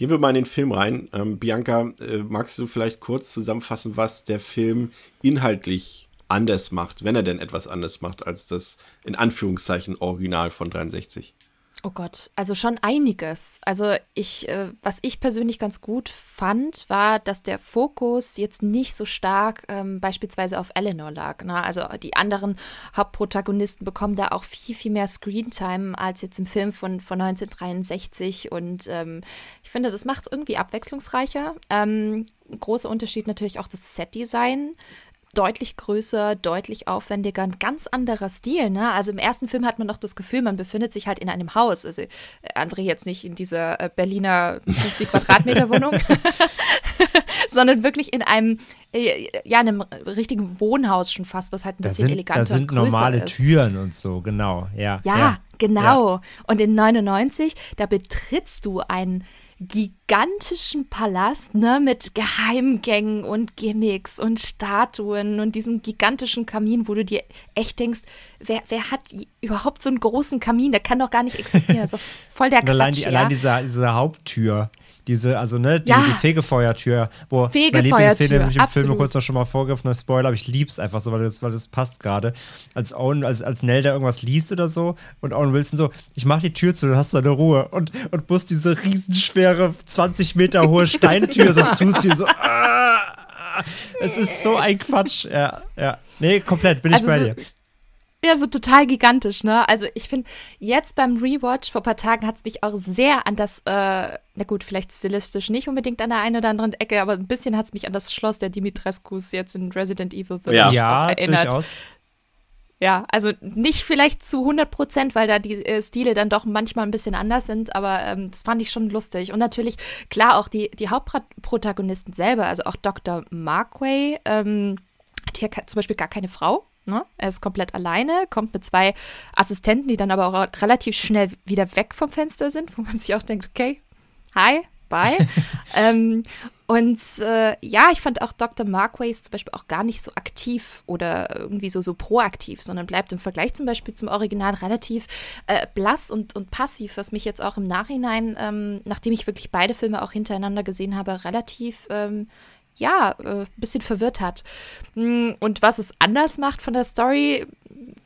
Gehen wir mal in den Film rein. Ähm, Bianca, äh, magst du vielleicht kurz zusammenfassen, was der Film inhaltlich anders macht, wenn er denn etwas anders macht als das in Anführungszeichen Original von 63? Oh Gott, also schon einiges. Also ich, äh, was ich persönlich ganz gut fand, war, dass der Fokus jetzt nicht so stark ähm, beispielsweise auf Eleanor lag. Ne? Also die anderen Hauptprotagonisten bekommen da auch viel, viel mehr Screentime als jetzt im Film von, von 1963. Und ähm, ich finde, das macht es irgendwie abwechslungsreicher. Ähm, großer Unterschied natürlich auch das Setdesign deutlich größer, deutlich aufwendiger, ein ganz anderer Stil. Ne? Also im ersten Film hat man noch das Gefühl, man befindet sich halt in einem Haus. Also äh, André jetzt nicht in dieser äh, Berliner 50 Quadratmeter Wohnung, sondern wirklich in einem, äh, ja, einem richtigen Wohnhaus schon fast, was halt ein Da bisschen sind, eleganter da sind normale ist. Türen und so, genau. Ja, Ja, genau. Und in 99, da betrittst du einen gigantischen Palast, ne, mit Geheimgängen und Gimmicks und Statuen und diesem gigantischen Kamin, wo du dir echt denkst, wer, wer hat überhaupt so einen großen Kamin? Der kann doch gar nicht existieren. Doch voll der Quatsch, allein, die, ja. allein diese, diese Haupttür, diese, also ne, die, Ja. die Fegefeuertür, wo meine Fegefeuertür, Lieblingsszene nämlich im Film kurz noch schon mal vorgegriffen, Spoiler, aber ich lieb's einfach so, weil das, weil das passt gerade. Als Owen, als, als Nell da irgendwas liest oder so und Owen Wilson so, ich mach die Tür zu, dann hast du deine Ruhe und, und muss diese riesenschwere, 20 Meter hohe Steintür so zuziehen, so, ah, ah. es ist so ein Quatsch, ja, ja. Nee, komplett, bin ich Also bei so- dir. Ja, so total gigantisch, ne? Also ich finde, jetzt beim Rewatch vor ein paar Tagen hat es mich auch sehr an das, äh, na gut, vielleicht stilistisch nicht unbedingt an der einen oder anderen Ecke, aber ein bisschen hat es mich an das Schloss der Dimitrescus jetzt in Resident Evil Ja. Ja, erinnert. durchaus. Ja, also nicht vielleicht zu 100 Prozent, weil da die äh, Stile dann doch manchmal ein bisschen anders sind, aber ähm, das fand ich schon lustig. Und natürlich, klar, auch die, die Hauptprotagonisten selber, also auch Dr. Markway, ähm, hat hier zum Beispiel gar keine Frau. Ne? Er ist komplett alleine, kommt mit zwei Assistenten, die dann aber auch relativ schnell wieder weg vom Fenster sind, wo man sich auch denkt, okay, hi, bye. ähm, und äh, ja, ich fand auch Dr. Markway ist zum Beispiel auch gar nicht so aktiv oder irgendwie so, so proaktiv, sondern bleibt im Vergleich zum Beispiel zum Original relativ äh, blass und, und passiv, was mich jetzt auch im Nachhinein, ähm, nachdem ich wirklich beide Filme auch hintereinander gesehen habe, relativ ähm, ja, äh, bisschen verwirrt hat. Mm, Und was es anders macht von der Story,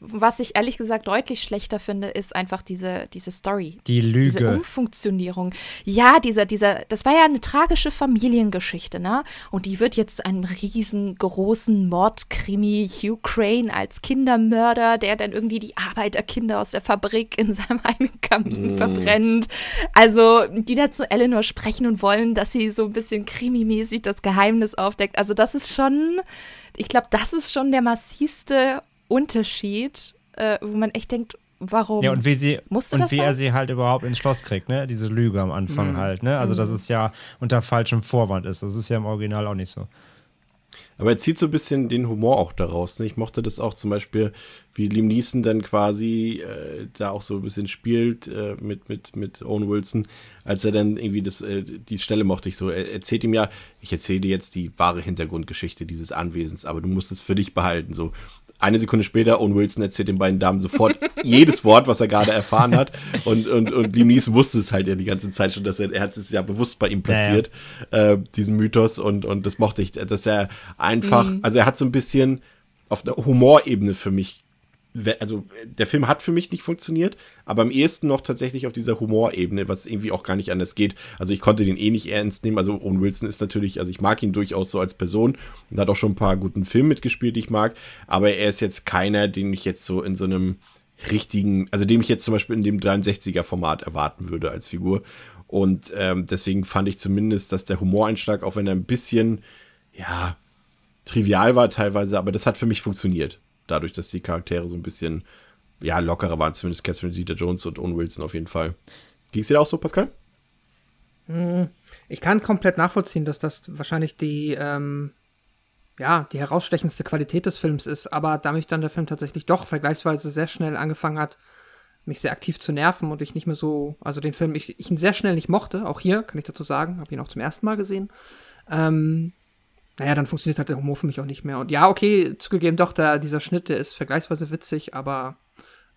was ich ehrlich gesagt deutlich schlechter finde, ist einfach diese, diese Story. Die Lüge. Diese Umfunktionierung. Ja, dieser, dieser, das war ja eine tragische Familiengeschichte, ne? Und die wird jetzt zu einem riesengroßen Mordkrimi. Hugh Crane als Kindermörder, der dann irgendwie die Arbeiterkinder aus der Fabrik in seinem eigenen Kamin mm. verbrennt. Also, die da zu Eleanor sprechen und wollen, dass sie so ein bisschen krimimäßig das Geheimnis aufdeckt. Also, das ist schon ich glaube, das ist schon der massivste Unterschied, äh, wo man echt denkt, warum ja, und wie sie musste und das wie sein? er sie halt überhaupt ins Schloss kriegt, ne? Diese Lüge am Anfang mhm. halt, ne? Also, dass Mhm. es ja unter falschem Vorwand ist. Das ist ja im Original auch nicht so. Aber er zieht so ein bisschen den Humor auch daraus. Ne? Ich mochte das auch zum Beispiel, wie Liam Neeson dann quasi äh, da auch so ein bisschen spielt äh, mit, mit, mit Owen Wilson, als er dann irgendwie das, äh, die Stelle mochte ich so. Er erzählt ihm ja, ich erzähle dir jetzt die wahre Hintergrundgeschichte dieses Anwesens, aber du musst es für dich behalten. So, eine Sekunde später, Owen Wilson erzählt den beiden Damen sofort jedes Wort, was er gerade erfahren hat. Und, und, und Liam Neeson wusste es halt ja die ganze Zeit schon, dass er, er hat es ja bewusst bei ihm platziert, Äh, diesen Mythos. Und, und das mochte ich, dass er einfach, also er hat so ein bisschen auf der Humorebene für mich also der Film hat für mich nicht funktioniert, aber am ehesten noch tatsächlich auf dieser Humorebene, was irgendwie auch gar nicht anders geht. Also ich konnte den eh nicht ernst nehmen. Also Owen Wilson ist natürlich, also ich mag ihn durchaus so als Person und hat auch schon ein paar guten Filme mitgespielt, die ich mag, aber er ist jetzt keiner, den ich jetzt so in so einem richtigen, also dem ich jetzt zum Beispiel in dem 63er-Format erwarten würde als Figur. Und ähm, deswegen fand ich zumindest, dass der Humoreinschlag, auch wenn er ein bisschen, ja, trivial war teilweise, aber das hat für mich funktioniert. Dadurch, dass die Charaktere so ein bisschen, ja, lockerer waren, zumindest Catherine Zeta-Jones und Owen Wilson auf jeden Fall. Ging es dir auch so, Pascal? Ich kann komplett nachvollziehen, dass das wahrscheinlich die, ähm, ja, die herausstechendste Qualität des Films ist, aber da mich dann der Film tatsächlich doch vergleichsweise sehr schnell angefangen hat, mich sehr aktiv zu nerven und ich nicht mehr so, also den Film, ich, ich ihn sehr schnell nicht mochte, auch hier, kann ich dazu sagen, habe ihn auch zum ersten Mal gesehen, ähm, naja, dann funktioniert halt der Humor für mich auch nicht mehr. Und ja, okay, zugegeben, doch, da, dieser Schnitt, der ist vergleichsweise witzig, aber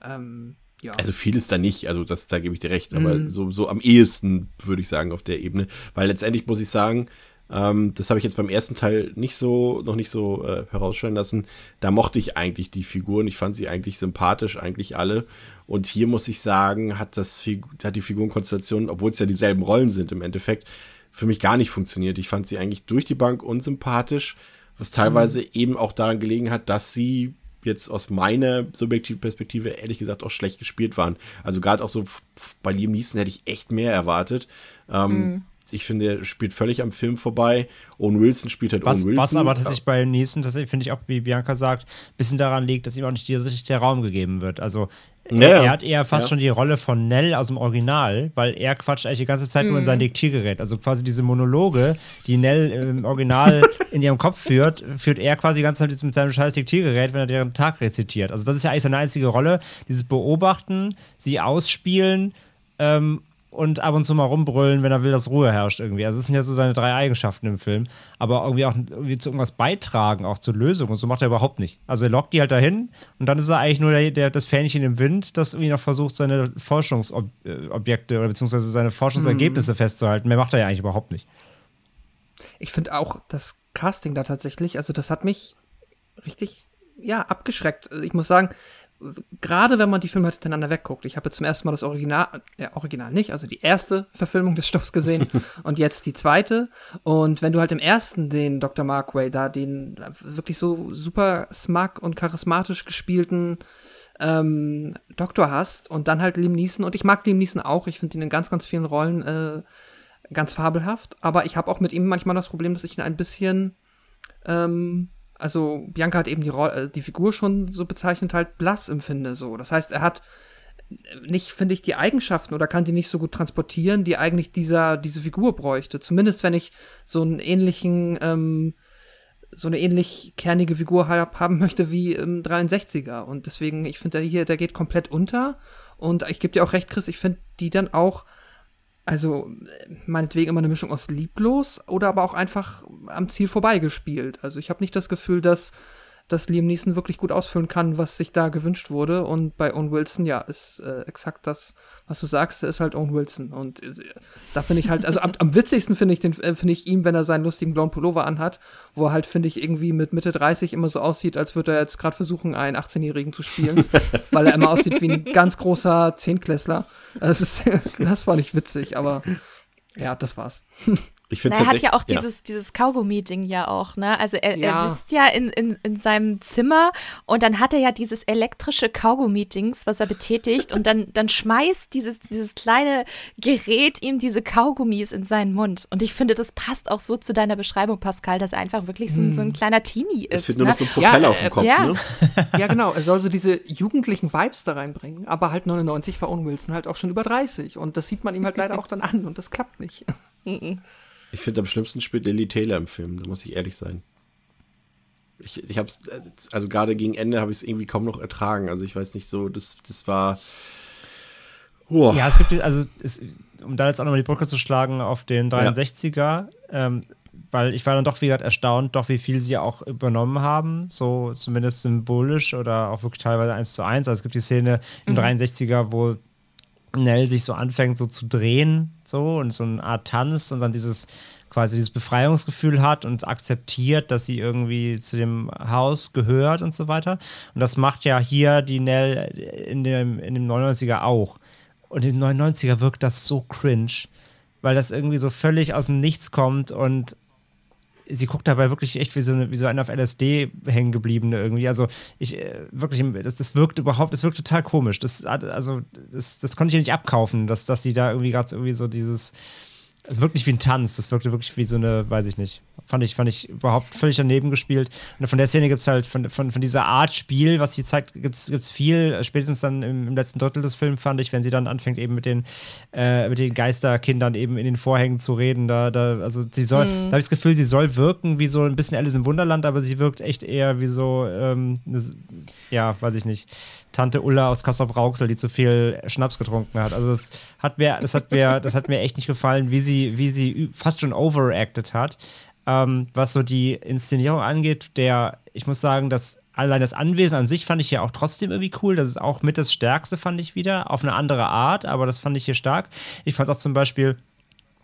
ähm, ja. Also vieles da nicht, also das, da gebe ich dir recht, aber Mhm. so, so am ehesten würde ich sagen auf der Ebene, weil letztendlich muss ich sagen, ähm, das habe ich jetzt beim ersten Teil nicht so, noch nicht so äh, herausstellen lassen. Da mochte ich eigentlich die Figuren, ich fand sie eigentlich sympathisch, eigentlich alle. Und hier muss ich sagen, hat das hat die Figurenkonstellation, obwohl es ja dieselben Rollen sind im Endeffekt, für mich gar nicht funktioniert. Ich fand sie eigentlich durch die Bank unsympathisch, was teilweise eben auch daran gelegen hat, dass sie jetzt aus meiner subjektiven Perspektive ehrlich gesagt auch schlecht gespielt waren. Also gerade auch so bei Liam Neeson hätte ich echt mehr erwartet. Ähm, Ich finde, er spielt völlig am Film vorbei. Owen Wilson spielt halt Was, Owen Wilson. was aber tatsächlich bei Neeson, tatsächlich finde ich auch, wie Bianca sagt, ein bisschen daran liegt, dass ihm auch nicht dieser der Raum gegeben wird. Also Ja, er, hat eher fast Ja. schon die Rolle von Nell aus dem Original, weil er quatscht eigentlich die ganze Zeit nur in sein Diktiergerät. Also quasi diese Monologe, die Nell im Original in ihrem Kopf führt, führt er quasi die ganze Zeit mit seinem scheiß Diktiergerät, wenn er deren Tag rezitiert. Also das ist ja eigentlich seine einzige Rolle, dieses Beobachten, sie ausspielen ähm, und ab und zu mal rumbrüllen, wenn er will, dass Ruhe herrscht irgendwie. Also das sind ja so seine drei Eigenschaften im Film. Aber irgendwie auch irgendwie zu irgendwas beitragen, auch zur Lösung. Und so macht er überhaupt nicht. Also er lockt die halt dahin und dann ist er eigentlich nur der, der, das Fähnchen im Wind, das irgendwie noch versucht, seine Forschungsobjekte oder beziehungsweise seine Forschungsergebnisse festzuhalten. Mehr macht er ja eigentlich überhaupt nicht. Ich finde auch das Casting da tatsächlich, also das hat mich richtig, ja, abgeschreckt. Also Ich muss sagen, gerade wenn man die Filme hintereinander wegguckt, ich habe zum ersten Mal das Original, ja, Original nicht, also die erste Verfilmung des Stoffs gesehen und jetzt die zweite. Und wenn du halt im ersten den Dr. Markway da, den wirklich so super smug und charismatisch gespielten ähm, Doktor hast und dann halt Liam Neeson und ich mag Liam Neeson auch, ich finde ihn in ganz, ganz vielen Rollen äh, ganz fabelhaft, aber ich habe auch mit ihm manchmal das Problem, dass ich ihn ein bisschen, ähm, also Bianca hat eben die, Ro- äh, die Figur schon so bezeichnet, halt blass empfinde so. Das heißt, er hat nicht, finde ich, die Eigenschaften oder kann die nicht so gut transportieren, die eigentlich dieser, diese Figur bräuchte. Zumindest wenn ich so einen ähnlichen, ähm, so eine ähnlich kernige Figur hab, haben möchte wie im 63er. Und deswegen, ich finde, der hier, der geht komplett unter. Und ich gebe dir auch recht, Chris, ich finde die dann auch, also meinetwegen immer eine Mischung aus lieblos oder aber auch einfach am Ziel vorbeigespielt. Also ich habe nicht das Gefühl, dass dass Liam Neeson wirklich gut ausfüllen kann, was sich da gewünscht wurde. Und bei Owen Wilson, ja, ist äh, exakt das, was du sagst, der ist halt Owen Wilson. Und äh, da finde ich halt, also am, am witzigsten finde ich den, äh, finde ich ihn, wenn er seinen lustigen blauen Pullover anhat, wo er halt, finde ich, irgendwie mit Mitte 30 immer so aussieht, als würde er jetzt gerade versuchen, einen 18-Jährigen zu spielen, weil er immer aussieht wie ein ganz großer Zehnklässler. Das ist, das fand ich witzig, aber ja, das war's. Ich finde Na, er hat ja auch dieses, dieses Kaugummi-Ding ja auch, ne? Also er, Ja. er sitzt ja in, in, in seinem Zimmer und dann hat er ja dieses elektrische Kaugummi-Dings, was er betätigt und dann, dann schmeißt dieses, dieses kleine Gerät ihm diese Kaugummis in seinen Mund. Und ich finde, das passt auch so zu deiner Beschreibung, Pascal, dass er einfach wirklich so ein, so ein kleiner Teenie Es ist. fehlt nur ne? noch so ein Propeller Ja, auf dem äh, Kopf, ja. ne? Ja, genau. Er soll so diese jugendlichen Vibes da reinbringen. Aber halt 99 war Owen Wilson halt auch schon über 30. Und das sieht man ihm halt leider auch dann an. Und das klappt nicht. Ich finde, am schlimmsten spielt Lily Taylor im Film, da muss ich ehrlich sein. Ich, ich hab's, äh, also gerade gegen Ende habe ich es irgendwie kaum noch ertragen. Also ich weiß nicht so, das, das war. Boah. Ja, es gibt, also, es, um da jetzt auch nochmal die Brücke zu schlagen auf den 63er, ähm, weil ich war dann doch, wie gesagt, erstaunt, doch wie viel sie auch übernommen haben, so zumindest symbolisch oder auch wirklich teilweise eins zu eins. Also es gibt die Szene im 63er, wo Nell sich so anfängt, so zu drehen, so und so eine Art Tanz und dann dieses quasi dieses Befreiungsgefühl hat und akzeptiert, dass sie irgendwie zu dem Haus gehört und so weiter. Und das macht ja hier die Nell in dem, in dem 99er auch. Und im 99er wirkt das so cringe, weil das irgendwie so völlig aus dem Nichts kommt und sie guckt dabei wirklich echt wie so eine, wie so eine auf LSD hängen gebliebene irgendwie. Also ich äh, wirklich, das, das wirkt überhaupt, das wirkt total komisch. Das also das, das konnte ich ihr nicht abkaufen, dass, dass sie da irgendwie gerade irgendwie so dieses, es wirkt nicht wie ein Tanz, das wirkte wirklich wie so eine, weiß ich nicht. Fand ich, fand ich überhaupt völlig daneben gespielt. Und von der Szene gibt es halt, von, von, von dieser Art Spiel, was sie zeigt, gibt es viel. Spätestens dann im, im letzten Drittel des Films fand ich, wenn sie dann anfängt, eben mit den, äh, mit den Geisterkindern eben in den Vorhängen zu reden. Da, da, also sie soll, da habe ich das Gefühl, sie soll wirken wie so ein bisschen Alice im Wunderland, aber sie wirkt echt eher wie so, ähm, eine, ja, weiß ich nicht, Tante Ulla aus Kassel Brauxel, die zu viel Schnaps getrunken hat. Also das hat mir, das hat mir, das hat mir echt nicht gefallen, wie sie, wie sie fast schon overacted hat. Ähm, was so die Inszenierung angeht, der, ich muss sagen, dass allein das Anwesen an sich fand ich ja auch trotzdem irgendwie cool. Das ist auch mit das Stärkste, fand ich wieder. Auf eine andere Art, aber das fand ich hier stark. Ich fand auch zum Beispiel.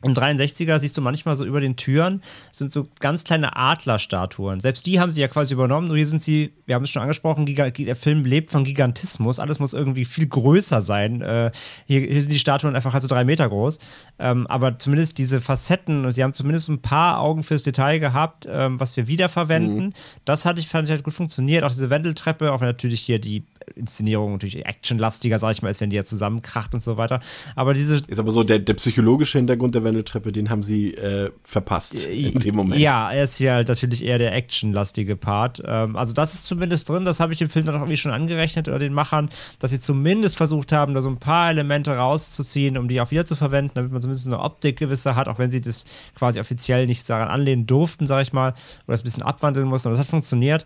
Im 63er siehst du manchmal so über den Türen sind so ganz kleine Adlerstatuen. Selbst die haben sie ja quasi übernommen. Nur hier sind sie, wir haben es schon angesprochen, Giga der Film lebt von Gigantismus. Alles muss irgendwie viel größer sein. Äh, hier, hier sind die Statuen einfach halt so drei Meter groß. Ähm, aber zumindest diese Facetten, und sie haben zumindest ein paar Augen fürs Detail gehabt, ähm, was wir wiederverwenden. Das hatte ich, fand ich halt gut funktioniert. Auch diese Wendeltreppe, auch wenn natürlich hier die Inszenierung natürlich actionlastiger, sag ich mal, ist, wenn die ja zusammenkracht und so weiter. Aber diese Ist aber so, der, der psychologische Hintergrund der Wendeltreppe, den haben sie äh, verpasst in dem Moment. Ja, er ist halt natürlich eher der actionlastige Part. Ähm, also das ist zumindest drin, das habe ich dem Film dann auch irgendwie schon angerechnet oder den Machern, dass sie zumindest versucht haben, da so ein paar Elemente rauszuziehen, um die auch wieder zu verwenden, damit man zumindest eine Optik gewisse hat, auch wenn sie das quasi offiziell nicht daran anlehnen durften, sag ich mal, oder es ein bisschen abwandeln mussten. Aber das hat funktioniert.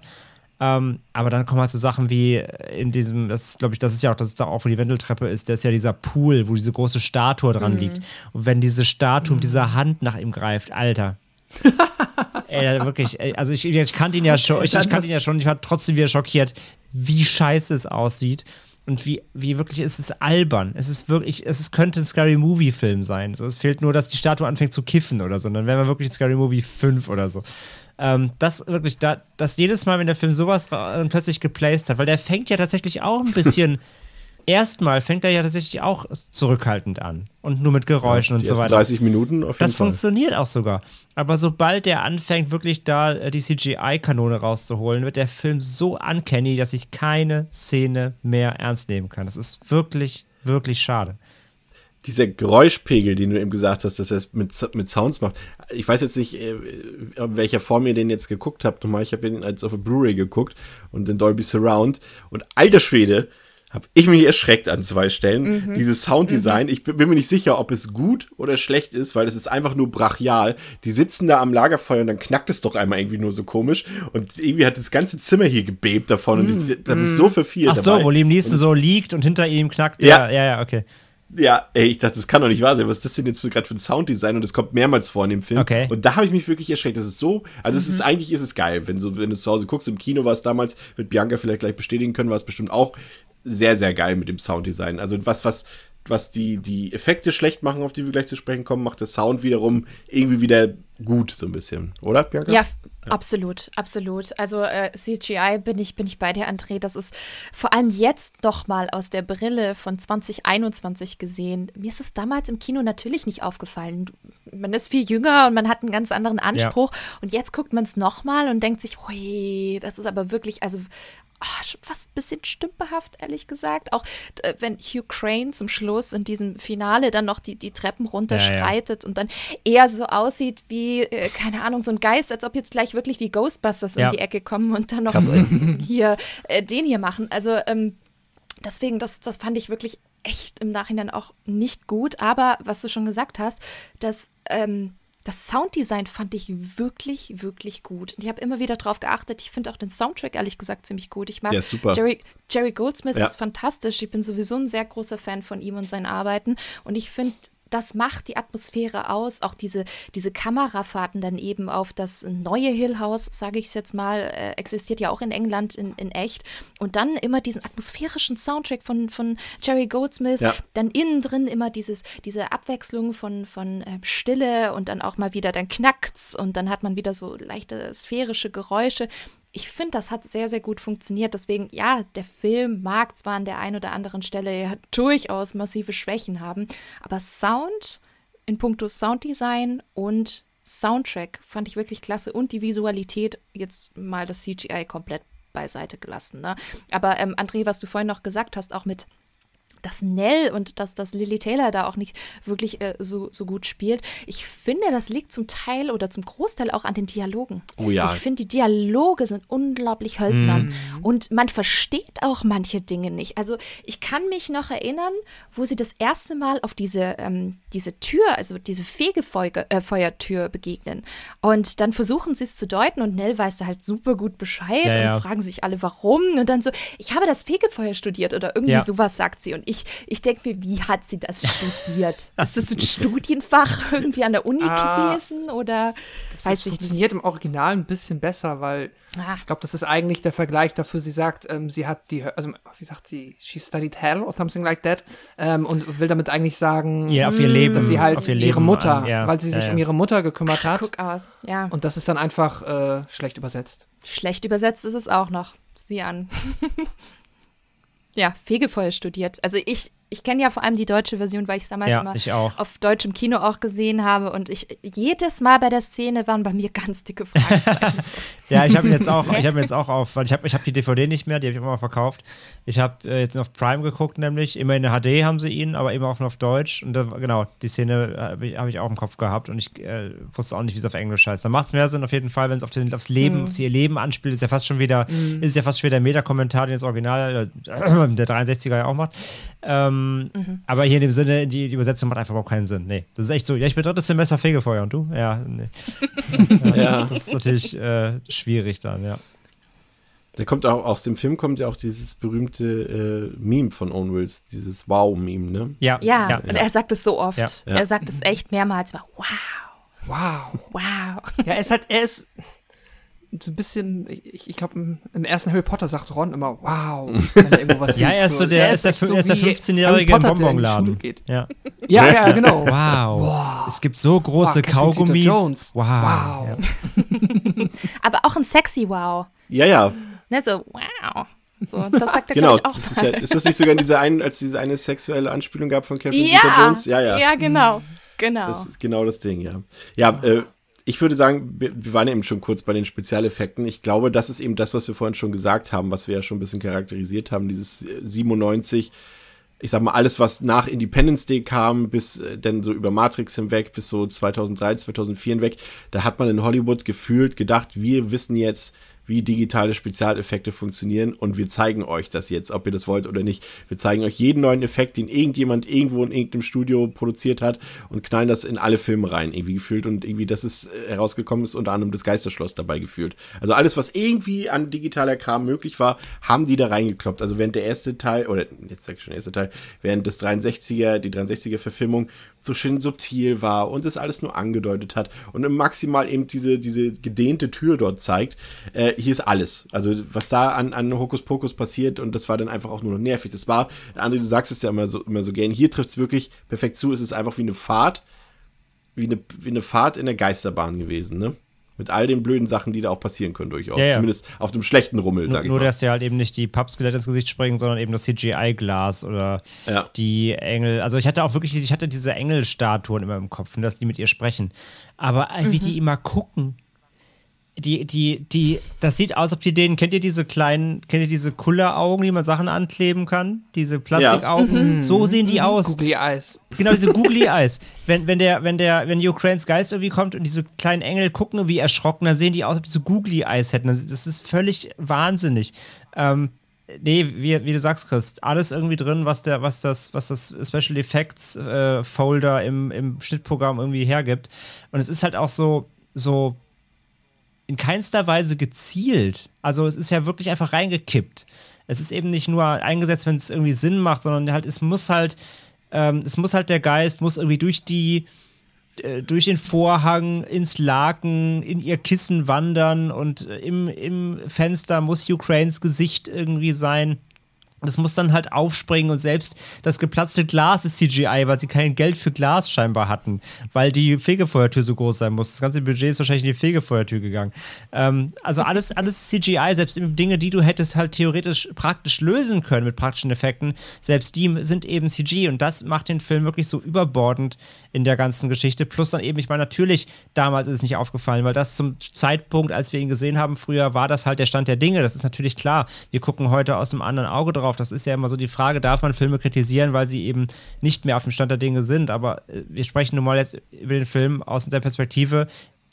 Ähm, aber dann kommen halt so Sachen wie in diesem, das glaube ich, das ist ja auch, das ist da auch, wo die Wendeltreppe ist, da ist ja dieser Pool, wo diese große Statue dran liegt. Und wenn diese Statue mit dieser Hand nach ihm greift, Alter. ey, wirklich, ey, also ich, ich kannte ihn ja schon, ich, ich kannte ihn ja schon, ich war trotzdem wieder schockiert, wie scheiße es aussieht. Und wie, wie wirklich, es ist albern. Es ist wirklich, es ist, könnte ein Scary Movie-Film sein. So, es fehlt nur, dass die Statue anfängt zu kiffen oder so. Dann wären wir wirklich ein Scary Movie 5 oder so. Ähm, das wirklich, da, das jedes Mal, wenn der Film sowas äh, plötzlich geplaced hat, weil der fängt ja tatsächlich auch ein bisschen. Erstmal fängt er ja tatsächlich auch zurückhaltend an. Und nur mit Geräuschen und die so weiter. 30 Minuten auf jeden Das Fall. funktioniert auch sogar. Aber sobald der anfängt, wirklich da äh, die CGI-Kanone rauszuholen, wird der Film so uncanny, dass ich keine Szene mehr ernst nehmen kann. Das ist wirklich, wirklich schade. Dieser Geräuschpegel, den du eben gesagt hast, dass er es mit, mit Sounds macht. Ich weiß jetzt nicht, äh, in welcher Form ihr den jetzt geguckt habt. Nochmal, ich habe ihn als auf Blu-ray geguckt und in Dolby Surround. Und alter Schwede, habe ich mich erschreckt an zwei Stellen. Dieses Sounddesign, ich bin, mir nicht sicher, ob es gut oder schlecht ist, weil es ist einfach nur brachial. Die sitzen da am Lagerfeuer und dann knackt es doch einmal irgendwie nur so komisch. Und irgendwie hat das ganze Zimmer hier gebebt davon. Und ich, da bin ich so verfiert Ach so, dabei. wo Liam Neeson so liegt und hinter ihm knackt. Ja. ja, ja, okay. Ja, ey, ich dachte, das kann doch nicht wahr sein. Was ist das denn jetzt gerade für ein Sounddesign? Und das kommt mehrmals vor in dem Film. Okay. Und da habe ich mich wirklich erschreckt. Das ist so, also es ist eigentlich ist es geil, wenn so, wenn du zu Hause guckst. Im Kino war es damals, wird Bianca vielleicht gleich bestätigen können, war es bestimmt auch sehr, sehr geil mit dem Sounddesign. Also was, was, was die, die Effekte schlecht machen, auf die wir gleich zu sprechen kommen, macht der Sound wiederum irgendwie wieder gut, so ein bisschen. Oder, Bianca? Ja, absolut, absolut. Also äh, CGI bin ich, bin ich bei dir, André. Das ist vor allem jetzt noch mal aus der Brille von 2021 gesehen. Mir ist es damals im Kino natürlich nicht aufgefallen. Man ist viel jünger und man hat einen ganz anderen Anspruch. Und jetzt guckt man es noch mal und denkt sich, hui, das ist aber wirklich, also schon fast ein bisschen stümperhaft, ehrlich gesagt. Auch äh, wenn Hugh Crane zum Schluss in diesem Finale dann noch die, die Treppen runterschreitet und dann eher so aussieht wie, äh, keine Ahnung, so ein Geist, als ob jetzt gleich wirklich die Ghostbusters Ja. um die Ecke kommen und dann noch so in, hier äh, den hier machen. Also ähm, deswegen, das, das fand ich wirklich echt im Nachhinein auch nicht gut. Aber was du schon gesagt hast, dass ähm, das Sounddesign fand ich wirklich, wirklich gut. Und ich habe immer wieder drauf geachtet. Ich finde auch den Soundtrack ehrlich gesagt ziemlich gut. Ich mag Der ist super. Jerry, Jerry Goldsmith Ja. ist fantastisch. Ich bin sowieso ein sehr großer Fan von ihm und seinen Arbeiten. Und ich finde, das macht die Atmosphäre aus. Auch diese, diese Kamerafahrten dann eben auf das neue Hill House, sage ich es jetzt mal, äh, existiert ja auch in England in, in echt. Und dann immer diesen atmosphärischen Soundtrack von, von Jerry Goldsmith. Ja. Dann innen drin immer dieses, diese Abwechslung von, von äh, Stille und dann auch mal wieder, dann knackt's und dann hat man wieder so leichte sphärische Geräusche. Ich finde, das hat sehr, sehr gut funktioniert. Deswegen, ja, der Film mag zwar an der einen oder anderen Stelle ja durchaus massive Schwächen haben, aber Sound in puncto Sounddesign und Soundtrack fand ich wirklich klasse und die Visualität, jetzt mal das CGI komplett beiseite gelassen. Ne? Aber ähm, André, was du vorhin noch gesagt hast, auch mit dass Nell und dass, dass Lily Taylor da auch nicht wirklich äh, so, so gut spielt. Ich finde, das liegt zum Teil oder zum Großteil auch an den Dialogen. Oh ja. Ich finde, die Dialoge sind unglaublich hölzern. Und man versteht auch manche Dinge nicht. Also ich kann mich noch erinnern, wo sie das erste Mal auf diese, ähm, diese Tür, also diese Fegefeuertür äh, begegnen. Und dann versuchen sie es zu deuten und Nell weiß da halt super gut Bescheid Ja, und ja. fragen sich alle, warum. Und dann so, ich habe das Fegefeuer studiert oder irgendwie Ja. sowas sagt sie. Und ich, ich denke mir, wie hat sie das studiert? Ist das ein Studienfach irgendwie an der Uni Ah. gewesen oder Das weiß ich nicht? funktioniert im Original ein bisschen besser, weil Ah. ich glaube, das ist eigentlich der Vergleich dafür. Sie sagt, ähm, sie hat die, also wie sagt sie, she studied hell or something like that ähm, und will damit eigentlich sagen, Ja, auf ihr Leben. dass sie halt auf ihr ihre Leben Mutter, an- ja, weil sie sich ja, ja. um ihre Mutter gekümmert hat Guck aus. Ja, und das ist dann einfach äh, schlecht übersetzt. schlecht übersetzt ist es auch noch. Sieh an. ja, Fegefeuer studiert. Also ich, ich kenne ja vor allem die deutsche Version, weil ich es damals Ja, auch. auf deutschem Kino auch gesehen habe. Und ich jedes Mal bei der Szene waren bei mir ganz dicke Fragezeichen. Ja, ich habe ihn jetzt auch, ich habe jetzt auch auf, weil ich habe ich hab die DVD nicht mehr, die habe ich immer mal verkauft. Ich habe äh, jetzt auf Prime geguckt, nämlich immer in der HD haben sie ihn, aber eben auch nur auf Deutsch. Und da, genau, die Szene habe ich, hab ich auch im Kopf gehabt und ich äh, wusste auch nicht, wie es auf Englisch heißt. Da macht es mehr Sinn auf jeden Fall, wenn es auf den, aufs Leben, auf ihr Leben anspielt. Ist ja fast schon wieder, ist ja fast schon wieder der Meta-Kommentar, den das Original äh, der 63er ja auch macht. Ähm, Aber hier in dem Sinne, die, die Übersetzung macht einfach überhaupt keinen Sinn. Nee, das ist echt so. Ja, ich bin drittes Semester Fegefeuer und du? Ja, nee. Ja. Das ist natürlich äh, schwierig dann, ja. Da kommt auch, aus dem Film kommt ja auch dieses berühmte äh, Meme von Owen Wills, dieses Wow-Meme, ne? Ja, Ja, und er sagt es so oft. Ja. Ja. Er sagt es echt mehrmals. Mal, Wow, Wow. wow. Ja, ist halt, er ist so ein bisschen, ich, ich glaube, im, im ersten Harry Potter sagt Ron immer, wow. Ja, er ist so der, ist der, echt fün- er ist der wie 15-Jährige Harry im Bonbonladen. Ja. Ja, ja, genau. Wow. Es gibt so große Wow, Kaugummis. Wow. Wow. Ja. Aber auch ein sexy Wow. Ja, ja, Ne, so, wow. So, das sagt er, genau. auch. Das ist, ja, ist das nicht sogar in dieser einen, als diese eine sexuelle Anspielung gab von Catherine ja, Zeta-Jones? Ja, ja. ja, genau. Genau. Das ist genau das Ding, ja. Ja, äh, ich würde sagen, wir, waren eben schon kurz bei den Spezialeffekten. Ich glaube, das ist eben das, was wir vorhin schon gesagt haben, was wir ja schon ein bisschen charakterisiert haben, dieses äh, 97. Ich sag mal, alles, was nach Independence Day kam, bis äh, dann so über Matrix hinweg, bis so 2003, 2004 hinweg, da hat man in Hollywood gefühlt gedacht, wir wissen jetzt, wie digitale Spezialeffekte funktionieren und wir zeigen euch das jetzt, ob ihr das wollt oder nicht. Wir zeigen euch jeden neuen Effekt, den irgendjemand irgendwo in irgendeinem Studio produziert hat und knallen das in alle Filme rein, irgendwie gefühlt und irgendwie, dass es äh, herausgekommen ist, unter anderem das Geisterschloss dabei gefühlt. Also alles, was irgendwie an digitaler Kram möglich war, haben die da reingekloppt. Also während der erste Teil, oder jetzt sag ich schon der erste Teil, während des 63er, die 63er Verfilmung so schön subtil war und es alles nur angedeutet hat und maximal eben diese, diese gedehnte Tür dort zeigt, äh, hier ist alles. Also was da an, an Hokuspokus passiert und das war dann einfach auch nur noch nervig. Das war, André, du sagst es ja immer so, immer so gern, hier trifft es wirklich perfekt zu. Es ist einfach wie eine Fahrt, wie eine, wie eine Fahrt in der Geisterbahn gewesen, ne? Mit all den blöden Sachen, die da auch passieren können, durchaus. Ja, ja. Zumindest auf dem schlechten Rummel, sag ich Nur, mal. dass dir halt eben nicht die Pappskelette ins Gesicht springen, sondern eben das CGI-Glas oder Ja. die Engel. Also ich hatte auch wirklich, ich hatte diese Engelstatuen immer im Kopf und dass die mit ihr sprechen. Aber äh, wie die immer gucken. Die, die, die, das sieht aus, ob die denen, kennt ihr diese kleinen, kennt ihr diese Kulleraugen, die man Sachen ankleben kann? Diese Plastikaugen? So sehen die aus. Googly Eyes. Genau, diese Googly Eyes. Wenn, wenn der, wenn der, wenn Ukraines Geist irgendwie kommt und diese kleinen Engel gucken wie erschrocken, dann sehen die aus, ob die so Googly Eyes hätten. Das, das ist völlig wahnsinnig. Ähm, nee, wie, wie du sagst, Chris, alles irgendwie drin, was der, was das, was das Special Effects äh, Folder im, im Schnittprogramm irgendwie hergibt. Und es ist halt auch so, so in keinster Weise gezielt. Also es ist ja wirklich einfach reingekippt. Es ist eben nicht nur eingesetzt, wenn es irgendwie Sinn macht, sondern halt, es muss halt, ähm, es muss halt der Geist, muss irgendwie durch die, äh, durch den Vorhang ins Laken, in ihr Kissen wandern und im, im Fenster muss Ukraines Gesicht irgendwie sein. Das muss dann halt aufspringen und selbst das geplatzte Glas ist CGI, weil sie kein Geld für Glas scheinbar hatten, weil die Fegefeuertür so groß sein muss. Das ganze Budget ist wahrscheinlich in die Fegefeuertür gegangen. Ähm, also alles, alles CGI, selbst Dinge, die du hättest halt theoretisch praktisch lösen können mit praktischen Effekten, selbst die sind eben CG und das macht den Film wirklich so überbordend in der ganzen Geschichte. Plus dann eben, ich meine, natürlich, damals ist es nicht aufgefallen, weil das zum Zeitpunkt, als wir ihn gesehen haben, früher war das halt der Stand der Dinge. Das ist natürlich klar. Wir gucken heute aus einem anderen Auge drauf. Das ist ja immer so die Frage, darf man Filme kritisieren, weil sie eben nicht mehr auf dem Stand der Dinge sind. Aber äh, wir sprechen nun mal jetzt über den Film aus der Perspektive,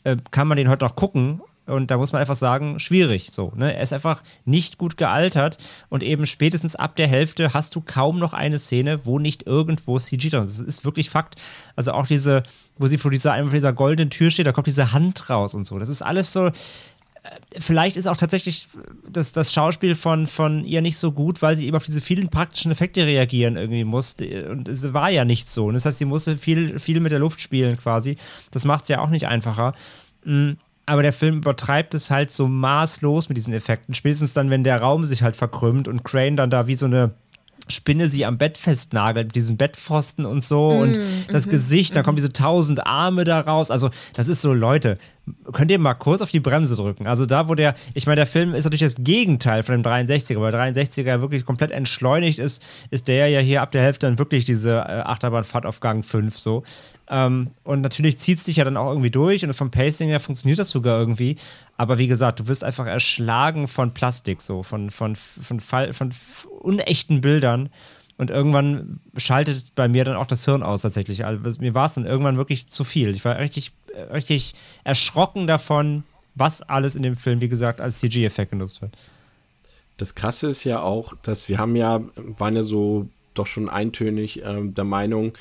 äh, kann man den heute noch gucken? Und da muss man einfach sagen, schwierig so. Ne? Er ist einfach nicht gut gealtert und eben spätestens ab der Hälfte hast du kaum noch eine Szene, wo nicht irgendwo CG drin ist. Das ist wirklich Fakt. Also auch diese, wo sie vor dieser, vor dieser goldenen Tür steht, da kommt diese Hand raus und so. Das ist alles so. Vielleicht ist auch tatsächlich das, das Schauspiel von, von ihr nicht so gut, weil sie eben auf diese vielen praktischen Effekte reagieren irgendwie musste. Und es war ja nicht so. Und das heißt, sie musste viel, viel mit der Luft spielen quasi. Das macht es ja auch nicht einfacher. Mm, Aber der Film übertreibt es halt so maßlos mit diesen Effekten. Spätestens dann, wenn der Raum sich halt verkrümmt und Crane dann da wie so eine Spinne sie am Bett festnagelt, mit diesen Bettpfosten und so und das Gesicht, da kommen diese tausend Arme da raus. Also, das ist so, Leute, könnt ihr mal kurz auf die Bremse drücken? Also, da, wo der, ich meine, der Film ist natürlich das Gegenteil von dem 63er, weil der 63er ja wirklich komplett entschleunigt ist, ist der ja hier ab der Hälfte dann wirklich diese äh, Achterbahnfahrt auf Gang 5 so. Ähm, und natürlich zieht es dich ja dann auch irgendwie durch und vom Pacing her funktioniert das sogar irgendwie. Aber wie gesagt, du wirst einfach erschlagen von Plastik, so, von, von, von, Fall, von unechten Bildern. Und irgendwann schaltet bei mir dann auch das Hirn aus tatsächlich. Also mir war es dann irgendwann wirklich zu viel. Ich war richtig, äh, richtig erschrocken davon, was alles in dem Film, wie gesagt, als CG-Effekt genutzt wird. Das Krasse ist ja auch, dass wir haben ja, waren ja so doch schon eintönig ähm, der Meinung,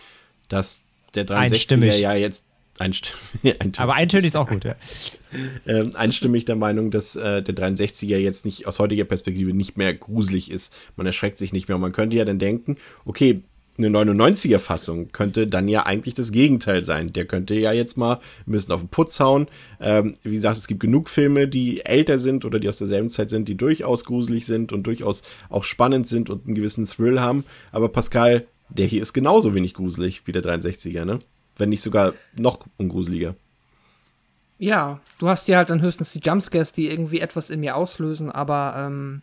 dass der 63er Einstimmig. ja jetzt einstimmig, Aber eintönig ist auch gut, ja. ähm, einstimmig der Meinung, dass äh, der 63er jetzt nicht aus heutiger Perspektive nicht mehr gruselig ist. Man erschreckt sich nicht mehr. Und man könnte ja dann denken, okay, eine 99er Fassung könnte dann ja eigentlich das Gegenteil sein. Der könnte ja jetzt mal ein bisschen auf den Putz hauen. Ähm, wie gesagt, es gibt genug Filme, die älter sind oder die aus derselben Zeit sind, die durchaus gruselig sind und durchaus auch spannend sind und einen gewissen Thrill haben. Aber Pascal, der hier ist genauso wenig gruselig wie der 63er, ne? Wenn nicht sogar noch ungruseliger. Ja, du hast hier halt dann höchstens die Jumpscares, die irgendwie etwas in mir auslösen, aber ähm,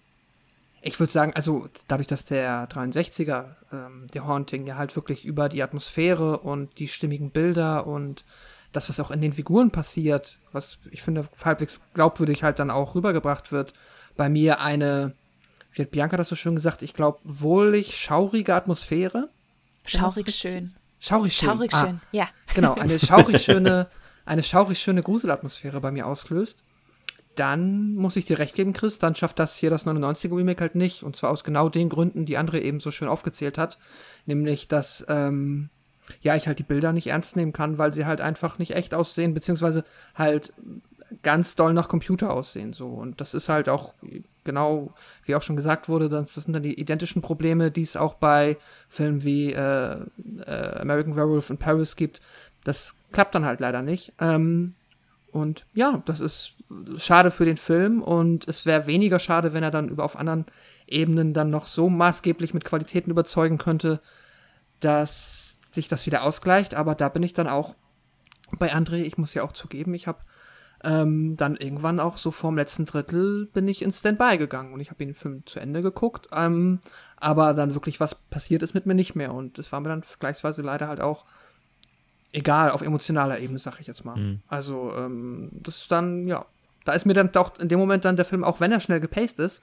ich würde sagen, also dadurch, dass der 63er, ähm, der Haunting, ja halt wirklich über die Atmosphäre und die stimmigen Bilder und das, was auch in den Figuren passiert, was ich finde halbwegs glaubwürdig halt dann auch rübergebracht wird, bei mir eine, wie hat Bianca das so schön gesagt, ich glaube, wohlig schaurige Atmosphäre. Schaurig schön. Schaurig schön. Schaurig Ah, schön, ja. genau, eine schaurig schöne, eine schaurig schöne Gruselatmosphäre bei mir auslöst. dann muss ich dir recht geben, Chris, dann schafft das hier das 99er Remake halt nicht. Und zwar aus genau den Gründen, die Andre eben so schön aufgezählt hat. Nämlich, dass, ähm, ja, ich halt die Bilder nicht ernst nehmen kann, weil sie halt einfach nicht echt aussehen, beziehungsweise halt ganz doll nach Computer aussehen. So. Und das ist halt auch genau, wie auch schon gesagt wurde, das, sind dann die identischen Probleme, die es auch bei Filmen wie äh, äh, American Werewolf in Paris gibt. Das klappt dann halt leider nicht. Ähm, und ja, das ist schade für den Film und es wäre weniger schade, wenn er dann über auf anderen Ebenen dann noch so maßgeblich mit Qualitäten überzeugen könnte, dass sich das wieder ausgleicht. Aber da bin ich dann auch bei André, ich muss ja auch zugeben, ich habe ähm, dann irgendwann auch so vorm letzten Drittel bin ich in Standby gegangen und ich habe den Film zu Ende geguckt, ähm, aber dann wirklich was passiert ist mit mir nicht mehr und es war mir dann vergleichsweise leider halt auch egal auf emotionaler Ebene, sag ich jetzt mal. Mhm. Also ähm, das ist dann ja, da ist mir dann auch in dem Moment dann der Film, auch wenn er schnell gepaced ist,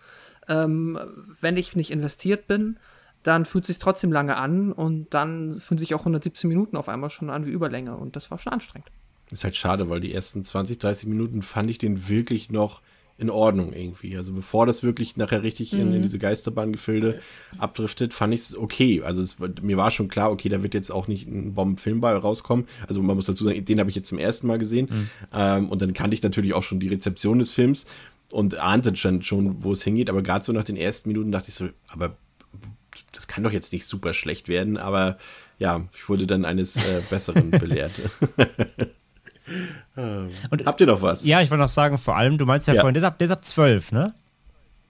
ähm, wenn ich nicht investiert bin, dann fühlt es sich trotzdem lange an und dann fühlen sich auch 117 Minuten auf einmal schon an wie Überlänge und das war schon anstrengend. Ist halt schade, weil die ersten 20, 30 Minuten fand ich den wirklich noch in Ordnung irgendwie. Also bevor das wirklich nachher richtig mhm. in, in, mhm. diese Geisterbahngefilde abdriftet, fand ich es okay. Also es, mir war schon klar, okay, da wird jetzt auch nicht ein Bombenfilm bei rauskommen. Also man muss dazu sagen, den habe ich jetzt zum ersten Mal gesehen. Mhm. Ähm, und dann kannte ich natürlich auch schon die Rezeption des Films und ahnte schon, schon wo es hingeht. Aber gerade so nach den ersten Minuten dachte ich so, aber das kann doch jetzt nicht super schlecht werden. Aber ja, ich wurde dann eines äh, Besseren belehrt. Und, Habt ihr noch was? Ja, ich wollte noch sagen, vor allem, du meinst ja, ja. vorhin, der ist, ab, der ist ab 12, ne?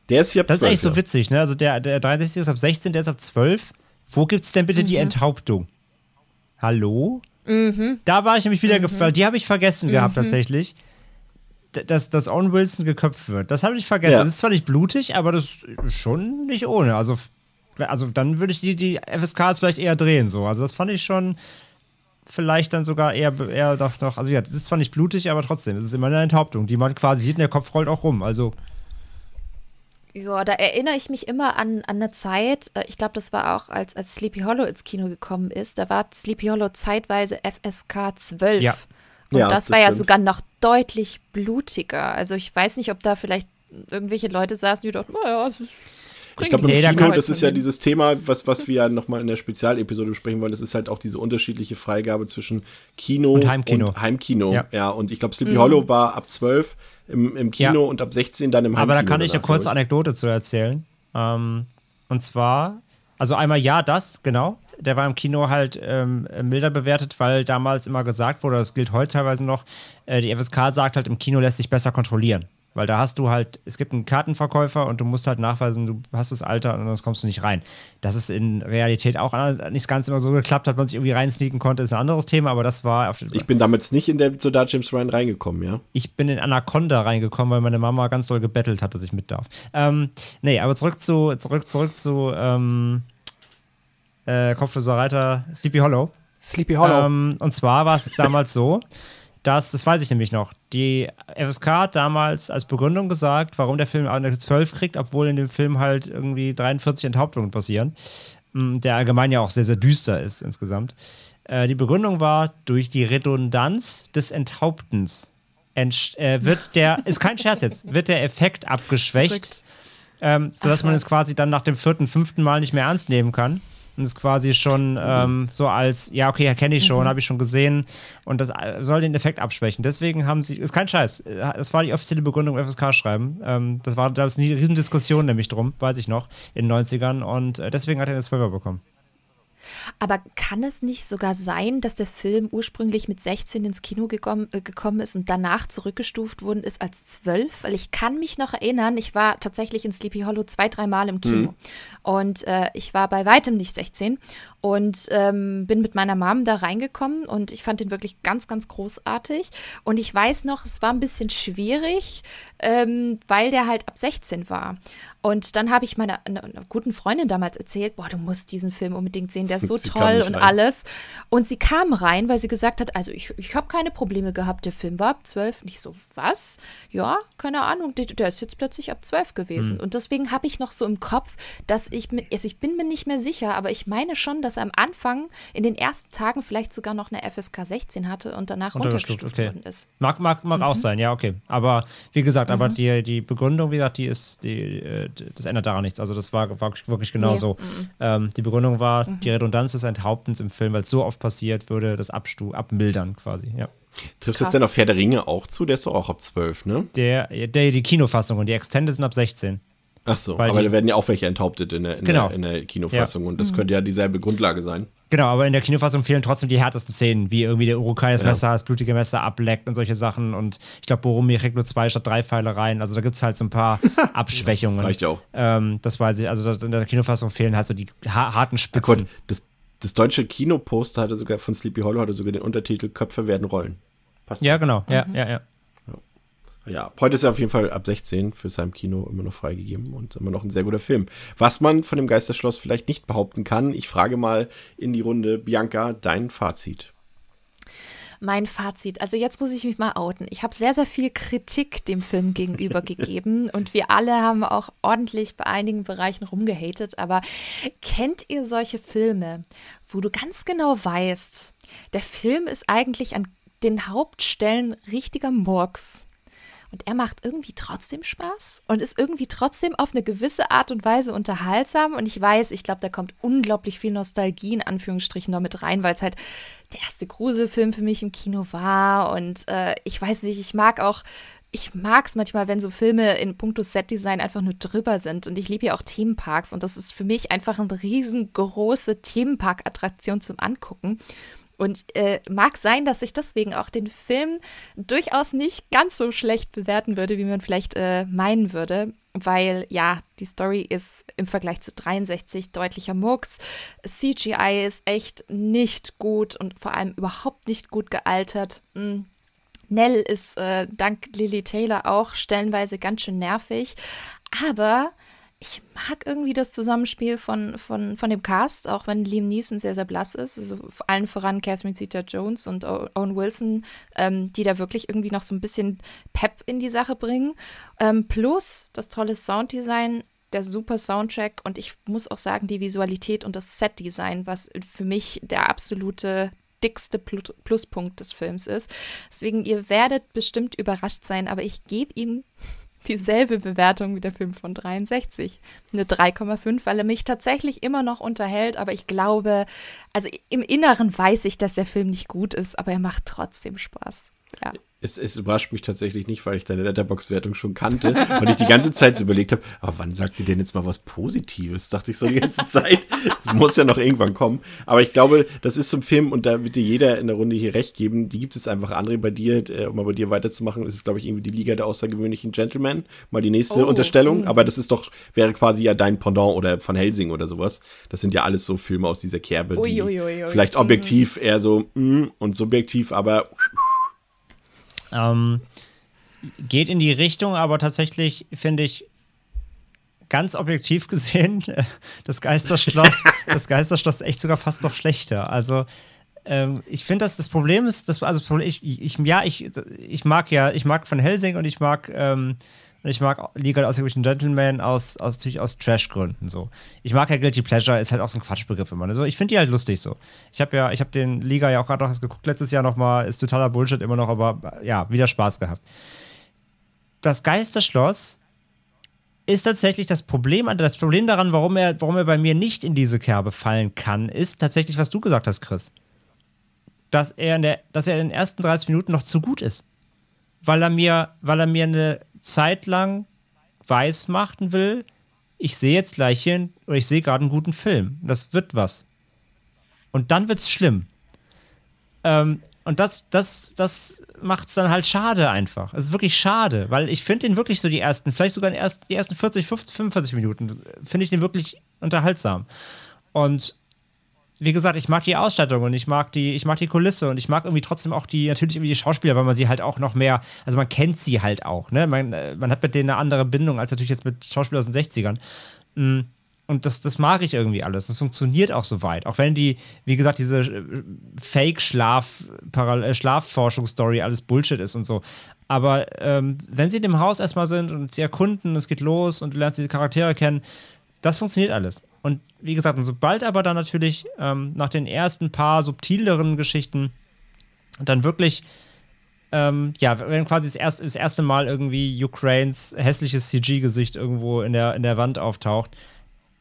Der ist hier ab das 12. Das ist eigentlich ja. so witzig, ne? Also der, der 63 ist ab 16, der ist ab 12. Wo gibt's denn bitte mhm. die Enthauptung? Hallo? Mhm. Da war ich nämlich wieder mhm. gefallen. Die habe ich vergessen gehabt, mhm. tatsächlich. Dass, dass Owen Wilson geköpft wird. Das habe ich vergessen. Ja. Das ist zwar nicht blutig, aber das ist schon nicht ohne. Also, also dann würde ich die, die FSKs vielleicht eher drehen, so. Also das fand ich schon vielleicht dann sogar eher, eher doch noch, also ja, das ist zwar nicht blutig, aber trotzdem, es ist immer eine Enthauptung, die man quasi sieht und der Kopf rollt auch rum, also. Ja, da erinnere ich mich immer an, an eine Zeit, äh, ich glaube, das war auch, als, als Sleepy Hollow ins Kino gekommen ist, da war Sleepy Hollow zeitweise FSK 12. Ja. Und ja, das, das war stimmt. ja sogar noch deutlich blutiger. Also ich weiß nicht, ob da vielleicht irgendwelche Leute saßen, die dachten, naja, das ist ich glaube, nee, Kino, das ist ja dieses Thema, was, was wir ja nochmal in der Spezialepisode besprechen wollen. Das ist halt auch diese unterschiedliche Freigabe zwischen Kino und Heimkino. Und Heimkino. Ja. ja, und ich glaube, Sleepy mhm. Hollow war ab 12 im, im Kino ja. und ab 16 dann im Heimkino. Aber da kann ich eine kurze Anekdote zu erzählen. Ähm, und zwar, also einmal ja, das, genau. Der war im Kino halt ähm, milder bewertet, weil damals immer gesagt wurde, das gilt heute teilweise noch, äh, die FSK sagt halt, im Kino lässt sich besser kontrollieren. Weil da hast du halt, es gibt einen Kartenverkäufer und du musst halt nachweisen, du hast das Alter und sonst kommst du nicht rein. Dass es in Realität auch nicht ganz immer so geklappt hat, man sich irgendwie reinsneaken konnte, ist ein anderes Thema, aber das war auf Ich bin damals nicht in der Soldat James Ryan reingekommen, ja? Ich bin in Anaconda reingekommen, weil meine Mama ganz doll gebettelt hat, dass ich mit darf. Ähm, nee, aber zurück zu, zurück, zurück zu ähm, äh, Kopfloser Reiter Sleepy Hollow. Sleepy Hollow. Ähm, und zwar war es damals so, dass, das weiß ich nämlich noch, die FSK hat damals als Begründung gesagt, warum der Film eine 12 kriegt, obwohl in dem Film halt irgendwie 43 Enthauptungen passieren, mm, der allgemein ja auch sehr, sehr düster ist insgesamt. Äh, die Begründung war, durch die Redundanz des Enthauptens äh, wird der, ist kein Scherz jetzt, wird der Effekt abgeschwächt, ähm, sodass man es quasi dann nach dem vierten, fünften Mal nicht mehr ernst nehmen kann und ist quasi schon ähm, so als, ja, okay, kenne ich schon, mhm. habe ich schon gesehen und das äh, soll den Effekt abschwächen. Deswegen haben sie, ist kein Scheiß, äh, das war die offizielle Begründung FSK schreiben. Ähm, das war, da ist eine Riesendiskussion nämlich drum, weiß ich noch, in den 90ern und äh, deswegen hat er eine 12 bekommen. Aber kann es nicht sogar sein, dass der Film ursprünglich mit 16 ins Kino gekommen, äh, gekommen ist und danach zurückgestuft worden ist als 12? Weil ich kann mich noch erinnern, ich war tatsächlich in Sleepy Hollow zwei, dreimal im Kino. Mhm. Und äh, ich war bei weitem nicht 16 und ähm, bin mit meiner Mom da reingekommen und ich fand den wirklich ganz, ganz großartig. Und ich weiß noch, es war ein bisschen schwierig, ähm, weil der halt ab 16 war. Und dann habe ich meiner einer, einer guten Freundin damals erzählt, boah, du musst diesen Film unbedingt sehen, der ist so Sie toll und rein. alles. Und sie kam rein, weil sie gesagt hat, also ich, ich habe keine Probleme gehabt, der Film war ab zwölf. Und ich so, was? Ja, keine Ahnung, der, der ist jetzt plötzlich ab zwölf gewesen. Und deswegen habe ich noch so im Kopf, dass ich, also ich bin mir nicht mehr sicher, aber ich meine schon, dass er am Anfang in den ersten Tagen vielleicht sogar noch eine FSK 16 hatte und danach Runtergestuft, runtergestuft okay. worden ist. Mag, mag, mag Mhm. auch sein, ja, okay. Aber wie gesagt, aber die, die Begründung, wie gesagt, die ist, die, äh, das ändert daran nichts. Also das war, war wirklich genau Nee, so. Ähm, die Begründung war, die Redundanz des Enthauptens im Film, weil es so oft passiert, würde das Abstu abmildern quasi, ja. Trifft es Krass. denn auf Herr der Ringe auch zu? Der ist doch auch ab 12, ne? Der, der, die Kinofassung und die Extended sind ab 16. Ach so, Weil aber die- da werden ja auch welche enthauptet in der, in Genau. der, in der Kinofassung und das könnte ja dieselbe Grundlage sein. Genau, aber in der Kinofassung fehlen trotzdem die härtesten Szenen, wie irgendwie der Urukai das Ja. Messer, das blutige Messer ableckt und solche Sachen. Und ich glaube, Boromir kriegt nur zwei statt drei Pfeile rein. Also da gibt es halt so ein paar Abschwächungen. Reicht ja auch. Ähm, das weiß ich. Also in der Kinofassung fehlen halt so die ha harten Gott, Spitzen. das, das deutsche Kinoposter hatte sogar von Sleepy Hollow hatte sogar den Untertitel Köpfe werden rollen. Passt Ja, genau. Ja, ja, ja. Ja, heute ist er auf jeden Fall ab 16 für seinem Kino immer noch freigegeben und immer noch ein sehr guter Film. Was man von dem Geisterschloss vielleicht nicht behaupten kann, ich frage mal in die Runde, Bianca, dein Fazit. Mein Fazit, also jetzt muss ich mich mal outen. Ich habe sehr, sehr viel Kritik dem Film gegenüber gegeben und wir alle haben auch ordentlich bei einigen Bereichen rumgehatet. Aber kennt ihr solche Filme, wo du ganz genau weißt, der Film ist eigentlich an den Hauptstellen richtiger Murks? Und er macht irgendwie trotzdem Spaß und ist irgendwie trotzdem auf eine gewisse Art und Weise unterhaltsam. Und ich weiß, ich glaube, da kommt unglaublich viel Nostalgie in Anführungsstrichen noch mit rein, weil es halt der erste Gruselfilm für mich im Kino war. Und äh, ich weiß nicht, ich mag auch, ich mag es manchmal, wenn so Filme in puncto Setdesign einfach nur drüber sind. Und ich liebe ja auch Themenparks. Und das ist für mich einfach eine riesengroße Themenpark-Attraktion zum Angucken. Und äh, mag sein, dass ich deswegen auch den Film durchaus nicht ganz so schlecht bewerten würde, wie man vielleicht äh, meinen würde. Weil ja, die Story ist im Vergleich zu 63 deutlicher Mucks. CGI ist echt nicht gut und vor allem überhaupt nicht gut gealtert. Mm. Nell ist äh, dank Lily Taylor auch stellenweise ganz schön nervig. Aber ich mag irgendwie das Zusammenspiel von, von, von dem Cast, auch wenn Liam Neeson sehr, sehr blass ist. Also allen voran Catherine Zeta-Jones und Owen Wilson, ähm, die da wirklich irgendwie noch so ein bisschen Pep in die Sache bringen. Ähm, plus das tolle Sounddesign, der super Soundtrack und ich muss auch sagen, die Visualität und das Setdesign, was für mich der absolute dickste Plu- Pluspunkt des Films ist. Deswegen, ihr werdet bestimmt überrascht sein, aber ich gebe ihm dieselbe Bewertung wie der Film von 63. Eine 3,5, weil er mich tatsächlich immer noch unterhält, aber ich glaube, also im Inneren weiß ich, dass der Film nicht gut ist, aber er macht trotzdem Spaß. Ja. Es, es überrascht mich tatsächlich nicht, weil ich deine Letterbox-Wertung schon kannte und ich die ganze Zeit so überlegt habe, aber wann sagt sie denn jetzt mal was Positives? Dachte ich so die ganze Zeit. Das muss ja noch irgendwann kommen. Aber ich glaube, das ist zum Film und da wird dir jeder in der Runde hier recht geben. Die gibt es einfach. André, bei dir, äh, um mal bei dir weiterzumachen, ist es, glaube ich, irgendwie die Liga der außergewöhnlichen Gentlemen. Mal die nächste Oh, Unterstellung. mm. Aber das ist doch, wäre quasi ja dein Pendant oder von Helsing oder sowas. Das sind ja alles so Filme aus dieser Kerbe, die Ui, ui, ui, vielleicht objektiv eher so mm, und subjektiv, aber Ähm, geht in die Richtung, aber tatsächlich finde ich ganz objektiv gesehen das Geisterschloss, das Geisterschloss echt sogar fast noch schlechter. Also ähm, ich finde, dass das Problem ist, dass also ich, ich, ja, ich, ich mag ja, ich mag von Helsing und ich mag ähm, ich mag Legal Außergewöhnlichen Gentleman aus, aus, natürlich aus Trash-Gründen so. Ich mag ja Guilty Pleasure, ist halt auch so ein Quatschbegriff immer. Ne? Ich finde die halt lustig so. Ich habe ja, ich habe den Liga ja auch gerade noch geguckt letztes Jahr nochmal, ist totaler Bullshit immer noch, aber ja, wieder Spaß gehabt. Das Geisterschloss ist tatsächlich das Problem, das Problem daran, warum er, warum er bei mir nicht in diese Kerbe fallen kann, ist tatsächlich, was du gesagt hast, Chris. Dass er in, der, dass er in den ersten 30 Minuten noch zu gut ist. Weil er mir, weil er mir eine Zeit lang weiß machen will, ich sehe jetzt gleich hin oder ich sehe gerade einen guten Film. Das wird was. Und dann wird's schlimm. Ähm, und das, das, das macht es dann halt schade einfach. Es ist wirklich schade, weil ich finde den wirklich so die ersten, vielleicht sogar die ersten, die ersten 40, 50, 45 Minuten, finde ich den wirklich unterhaltsam. Und wie gesagt, ich mag die Ausstattung und ich mag die, ich mag die Kulisse und ich mag irgendwie trotzdem auch die, natürlich irgendwie die Schauspieler, weil man sie halt auch noch mehr, also man kennt sie halt auch, ne? Man, äh, man hat mit denen eine andere Bindung als natürlich jetzt mit Schauspielern aus den 60ern. Mm, und das, das mag ich irgendwie alles. Das funktioniert auch so weit. Auch wenn die, wie gesagt, diese äh, Fake-Schlaf-Schlafforschungsstory alles Bullshit ist und so. Aber ähm, wenn sie in dem Haus erstmal sind und sie erkunden, es geht los und du lernst diese Charaktere kennen, das funktioniert alles. Und wie gesagt, und sobald aber dann natürlich ähm, nach den ersten paar subtileren Geschichten dann wirklich, ähm, ja, wenn quasi das erste, das erste Mal irgendwie Ukraines hässliches CG-Gesicht irgendwo in der, in der Wand auftaucht,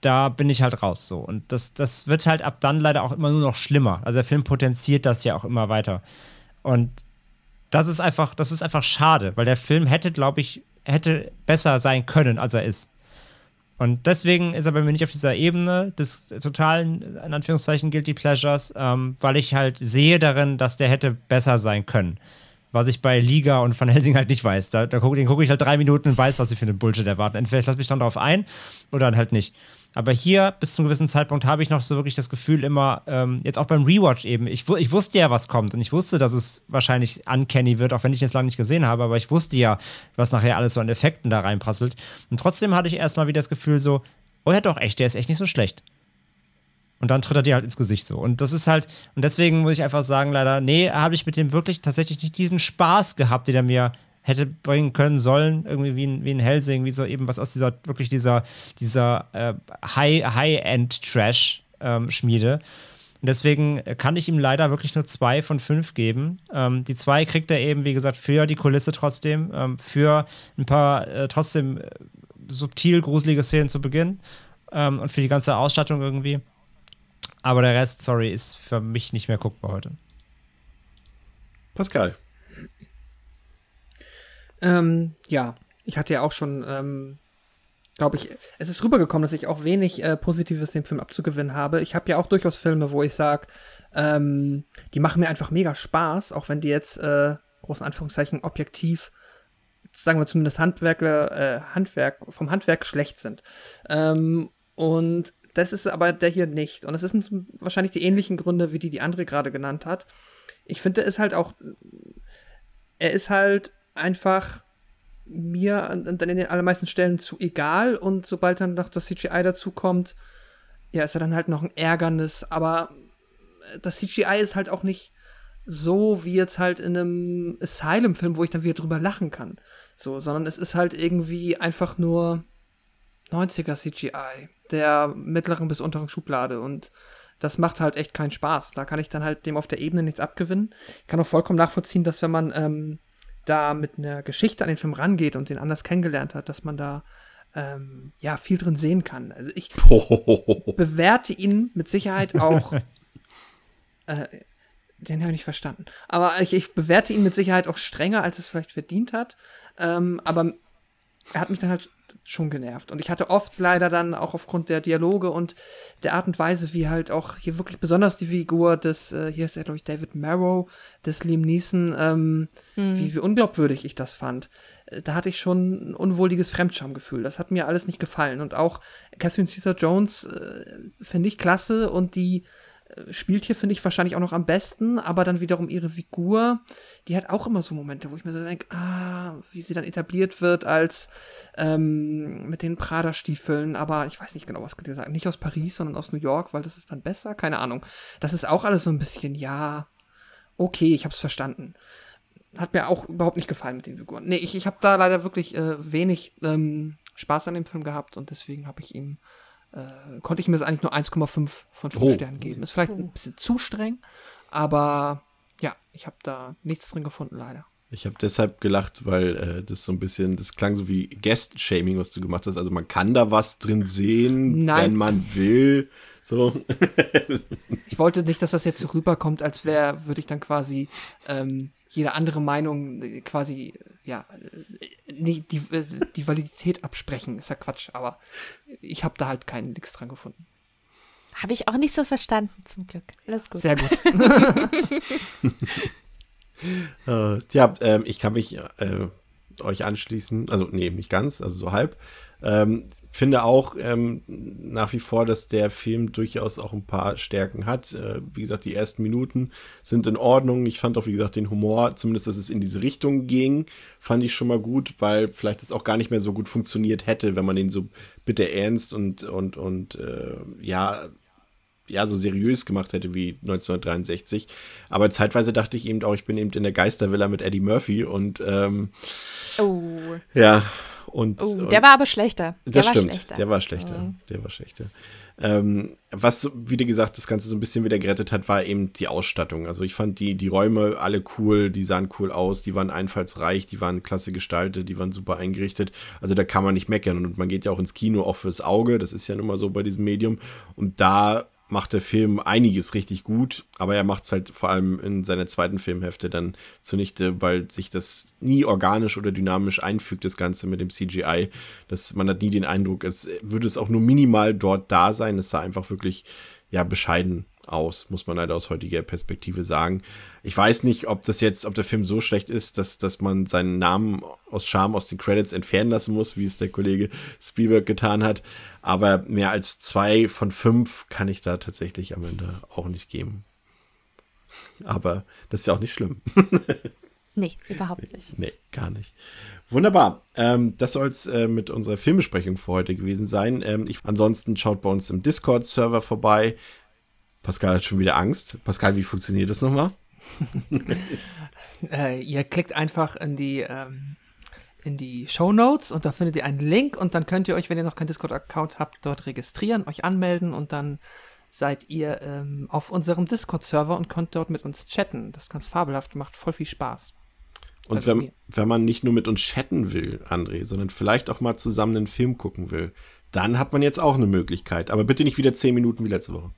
da bin ich halt raus so. Und das, das wird halt ab dann leider auch immer nur noch schlimmer. Also der Film potenziert das ja auch immer weiter. Und das ist einfach, das ist einfach schade, weil der Film hätte, glaube ich, hätte besser sein können, als er ist. Und deswegen ist er bei mir nicht auf dieser Ebene des totalen, in Anführungszeichen, Guilty Pleasures, ähm, weil ich halt sehe darin, dass der hätte besser sein können. Was ich bei Liga und Van Helsing halt nicht weiß. Da, da gucke guck ich halt drei Minuten und weiß, was sie für eine Bullshit erwarten. Entweder ich lasse mich dann darauf ein oder dann halt nicht. Aber hier, bis zu einem gewissen Zeitpunkt, habe ich noch so wirklich das Gefühl immer, ähm, jetzt auch beim Rewatch eben, ich, ich wusste ja, was kommt und ich wusste, dass es wahrscheinlich uncanny wird, auch wenn ich es lange nicht gesehen habe, aber ich wusste ja, was nachher alles so an Effekten da reinprasselt. Und trotzdem hatte ich erstmal wieder das Gefühl so, oh ja doch, echt, der ist echt nicht so schlecht. Und dann tritt er dir halt ins Gesicht so. Und das ist halt, und deswegen muss ich einfach sagen, leider, nee, habe ich mit dem wirklich tatsächlich nicht diesen Spaß gehabt, den er mir hätte bringen können sollen, irgendwie wie ein, wie ein Helsing, wie so eben was aus dieser, wirklich dieser, dieser äh, High-End-Trash-Schmiede. Ähm, und deswegen kann ich ihm leider wirklich nur zwei von fünf geben. Ähm, die zwei kriegt er eben, wie gesagt, für die Kulisse trotzdem, ähm, für ein paar äh, trotzdem äh, subtil gruselige Szenen zu Beginn ähm, und für die ganze Ausstattung irgendwie. Aber der Rest, sorry, ist für mich nicht mehr guckbar heute. Pascal. Ähm, ja, ich hatte ja auch schon, ähm, glaube ich, es ist rübergekommen, dass ich auch wenig äh, Positives dem Film abzugewinnen habe. Ich habe ja auch durchaus Filme, wo ich sage, ähm, die machen mir einfach mega Spaß, auch wenn die jetzt, äh, großen Anführungszeichen, objektiv, sagen wir zumindest Handwerker, äh, Handwerk, vom Handwerk schlecht sind. Ähm, und das ist aber der hier nicht. Und das sind wahrscheinlich die ähnlichen Gründe, wie die die andere gerade genannt hat. Ich finde, er ist halt auch, er ist halt einfach mir dann in den allermeisten Stellen zu egal und sobald dann noch das CGI dazu kommt, ja, ist er dann halt noch ein Ärgernis, aber das CGI ist halt auch nicht so wie jetzt halt in einem Asylum-Film, wo ich dann wieder drüber lachen kann. So, sondern es ist halt irgendwie einfach nur 90er CGI der mittleren bis unteren Schublade und das macht halt echt keinen Spaß. Da kann ich dann halt dem auf der Ebene nichts abgewinnen. Ich kann auch vollkommen nachvollziehen, dass wenn man ähm, da mit einer Geschichte an den Film rangeht und den anders kennengelernt hat, dass man da ähm, ja viel drin sehen kann. Also ich oh. bewerte ihn mit Sicherheit auch. äh, den habe ich nicht verstanden. Aber ich, ich, bewerte ihn mit Sicherheit auch strenger, als es vielleicht verdient hat. Ähm, aber er hat mich dann halt schon genervt. Und ich hatte oft leider dann auch aufgrund der Dialoge und der Art und Weise, wie halt auch hier wirklich besonders die Figur des, äh, hier ist er, glaube ich, David Marrow, des Liam Neeson, ähm, mhm. wie, wie unglaubwürdig ich das fand. Äh, da hatte ich schon ein unwohliges Fremdschamgefühl. Das hat mir alles nicht gefallen. Und auch Catherine Caesar Jones äh, finde ich klasse und die spielt hier, finde ich, wahrscheinlich auch noch am besten, aber dann wiederum ihre Figur, die hat auch immer so Momente, wo ich mir so denke, ah, wie sie dann etabliert wird als ähm, mit den Prada-Stiefeln, aber ich weiß nicht genau, was gesagt Nicht aus Paris, sondern aus New York, weil das ist dann besser, keine Ahnung. Das ist auch alles so ein bisschen, ja, okay, ich hab's verstanden. Hat mir auch überhaupt nicht gefallen mit den Figuren. Nee, ich, ich habe da leider wirklich äh, wenig ähm, Spaß an dem Film gehabt und deswegen habe ich ihm äh, konnte ich mir das eigentlich nur 1,5 von 5 oh. Sternen geben. Ist vielleicht ein bisschen zu streng, aber ja, ich habe da nichts drin gefunden, leider. Ich habe deshalb gelacht, weil äh, das so ein bisschen, das klang so wie Guest-Shaming, was du gemacht hast. Also man kann da was drin sehen, Nein. wenn man will. So. ich wollte nicht, dass das jetzt so rüberkommt, als wäre, würde ich dann quasi ähm, jede andere Meinung äh, quasi, ja, äh, nicht die, äh, die Validität absprechen, ist ja Quatsch, aber ich habe da halt keinen nix dran gefunden. Habe ich auch nicht so verstanden, zum Glück. Alles gut. Sehr gut. äh, ja, äh, ich kann mich äh, euch anschließen, also nee, nicht ganz, also so halb. Ähm, finde auch ähm, nach wie vor, dass der Film durchaus auch ein paar Stärken hat. Äh, wie gesagt, die ersten Minuten sind in Ordnung. Ich fand auch, wie gesagt, den Humor, zumindest, dass es in diese Richtung ging, fand ich schon mal gut, weil vielleicht es auch gar nicht mehr so gut funktioniert hätte, wenn man den so bitte ernst und, und, und äh, ja, ja, so seriös gemacht hätte wie 1963. Aber zeitweise dachte ich eben auch, ich bin eben in der Geistervilla mit Eddie Murphy und ähm, Oh. ja, und, Oh, und der war aber schlechter. Der das war stimmt, schlechter. der war schlechter. Mhm. Der war schlechter. Ähm, was, wie gesagt, das Ganze so ein bisschen wieder gerettet hat, war eben die Ausstattung. Also ich fand die, die Räume alle cool, die sahen cool aus, die waren einfallsreich, die waren klasse gestaltet, die waren super eingerichtet. Also da kann man nicht meckern. Und man geht ja auch ins Kino, auch fürs Auge. Das ist ja nun mal so bei diesem Medium. Und da macht der Film einiges richtig gut, aber er macht es halt vor allem in seiner zweiten Filmhälfte dann zunichte, weil sich das nie organisch oder dynamisch einfügt, das Ganze mit dem CGI. Das, man hat nie den Eindruck, es würde es auch nur minimal dort da sein. Es sah einfach wirklich, ja, bescheiden aus, muss man leider aus heutiger Perspektive sagen. Ich weiß nicht, ob das jetzt, ob der Film so schlecht ist, dass, dass man seinen Namen aus Scham aus den Credits entfernen lassen muss, wie es der Kollege Spielberg getan hat. Aber mehr als zwei von fünf kann ich da tatsächlich am Ende auch nicht geben. Aber das ist ja auch nicht schlimm. Nee, überhaupt nicht. Nee, gar nicht. Wunderbar. Ähm, das soll es äh, mit unserer Filmbesprechung für heute gewesen sein. Ähm, ich, ansonsten schaut bei uns im Discord-Server vorbei. Pascal hat schon wieder Angst. Pascal, wie funktioniert das nochmal? Äh, ihr klickt einfach in die, ähm, in die Show Notes und da findet ihr einen Link und dann könnt ihr euch, wenn ihr noch keinen Discord-Account habt, dort registrieren, euch anmelden und dann seid ihr ähm, auf unserem Discord-Server und könnt dort mit uns chatten. Das ist ganz fabelhaft, macht voll viel Spaß. Und Also wenn, wenn man nicht nur mit uns chatten will, André, sondern vielleicht auch mal zusammen einen Film gucken will, dann hat man jetzt auch eine Möglichkeit. Aber bitte nicht wieder zehn Minuten wie letzte Woche.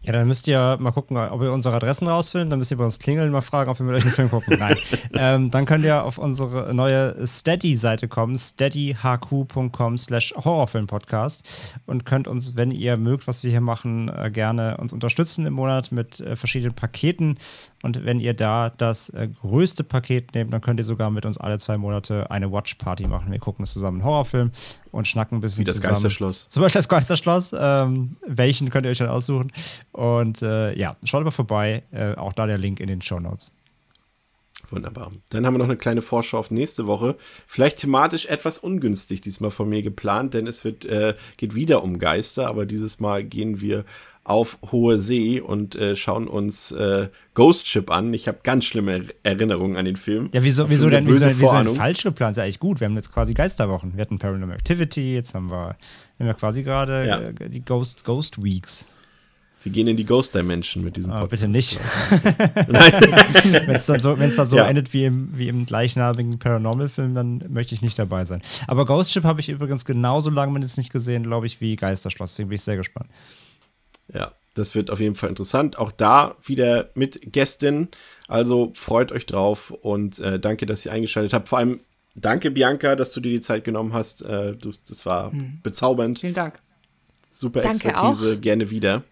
Ja, dann müsst ihr mal gucken, ob ihr unsere Adressen rausfindet. Dann müsst ihr bei uns klingeln, mal fragen, ob wir mit euch einen Film gucken. Nein. ähm, dann könnt ihr auf unsere neue Steady-Seite kommen, steadyhq.com slash horrorfilmpodcast und könnt uns, wenn ihr mögt, was wir hier machen, äh, gerne uns unterstützen im Monat mit äh, verschiedenen Paketen. Und wenn ihr da das äh, größte Paket nehmt, dann könnt ihr sogar mit uns alle zwei Monate eine Watch-Party machen. Wir gucken zusammen einen Horrorfilm und schnacken ein bisschen Wie das zusammen. Geisterschloss. Zum Beispiel das Geisterschloss. Ähm, welchen könnt ihr euch dann aussuchen? Und äh, ja, schaut mal vorbei. Äh, auch da der Link in den Show Notes. Wunderbar. Dann haben wir noch eine kleine Vorschau auf nächste Woche. Vielleicht thematisch etwas ungünstig diesmal von mir geplant, denn es wird, äh, geht wieder um Geister, aber dieses Mal gehen wir auf hohe See und äh, schauen uns äh, Ghost Ship an. Ich habe ganz schlimme Er- Erinnerungen an den Film. Ja, wieso, wieso denn, wieso, wieso denn falsch geplant? Ist ja eigentlich gut. Wir haben jetzt quasi Geisterwochen. Wir hatten Paranormal Activity, jetzt haben wir, wir haben ja quasi gerade Ja. äh, die Ghost, Ghost Weeks. Wir gehen in die Ghost Dimension mit diesem Aber Podcast. bitte nicht. Wenn es dann so, wenn's dann so Ja. endet wie im, wie im gleichnamigen Paranormal-Film, dann möchte ich nicht dabei sein. Aber Ghost Ship habe ich übrigens genauso lange mindestens nicht gesehen, glaube ich, wie Geisterschloss. Deswegen bin ich sehr gespannt. Ja, das wird auf jeden Fall interessant. Auch da wieder mit Gästin. Also freut euch drauf und äh, danke, dass ihr eingeschaltet habt. Vor allem danke, Bianca, dass du dir die Zeit genommen hast. Äh, du, das war bezaubernd. Vielen Dank. Super Danke Expertise. Gerne wieder.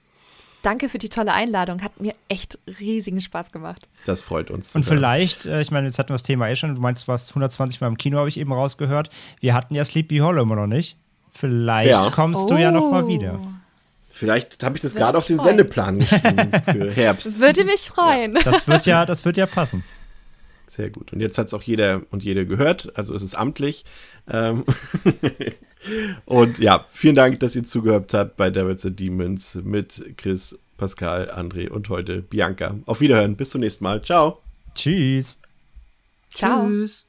Danke für die tolle Einladung. Hat mir echt riesigen Spaß gemacht. Das freut uns. Und sogar. vielleicht, äh, ich meine, jetzt hatten wir das Thema eh schon, du meinst, du warst 120 Mal im Kino, habe ich eben rausgehört. Wir hatten ja Sleepy Hollow immer noch nicht. Vielleicht Ja. kommst du ja noch mal Oh. wieder. Vielleicht habe ich das, Das gerade auf den freuen. Sendeplan geschrieben für Das Herbst. würde mich freuen. Das wird ja, das wird ja passen. Sehr gut. Und jetzt hat es auch jeder und jede gehört. Also es ist amtlich. Ähm und ja, vielen Dank, dass ihr zugehört habt bei Devils and Demons mit Chris, Pascal, André und heute Bianca. Auf Wiederhören. Bis zum nächsten Mal. Ciao. Tschüss. Ciao. Tschüss.